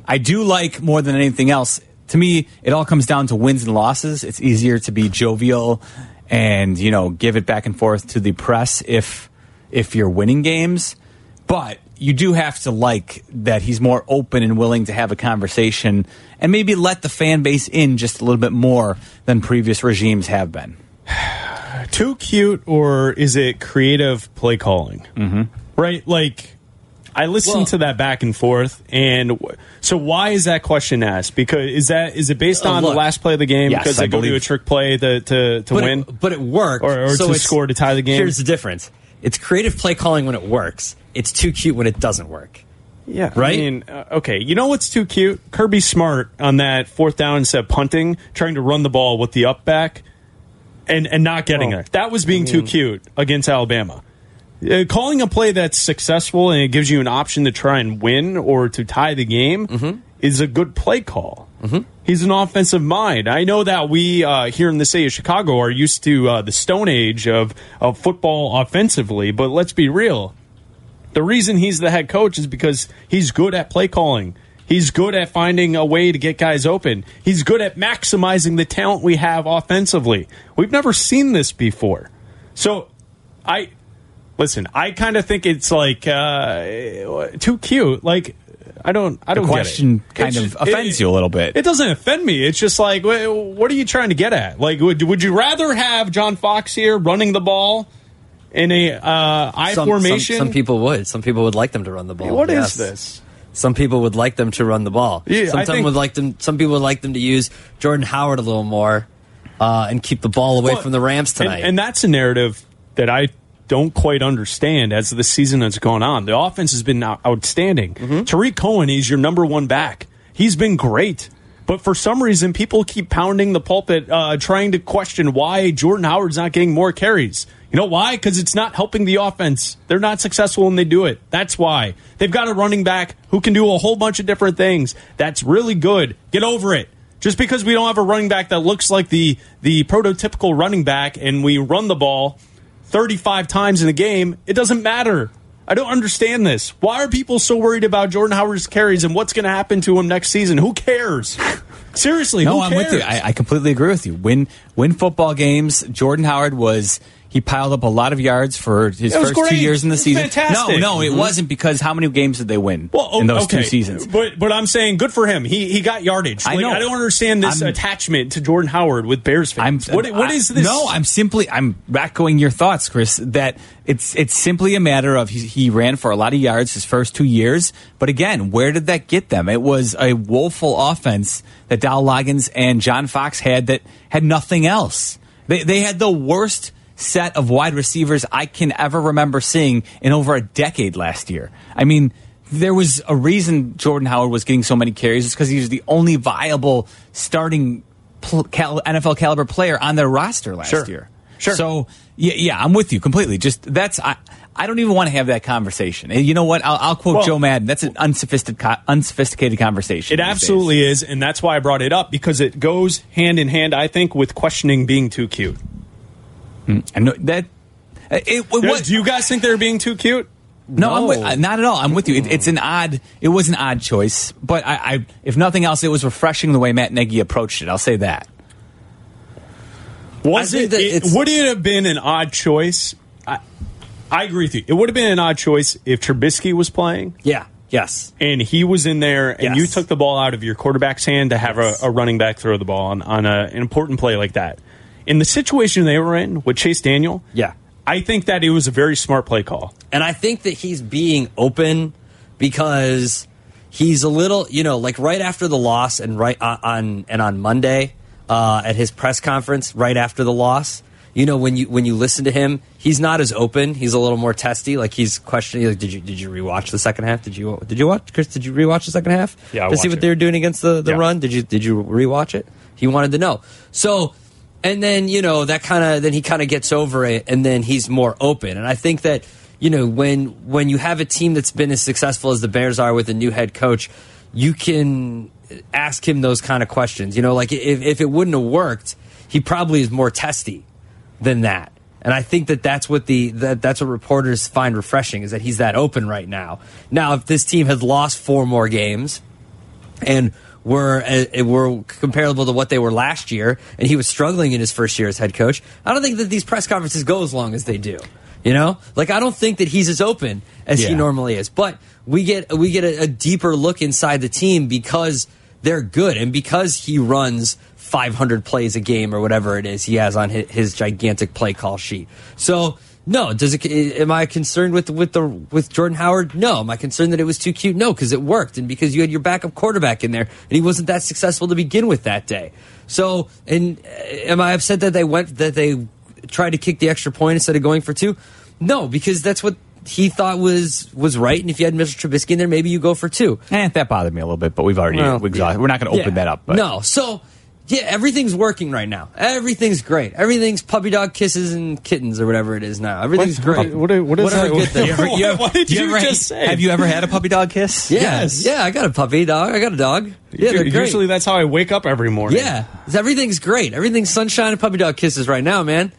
I do like more than anything else. To me, it all comes down to wins and losses. It's easier to be jovial and you know give it back and forth to the press if if you're winning games. But you do have to like that he's more open and willing to have a conversation and maybe let the fan base in just a little bit more than previous regimes have been. too cute or is it creative play calling? Mm-hmm. Right? Like, I listened Well- to that back and forth, and w- so why is that question asked? Because is that is it based Oh, on look. the last play of the game? Yes, because I they go to a trick play to to, to but win, It, but it worked. or, or so to score to tie the game. Here's the difference. It's creative play calling when it works. It's too cute when it doesn't work. Yeah, Right? I mean, uh, okay. You know what's too cute? Kirby Smart on that fourth down instead of punting, trying to run the ball with the up back, and and not getting Oh. it. That was being I too cute against Alabama. Uh, calling a play that's successful and it gives you an option to try and win or to tie the game Mm-hmm. is a good play call. He's an offensive mind. I know that we uh, here in the city of Chicago are used to uh, the stone age of, of football offensively, but let's be real. The reason he's the head coach is because he's good at play calling. He's good at finding a way to get guys open. He's good at maximizing the talent we have offensively. We've never seen this before. So, I listen. I kind of think it's like uh, too cute. Like I don't. I don't. it. question kind It's of offends you a little bit. It doesn't offend me. It's just like, what are you trying to get at? Like, would, would you rather have John Fox here running the ball in a uh, I some, formation? Some, some people would. Some people would like them to run the ball. What is yes. this? Some people would like them to run the ball. Yeah, I think- would like them. Some people would like them to use Jordan Howard a little more uh, and keep the ball away Well, from the Rams and- tonight. And, that's a narrative that I don't quite understand as the season has gone on. The offense has been outstanding. Mm-hmm. Tarik Cohen is your number one back. He's been great. But for some reason, people keep pounding the pulpit, uh, trying to question why Jordan Howard's not getting more carries. You know why? Because it's not helping the offense. They're not successful when they do it. That's why. They've got a running back who can do a whole bunch of different things. That's really good. Get over it. Just because we don't have a running back that looks like the the prototypical running back and we run the ball 35 times in a game, it doesn't matter. I don't understand this. Why are people so worried about Jordan Howard's carries and what's going to happen to him next season? Who cares? Seriously, no, who I'm with you. I, I completely agree with you. Win win football games. Jordan Howard was he piled up a lot of yards for his first two years in the season. fantastic. No, no, it Mhm. wasn't because how many games did they win Well, oh, in those okay. two seasons? But but I'm saying good for him. He he got yardage. I know. I don't understand this I'm- attachment to Jordan Howard with Bears fans. what what I- is this? No, I'm simply I'm echoing your thoughts, Chris. That it's it's simply a matter of he, he ran for a lot of yards his first two years, but again, where did that get them? It was a woeful offense that Dowell Loggains and John Fox had that had nothing else. They they had the worst set of wide receivers I can ever remember seeing in over a decade last year. I mean. There was a reason Jordan Howard was getting so many carries. It's because he was the only viable starting cal- NFL caliber player on their roster last Sure. year. Sure. So yeah, yeah, I'm with you completely. Just that's I. I don't even want to have that conversation. And you know what? I'll, I'll quote Well- Joe Maddon. That's an unsophisticated, unsophisticated conversation. It absolutely is, and that's why I brought it up because it goes hand in hand. I think with questioning being too cute. Days. I know that. It, it, what, Do you guys think they're being too cute? No, I'm with, uh, not at all. I'm with you. It, it's an odd. It was an odd choice, but I, I, if nothing else, it was refreshing the way Matt Nagy approached it. I'll say that. Was it, that it- Would it have been an odd choice? I, I agree with you. It would have been an odd choice if Trubisky was playing. Yeah. Yes. And he was in there, and Yes. you took the ball out of your quarterback's hand to have Yes. a, a running back throw the ball on, on a, an important play like that. In the situation they were in with Chase Daniel, Yeah. I think that it was a very smart play call. And I think that he's being open because he's a little, you know, like right after the loss and right on, on and on Monday uh, at his press conference, right after the loss. You know, when you when you listen to him, he's not as open. He's a little more testy. Like he's questioning. Like, did you did you rewatch the second half? Did you did you watch Chris? Did you rewatch the second half? Yeah, I to see what it. they were doing against the, the Yeah. run. Did you did you rewatch it? He wanted to know. So and then you know that kind of then he kind of gets over it and then he's more open. And i think that you know when when you have a team that's been as successful as the bears are with a new head coach you can ask him those kind of questions. You know like if, if it wouldn't have worked he probably is more testy than that. And I think that that's what the that, that's what reporters find refreshing is that he's that open right now. Now, if this team had lost four more games, and were uh, were comparable to what they were last year, and he was struggling in his first year as head coach. I don't think that these press conferences go as long as they do. You know, like I don't think that he's as open as he normally is. But we get we get a, a deeper look inside the team because they're good and because he runs 500 plays a game or whatever it is he has on his, his gigantic play call sheet. So no, does it? Am I concerned with with the with Jordan Howard? No. Am I concerned that it was too cute? No, because it worked and because you had your backup quarterback in there and he wasn't that successful to begin with that day. So, and uh, am I upset that they went that they tried to kick the extra point instead of going for two? No, because that's what he thought was was right. And if you had Mr. Trubisky in there, maybe you go for two. Eh, that bothered me a little bit, but we've already Well, we. We're not going to open Yeah. that up. But No, so yeah, everything's working right now. Everything's great. Everything's puppy dog kisses and kittens or whatever it is now. Everything's great. what- what- what is Whatever that? good thing. You ever- you ever- What did Do you ever- just say? Have you ever had a puppy dog kiss? Yeah, Yes. yeah, I got a puppy dog. I got a dog. Yeah, they're great. Usually that's how I wake up every morning. Yeah, everything's great. Everything's sunshine and puppy dog kisses right now, man.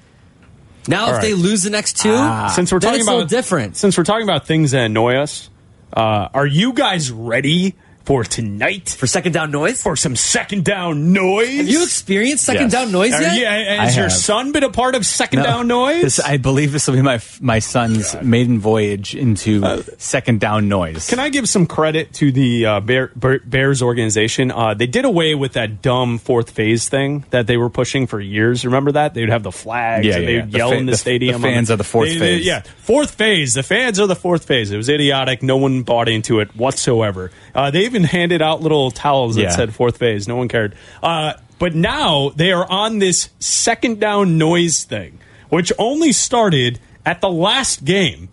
Now, All if right. they lose the next two, since we're talking it's about a little different. Since we're talking about things that annoy us, uh, are you guys ready for tonight for second down noise? For some second down noise? Have you experienced second Yes. down noise Are yet? you- has I your have. son been a part of second No. down noise? This, I believe this will be my my son's maiden voyage into second down noise. Can I give some credit to the uh, Bear, Bear, Bears organization? Uh, they did away with that dumb fourth phase thing that they were pushing for years. Remember that? They'd have the flags Yeah, and yeah, they'd yeah. The yell fa- in the, the- stadium. the on fans are the fourth they- they- phase. yeah, fourth phase. The fans are the fourth phase. It was idiotic. No one bought into it whatsoever. Uh, they even handed out little towels that Yeah. said fourth phase. No one cared. Uh, but now they are on this second down noise thing, which only started at the last game.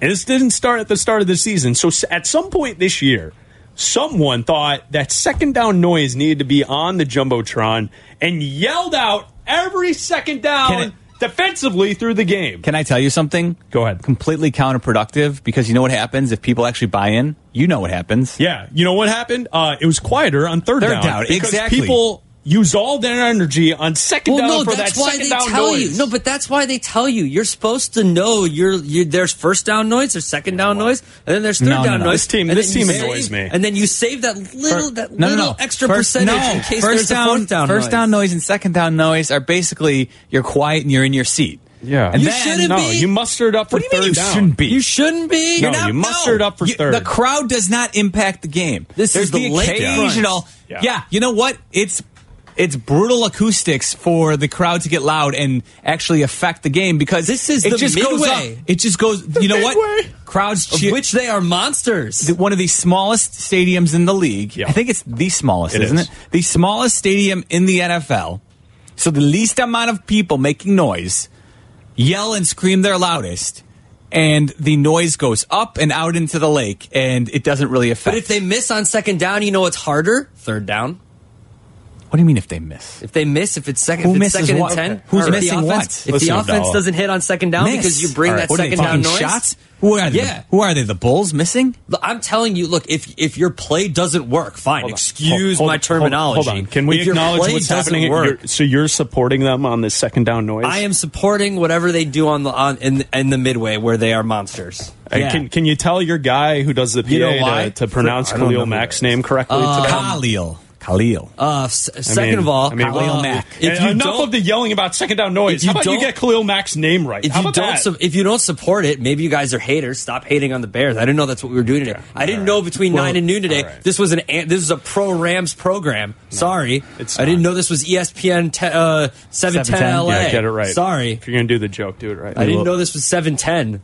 And this didn't start at the start of the season. So at some point this year, someone thought that second down noise needed to be on the Jumbotron and yelled out every second down defensively through the game. Can I tell you something? Go ahead. Completely counterproductive because you know what happens if people actually buy in. You know what happens. Yeah, you know what happened? Uh, it was quieter on third, Third down. down, because exactly. People use all their energy on second Well, down no, for that's that why second they down tell noise. you. No, but that's why they tell you. You're supposed to know. You're, you there's first down noise, there's second down noise, and then there's third No, no, down no. noise. This team- and this then you team save- annoys me. And then you save that little, Fir- that no, no, little no. extra First- percentage no. in case first there's down, a fourth down First noise. down noise and second down noise are basically you're quiet and you're in your seat. Yeah. And You then, shouldn't no, be. you muster it up for What do you third mean you down. shouldn't be? You shouldn't be. No, You're not- you muster it up for You- third. The crowd does not impact the game. This There's is the late occasional. Yeah. Yeah. you know what? It's it's brutal acoustics for the crowd to get loud and actually affect the game because This is it the just goes up. midway. It just goes. You know midway. what? Crowds Of which they are monsters. one of the smallest stadiums in the league. Yeah. I think it's the smallest, It isn't is. it? The smallest stadium in the NFL. So the least amount of people making noise yell and scream their loudest, and the noise goes up and out into the lake, and it doesn't really affect. But if they miss on second down, you know it's harder? Third down. What do you mean if they miss? If they miss, if it's second, Who if it's misses second what? and ten, Okay. Who's or if the missing offense, what? If Listen, the offense no. doesn't hit on second down Miss. because you bring All that What are they, second down taking noise, shots? Who are they? Yeah. Who are they? The Bulls missing? Look, I'm telling you, look, if if your play doesn't work, fine. Hold. Excuse Hold- my hold- terminology. Hold on. Can we If your acknowledge play what's doesn't happening? Work, You're- so you're supporting them on this second down noise? I am supporting whatever they do on the on in in the midway where they are monsters. And Yeah. Can can you tell your guy who does the PA You know why? to, to pronounce I don't Khalil know who Mack's name correctly Uh, today? Khalil. Khalil. Uh, s- I second mean- of all, I mean, Khalil uh, Mack. If you enough don't, of the yelling about second down noise. You How about you don't- get Khalil Mack's name right? if How you about don't that? su- if you don't support it, maybe you guys are haters. Stop hating on the Bears. I didn't know that's what we were doing today. I didn't know between Well, nine and noon today all right. this was an an- this was a pro Rams program. Sorry, it's I didn't not. know this was ESPN te- uh, seven ten 710? LA. yeah, get it right. Sorry, If you're gonna do the joke, do it right. I didn't know this was seven ten.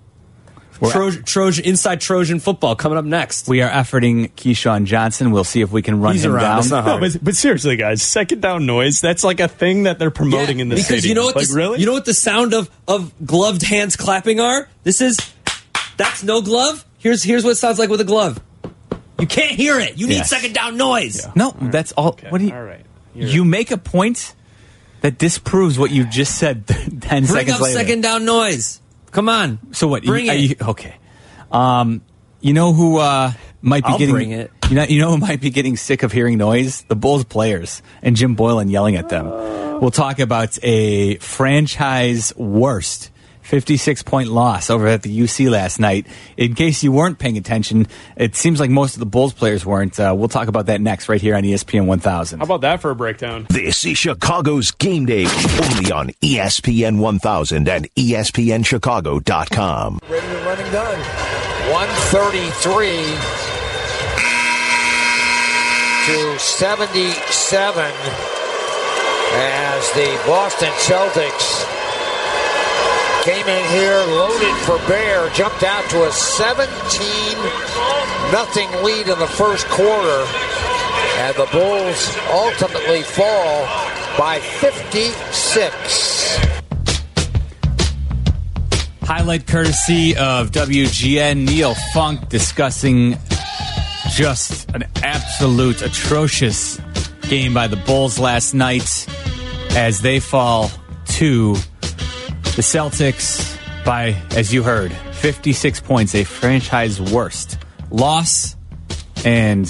Trojan, Trojan inside Trojan football coming up next. We are efforting Keyshawn Johnson. We'll see if we can run He's him around. down. No, but, but seriously, guys, second down noise. That's like a thing that they're promoting Yeah, in the city. because stadium. you know what like the, really? you know what the sound of of gloved hands clapping are. This is that's no glove. Here's here's what it sounds like with a glove. You can't hear it. You need Yes. second down noise. No, that's all. What do you? All right. You make a point that disproves what you just said ten Bring seconds up later. second down noise. Come on. So what? Bring you, it. you- okay. Um, you know who uh, might be I'll getting it. You know, you know who might be getting sick of hearing noise? The Bulls players and Jim Boylen yelling at them. We'll talk about a franchise worst. 56 point loss over at the UC last night. In case you weren't paying attention, it seems like most of the Bulls players weren't. Uh, we'll talk about that next right here on ESPN 1000. How about that for a breakdown? This is Chicago's Game Day, only on ESPN 1000 and ESPNChicago.com. Ready to run and gun. 133 to 77 as the Boston Celtics came in here loaded for bear, jumped out to a 17 nothing lead in the first quarter, and the Bulls ultimately fall by 56. Highlight courtesy of WGN Neil Funk discussing just an absolute atrocious game by the Bulls last night as they fall to the Celtics by, as you heard, 56 points, a franchise worst loss, and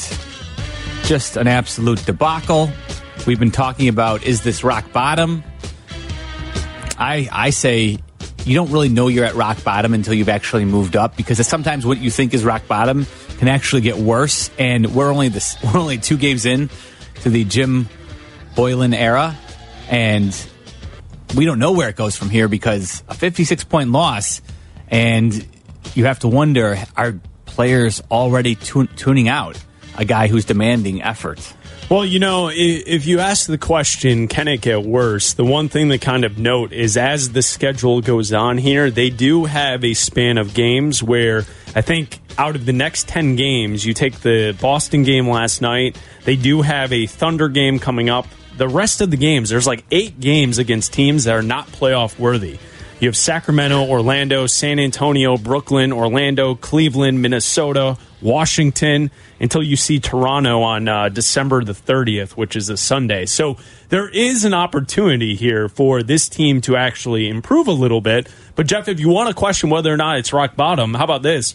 just an absolute debacle. We've been talking about is this rock bottom? I I say you don't really know you're at rock bottom until you've actually moved up because sometimes what you think is rock bottom can actually get worse. And we're only this we're only two games in to the Jim Boylen era, and we don't know where it goes from here because a 56 point loss, and you have to wonder are players already tun- tuning out a guy who's demanding effort? Well, you know, if you ask the question, can it get worse? The one thing to kind of note is as the schedule goes on here, they do have a span of games where I think out of the next 10 games, you take the Boston game last night, they do have a Thunder game coming up. The rest of the games, there's like eight games against teams that are not playoff worthy. You have Sacramento, Orlando, San Antonio, Brooklyn, Orlando, Cleveland, Minnesota, Washington, until you see Toronto on uh, December the 30th, which is a Sunday. So there is an opportunity here for this team to actually improve a little bit. But, Jeff, if you want to question whether or not it's rock bottom, how about this?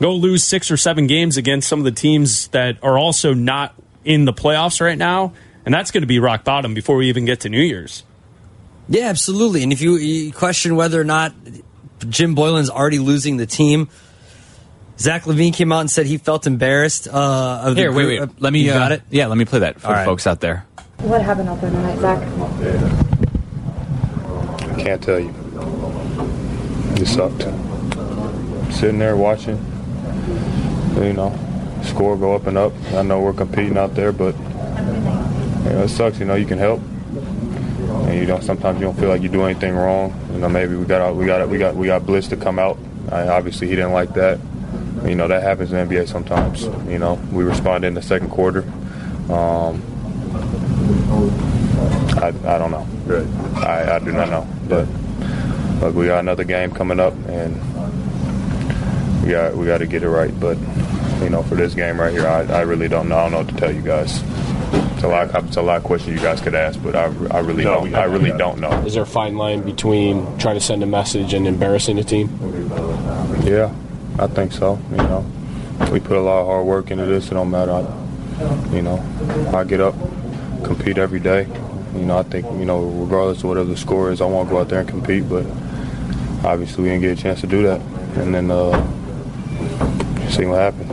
Go lose six or seven games against some of the teams that are also not in the playoffs right now, and that's going to be rock bottom before we even get to New Year's. Yeah, absolutely. And if you, you question whether or not Jim Boylen's already losing the team, Zach LaVine came out and said he felt embarrassed. Uh, of the Here, wait, group- wait. Let me. You uh, got it. Yeah, let me play that for the right. folks out there. What happened out there tonight, Zach? I can't tell you. It sucked. Sitting there watching, you know, score go up and up. I know we're competing out there, but you know, it sucks. You know, you can help, and you don't. Sometimes you don't feel like you do anything wrong. You know, maybe we got we got we got we got Bliss to come out. I, obviously, he didn't like that. You know, that happens in the NBA sometimes. You know, we responded in the second quarter. Um, I, I don't know. I, I do not know. But look, we got another game coming up, and we got we got to get it right. But you know, for this game right here, I, I really don't know. I don't know what to tell you guys. It's a lot. It's a lot of questions you guys could ask, but I, I really No, don't. I really don't know. Is there a fine line between trying to send a message and embarrassing the team? Yeah, I think so. You know, we put a lot of hard work into this. It don't matter. I, you know, I get up, compete every day. You know, I think you know, regardless of whatever the score is, I want to go out there and compete. But obviously, we didn't get a chance to do that, and then uh, see what happened.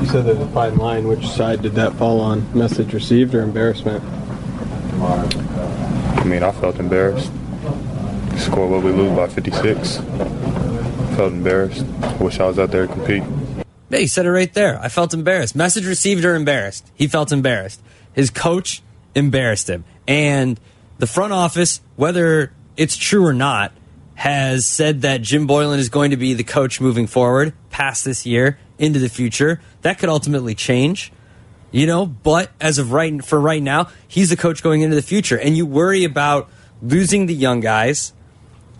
You said there's a fine line. Which side did that fall on? Message received or embarrassment? I mean, I felt embarrassed. Score what we lose by 56. Felt embarrassed. Wish I was out there to compete. Yeah, he said it right there. I felt embarrassed. Message received or embarrassed. He felt embarrassed. His coach embarrassed him. And the front office, whether it's true or not, has said that Jim Boylen is going to be the coach moving forward past this year into the future. That could ultimately change, you know, but as of right for right now, he's the coach going into the future. And you worry about losing the young guys,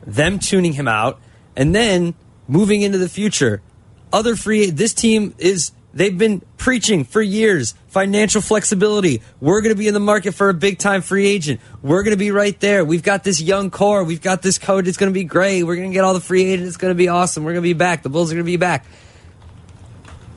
them tuning him out, and then moving into the future. Other free this team is they've been preaching for years financial flexibility. We're going to be in the market for a big time free agent. We're going to be right there. We've got this young core. We've got this coach. It's going to be great. We're going to get all the free agents. It's going to be awesome. We're going to be back. The Bulls are going to be back.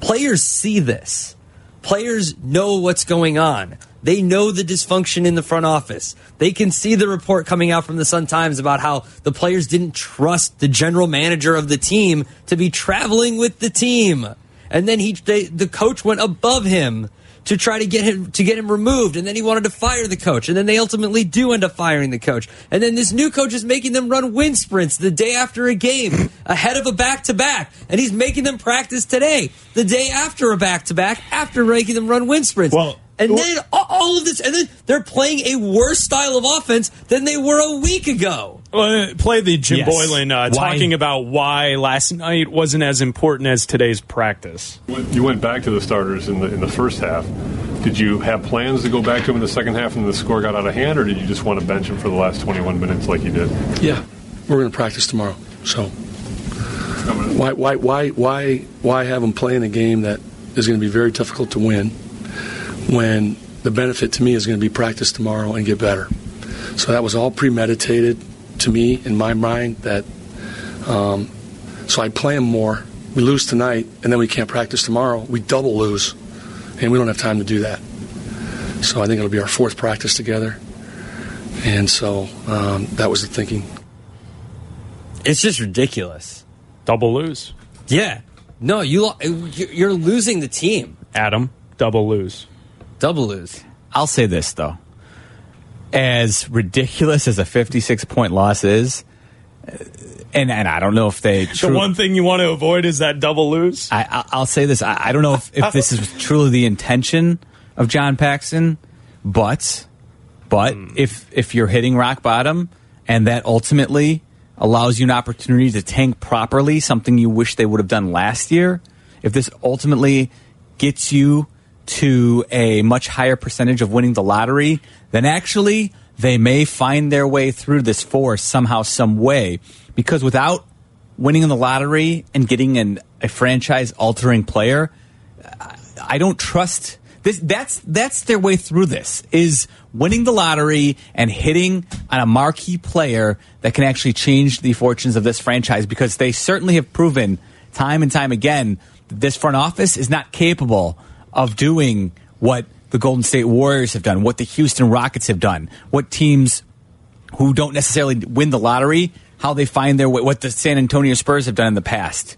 Players see this. Players know what's going on. They know the dysfunction in the front office. They can see the report coming out from the Sun Times about how the players didn't trust the general manager of the team to be traveling with the team. And then he they, the coach went above him to try to get him to get him removed and then he wanted to fire the coach and then they ultimately do end up firing the coach. And then this new coach is making them run wind sprints the day after a game ahead of a back to back and he's making them practice today the day after a back to back after making them run wind sprints. Well and then all- all of this and then they're playing a worse style of offense than they were a week ago Uh, play the Jim Yes. Boylen uh, talking about why last night wasn't as important as today's practice. You went back to the starters in the in the first half. Did you have plans to go back to them in the second half and the score got out of hand, or did you just want to bench them for the last 21 minutes like you did? Yeah, we're going to practice tomorrow. So Why, why, why, why, why have them playing a game that is going to be very difficult to win when the benefit to me is going to be practice tomorrow and get better? So that was all premeditated to me in my mind. That um, so I play them more. We lose tonight, and then we can't practice tomorrow. We double lose, and we don't have time to do that. So I think it'll be our fourth practice together, and so um, that was the thinking. It's just ridiculous. Double lose. Yeah. No, you lo- you're losing the team. Adam, double lose. Double lose. I'll say this though. As ridiculous as a 56 point loss is, uh, and and I don't know if they The one thing you want to avoid is that double lose. I, I- I'll say this. I, I don't know if, if this is truly the intention of John Paxson, but but if if you're hitting rock bottom and that ultimately allows you an opportunity to tank properly, something you wish they would have done last year, if this ultimately gets you to a much higher percentage of winning the lottery, then actually they may find their way through this force somehow, some way. Because without winning in the lottery and getting an, a franchise altering player, I don't trust this. That's that's their way through this is winning the lottery and hitting on a marquee player that can actually change the fortunes of this franchise because they certainly have proven time and time again that this front office is not capable of doing what the Golden State Warriors have done, what the Houston Rockets have done, what teams who don't necessarily win the lottery, how they find their way, what the San Antonio Spurs have done in the past.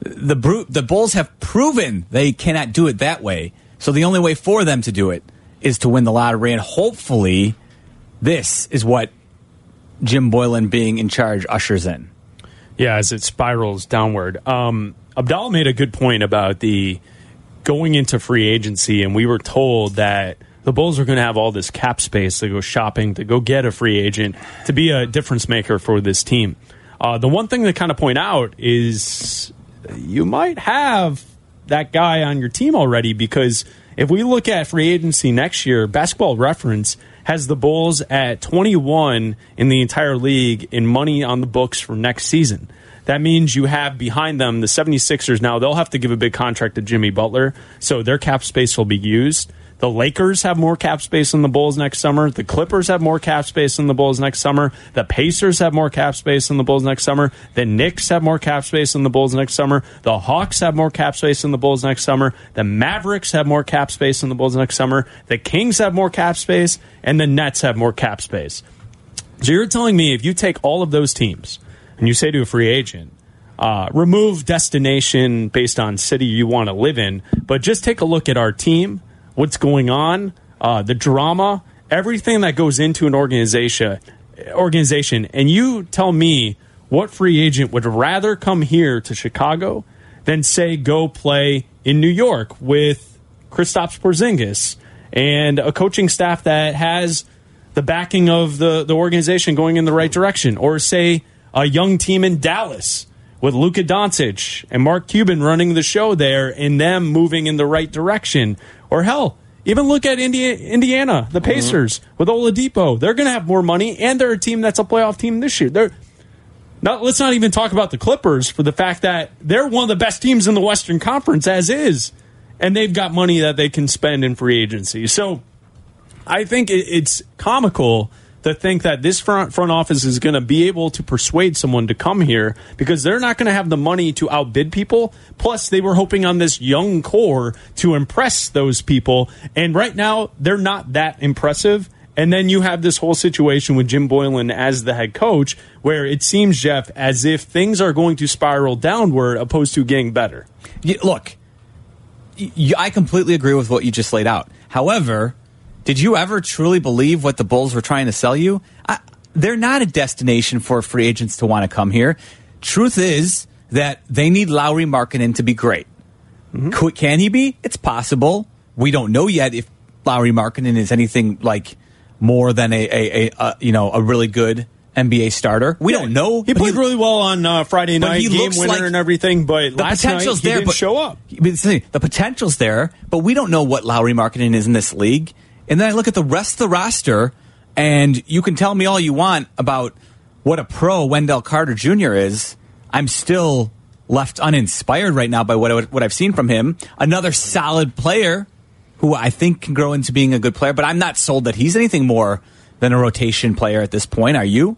The Bru- the Bulls have proven they cannot do it that way. So the only way for them to do it is to win the lottery, and hopefully, this is what Jim Boylen being in charge ushers in. Yeah, as it spirals downward. Um, Abdalla made a good point about the going into free agency, and we were told that the Bulls are going to have all this cap space to go shopping, to go get a free agent, to be a difference maker for this team. Uh, the one thing to kind of point out is you might have that guy on your team already because if we look at free agency next year, basketball reference has the Bulls at 21 in the entire league in money on the books for next season. That means you have behind them the 76ers now. They'll have to give a big contract to Jimmy Butler, so their cap space will be used. The Lakers have more cap space than the Bulls next summer. The Clippers have more cap space than the Bulls next summer. The Pacers have more cap space than the Bulls next summer. The Knicks have more cap space than the Bulls next summer. The Hawks have more cap space than the Bulls next summer. The Mavericks have more cap space than the Bulls next summer. The Kings have more cap space. And the Nets have more cap space. So you're telling me if you take all of those teams and you say to a free agent, uh, remove destination based on city you want to live in, but just take a look at our team, what's going on, uh, the drama, everything that goes into an organization, organization, and you tell me what free agent would rather come here to Chicago than say go play in New York with Kristaps Porzingis and a coaching staff that has the backing of the, the organization going in the right direction, or say a young team in Dallas with Luka Doncic and Mark Cuban running the show there and them moving in the right direction, or hell, even look at Indi- Indiana, the mm-hmm. Pacers with Oladipo. They're going to have more money, and they're a team that's a playoff team this year. They're not, let's not even talk about the Clippers for the fact that they're one of the best teams in the Western Conference as is, and they've got money that they can spend in free agency. So I think it, it's comical to think that this front front office is going to be able to persuade someone to come here because they're not going to have the money to outbid people. Plus, they were hoping on this young core to impress those people, and right now they're not that impressive. And then you have this whole situation with Jim Boylen as the head coach, where it seems, Jeff, as if things are going to spiral downward opposed to getting better. Y- look, I completely agree with what you just laid out. However, did you ever truly believe what the Bulls were trying to sell you? I, they're not a destination for free agents to want to come here. Truth is that they need Lauri Markkanen to be great. Could- Can he be? It's possible. We don't know yet if Lauri Markkanen is anything like more than a, a, a, a you know a really good NBA starter. We don't know. He played really well on uh, Friday night, he game winner like- and everything, but the last night he potential's there, didn't but show up. the potential's there, but we don't know what Lauri Markkanen is in this league. And then I look at the rest of the roster, and you can tell me all you want about what a pro Wendell Carter Jr. is. I'm still left uninspired right now by what I, what I've seen from him. Another solid player who I think can grow into being a good player, but I'm not sold that he's anything more than a rotation player at this point. Are you?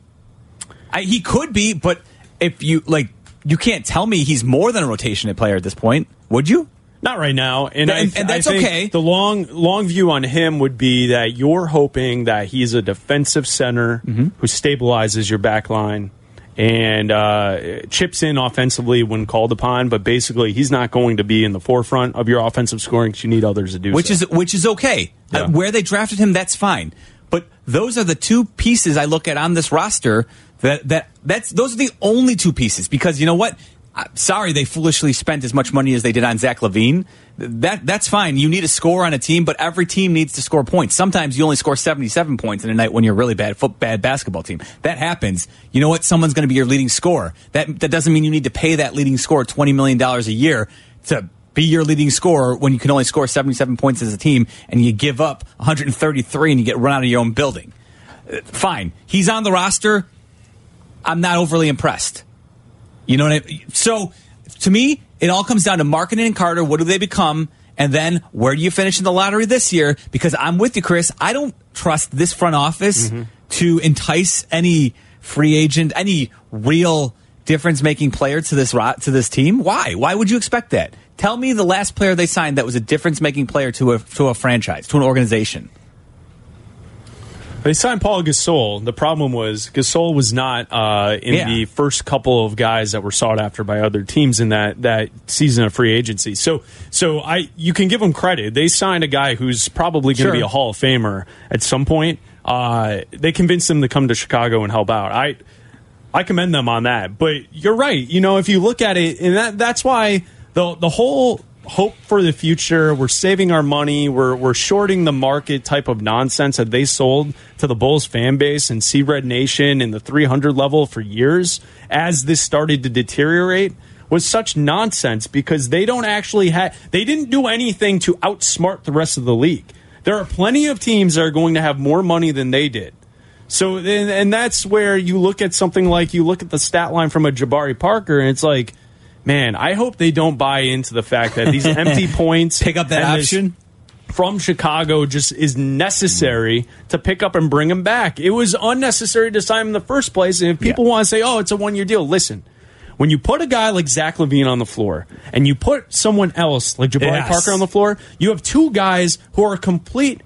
I, he could be, but if you like, you can't tell me he's more than a rotation player at this point. Would you? Not right now, and, And- I, and that's I okay. The long long view on him would be that you're hoping that he's a defensive center Mm-hmm. who stabilizes your back line and uh, chips in offensively when called upon. But basically, he's not going to be in the forefront of your offensive scoring because you need others to do. which so. is which is okay. Yeah. Uh, where they drafted him, that's fine. But those are the two pieces I look at on this roster. That that that's those are the only two pieces because you know what? Sorry, they foolishly spent as much money as they did on Zach LaVine. That that's fine. You need a score on a team, but every team needs to score points. Sometimes you only score seventy seven points in a night when you're a really bad foot bad basketball team. That happens. You know what? Someone's going to be your leading scorer. That that doesn't mean you need to pay that leading scorer twenty million dollars a year to be your leading scorer when you can only score 77 points as a team and you give up 133 and you get run out of your own building. Uh, Fine. He's on the roster. I'm not overly impressed. You know what I mean? So to me, it all comes down to Markkanen and Carter. What do they become? And then where do you finish in the lottery this year? Because I'm with you, Chris. I don't trust this front office mm-hmm. to entice any free agent, any real difference making player to this ro- to this team. Why? Why would you expect that? Tell me the last player they signed that was a difference making player to a to a franchise, to an organization. They signed Pau Gasol. The problem was Gasol was not uh, in Yeah. the first couple of guys that were sought after by other teams in that that season of free agency. So so I you can give them credit. They signed a guy who's probably going to Sure. be a Hall of Famer at some point. Uh, they convinced him to come to Chicago and help out. I I commend them on that. But you're right. You know, if you look at it, and that that's why the the whole hope for the future, we're saving our money, we're we're shorting the market type of nonsense that they sold to the Bulls fan base and Sea Red Nation in the 300 level for years as this started to deteriorate was such nonsense because they don't actually have they didn't do anything to outsmart the rest of the league. There are plenty of teams that are going to have more money than they did. So, and, and that's where you look at something like you look at the stat line from a Jabari Parker, and it's like, man, I hope they don't buy into the fact that these empty points Pick up that option? from Chicago just is necessary to pick up and bring him back. It was unnecessary to sign him in the first place. And if people want to say, oh, it's a one year deal, listen. When you put a guy like Zach LaVine on the floor and you put someone else like Jabari Yes. Parker on the floor, you have two guys who are complete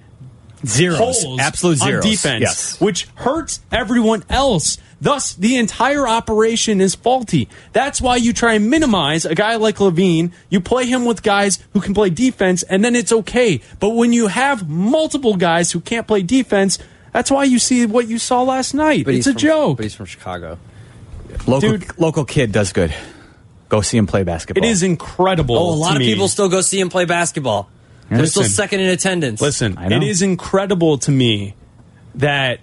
Zeros. Absolute on zeros. defense, Yes. which hurts everyone else. Thus, the entire operation is faulty. That's why you try and minimize a guy like LaVine. You play him with guys who can play defense, and then it's okay. But when you have multiple guys who can't play defense, that's why you see what you saw last night. But it's a from- joke. But he's from Chicago. Local Dude. local kid does good. Go see him play basketball. It is incredible. Oh, a lot to of me. people still go see him play basketball. They're still second in attendance. Listen, it is incredible to me that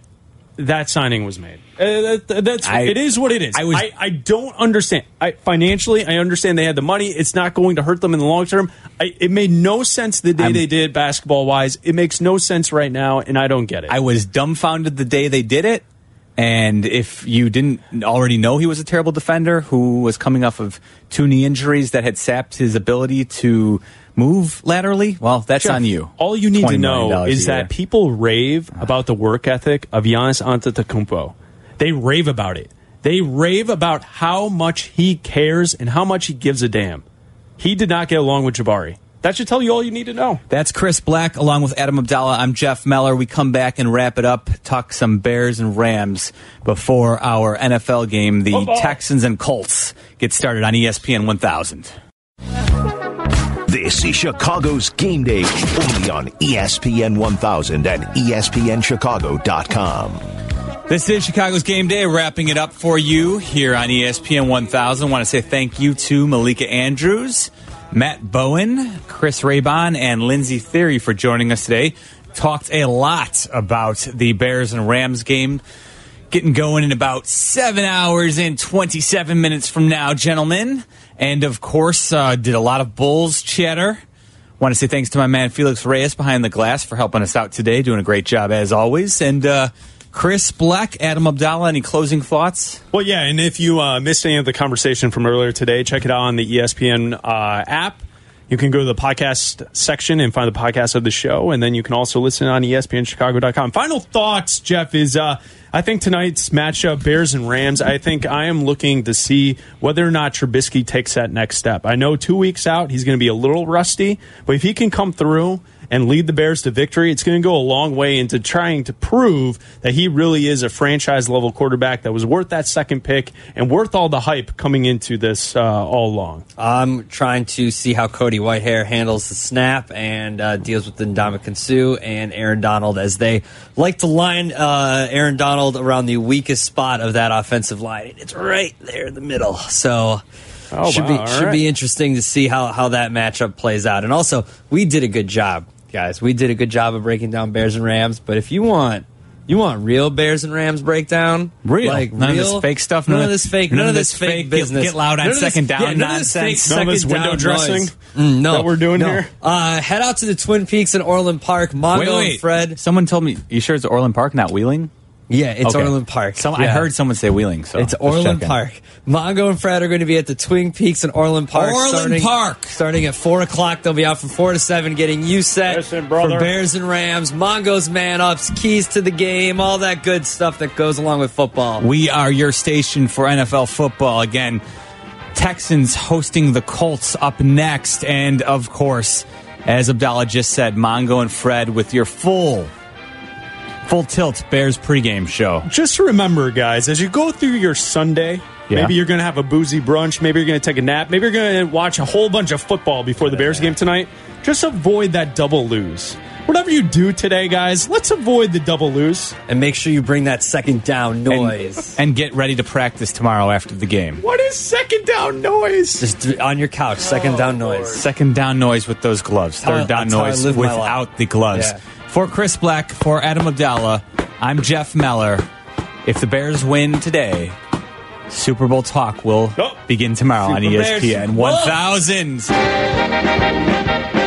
that signing was made. Uh, that, that's I- it is what it is. I I, was- I, don't understand. I, financially, I understand they had the money. It's not going to hurt them in the long term. I, it made no sense the day I'm- they did basketball wise. It makes no sense right now, and I don't get it. I was dumbfounded the day they did it. And if you didn't already know he was a terrible defender who was coming off of two knee injuries that had sapped his ability to move laterally, well, that's Jeff, on you. All you need to know is that people rave about the work ethic of Giannis Antetokounmpo. They rave about it. They rave about how much he cares and how much he gives a damn. He did not get along with Jabari. That should tell you all you need to know. That's Chris Bleck along with Adam Abdalla. I'm Jeff Meller. We come back and wrap it up, talk some Bears and Rams before our NFL game. The Football. Texans and Colts get started on ESPN 1000. This is Chicago's game day only on ESPN 1000 and ESPNChicago.com. This is Chicago's Game Day, wrapping it up for you here on ESPN 1000. want to say thank you to Malika Andrews, Matt Bowen, Chris Raybon, and Lindsey Thiry for joining us today. Talked a lot about the Bears and Rams game. Getting going in about seven hours and 27 minutes from now, gentlemen. And of course, uh, did a lot of Bulls chatter. Want to say thanks to my man Felix Reyes behind the glass for helping us out today, doing a great job as always. And uh, Chris Bleck, Adam Abdalla, any closing thoughts? Well, yeah, and if you uh, missed any of the conversation from earlier today, check it out on the ESPN uh, app. You can go to the podcast section and find the podcast of the show, and then you can also listen on ESPNChicago.com. Final thoughts, Jeff, is uh, I think tonight's matchup, Bears and Rams, I think I am looking to see whether or not Trubisky takes that next step. I know two weeks out, he's going to be a little rusty, but if he can come through and lead the Bears to victory, it's going to go a long way into trying to prove that he really is a franchise level quarterback that was worth that second pick and worth all the hype coming into this uh, all along. I'm trying to see how Cody Whitehair handles the snap and uh, deals with Ndamukong Suh and Aaron Donald as they like to line uh, Aaron Donald around the weakest spot of that offensive line. It's right there in the middle. So. Oh, should wow, be all should right. be interesting to see how, how that matchup plays out. And also, we did a good job, guys. We did a good job of breaking down Bears and Rams. But if you want you want real Bears and Rams breakdown, Real. like None of real, this fake stuff, none, none of of- this fake, none none, of of this this fake fake get- business. get loud on None of this- second down yeah, none of this nonsense. fake None of this window dressing. Mm, no, that we're doing no. here? Uh, head out to the Twin Peaks in Orland Park. Mongo wait, wait. and Fred. Someone told me, you sure it's Orland Park, not Wheeling? Yeah, it's Okay. Orland Park. Some, I Yeah. heard someone say Wheeling. So It's just Orland checking. Park. Mongo and Fred are going to be at the Twin Peaks in Orland Park. Orland starting, Park. Starting at 4 o'clock. They'll be out from 4 to 7 getting you set Listen, brother. for Bears and Rams. Mongo's man ups, keys to the game, all that good stuff that goes along with football. We are your station for NFL football. Again, Texans hosting the Colts up next. And of course, as Abdalla just said, Mongo and Fred with your full, full tilt Bears pregame show. Just remember, guys, as you go through your Sunday, Yeah. maybe you're going to have a boozy brunch, maybe you're going to take a nap, maybe you're going to watch a whole bunch of football before the Bears game tonight. Just avoid that double lose. Whatever you do today, guys, let's avoid the double lose. And make sure you bring that second down noise. And get ready to practice tomorrow after the game. What is second down noise? Just on your couch, second down noise. Second down noise with those gloves. Third down that's noise live my life. without the gloves. Yeah. For Chris Bleck, for Adam Abdalla, I'm Jeff Meller. If the Bears win today, Super Bowl talk will Oh. begin tomorrow on Super Bears. ESPN Whoa. 1000.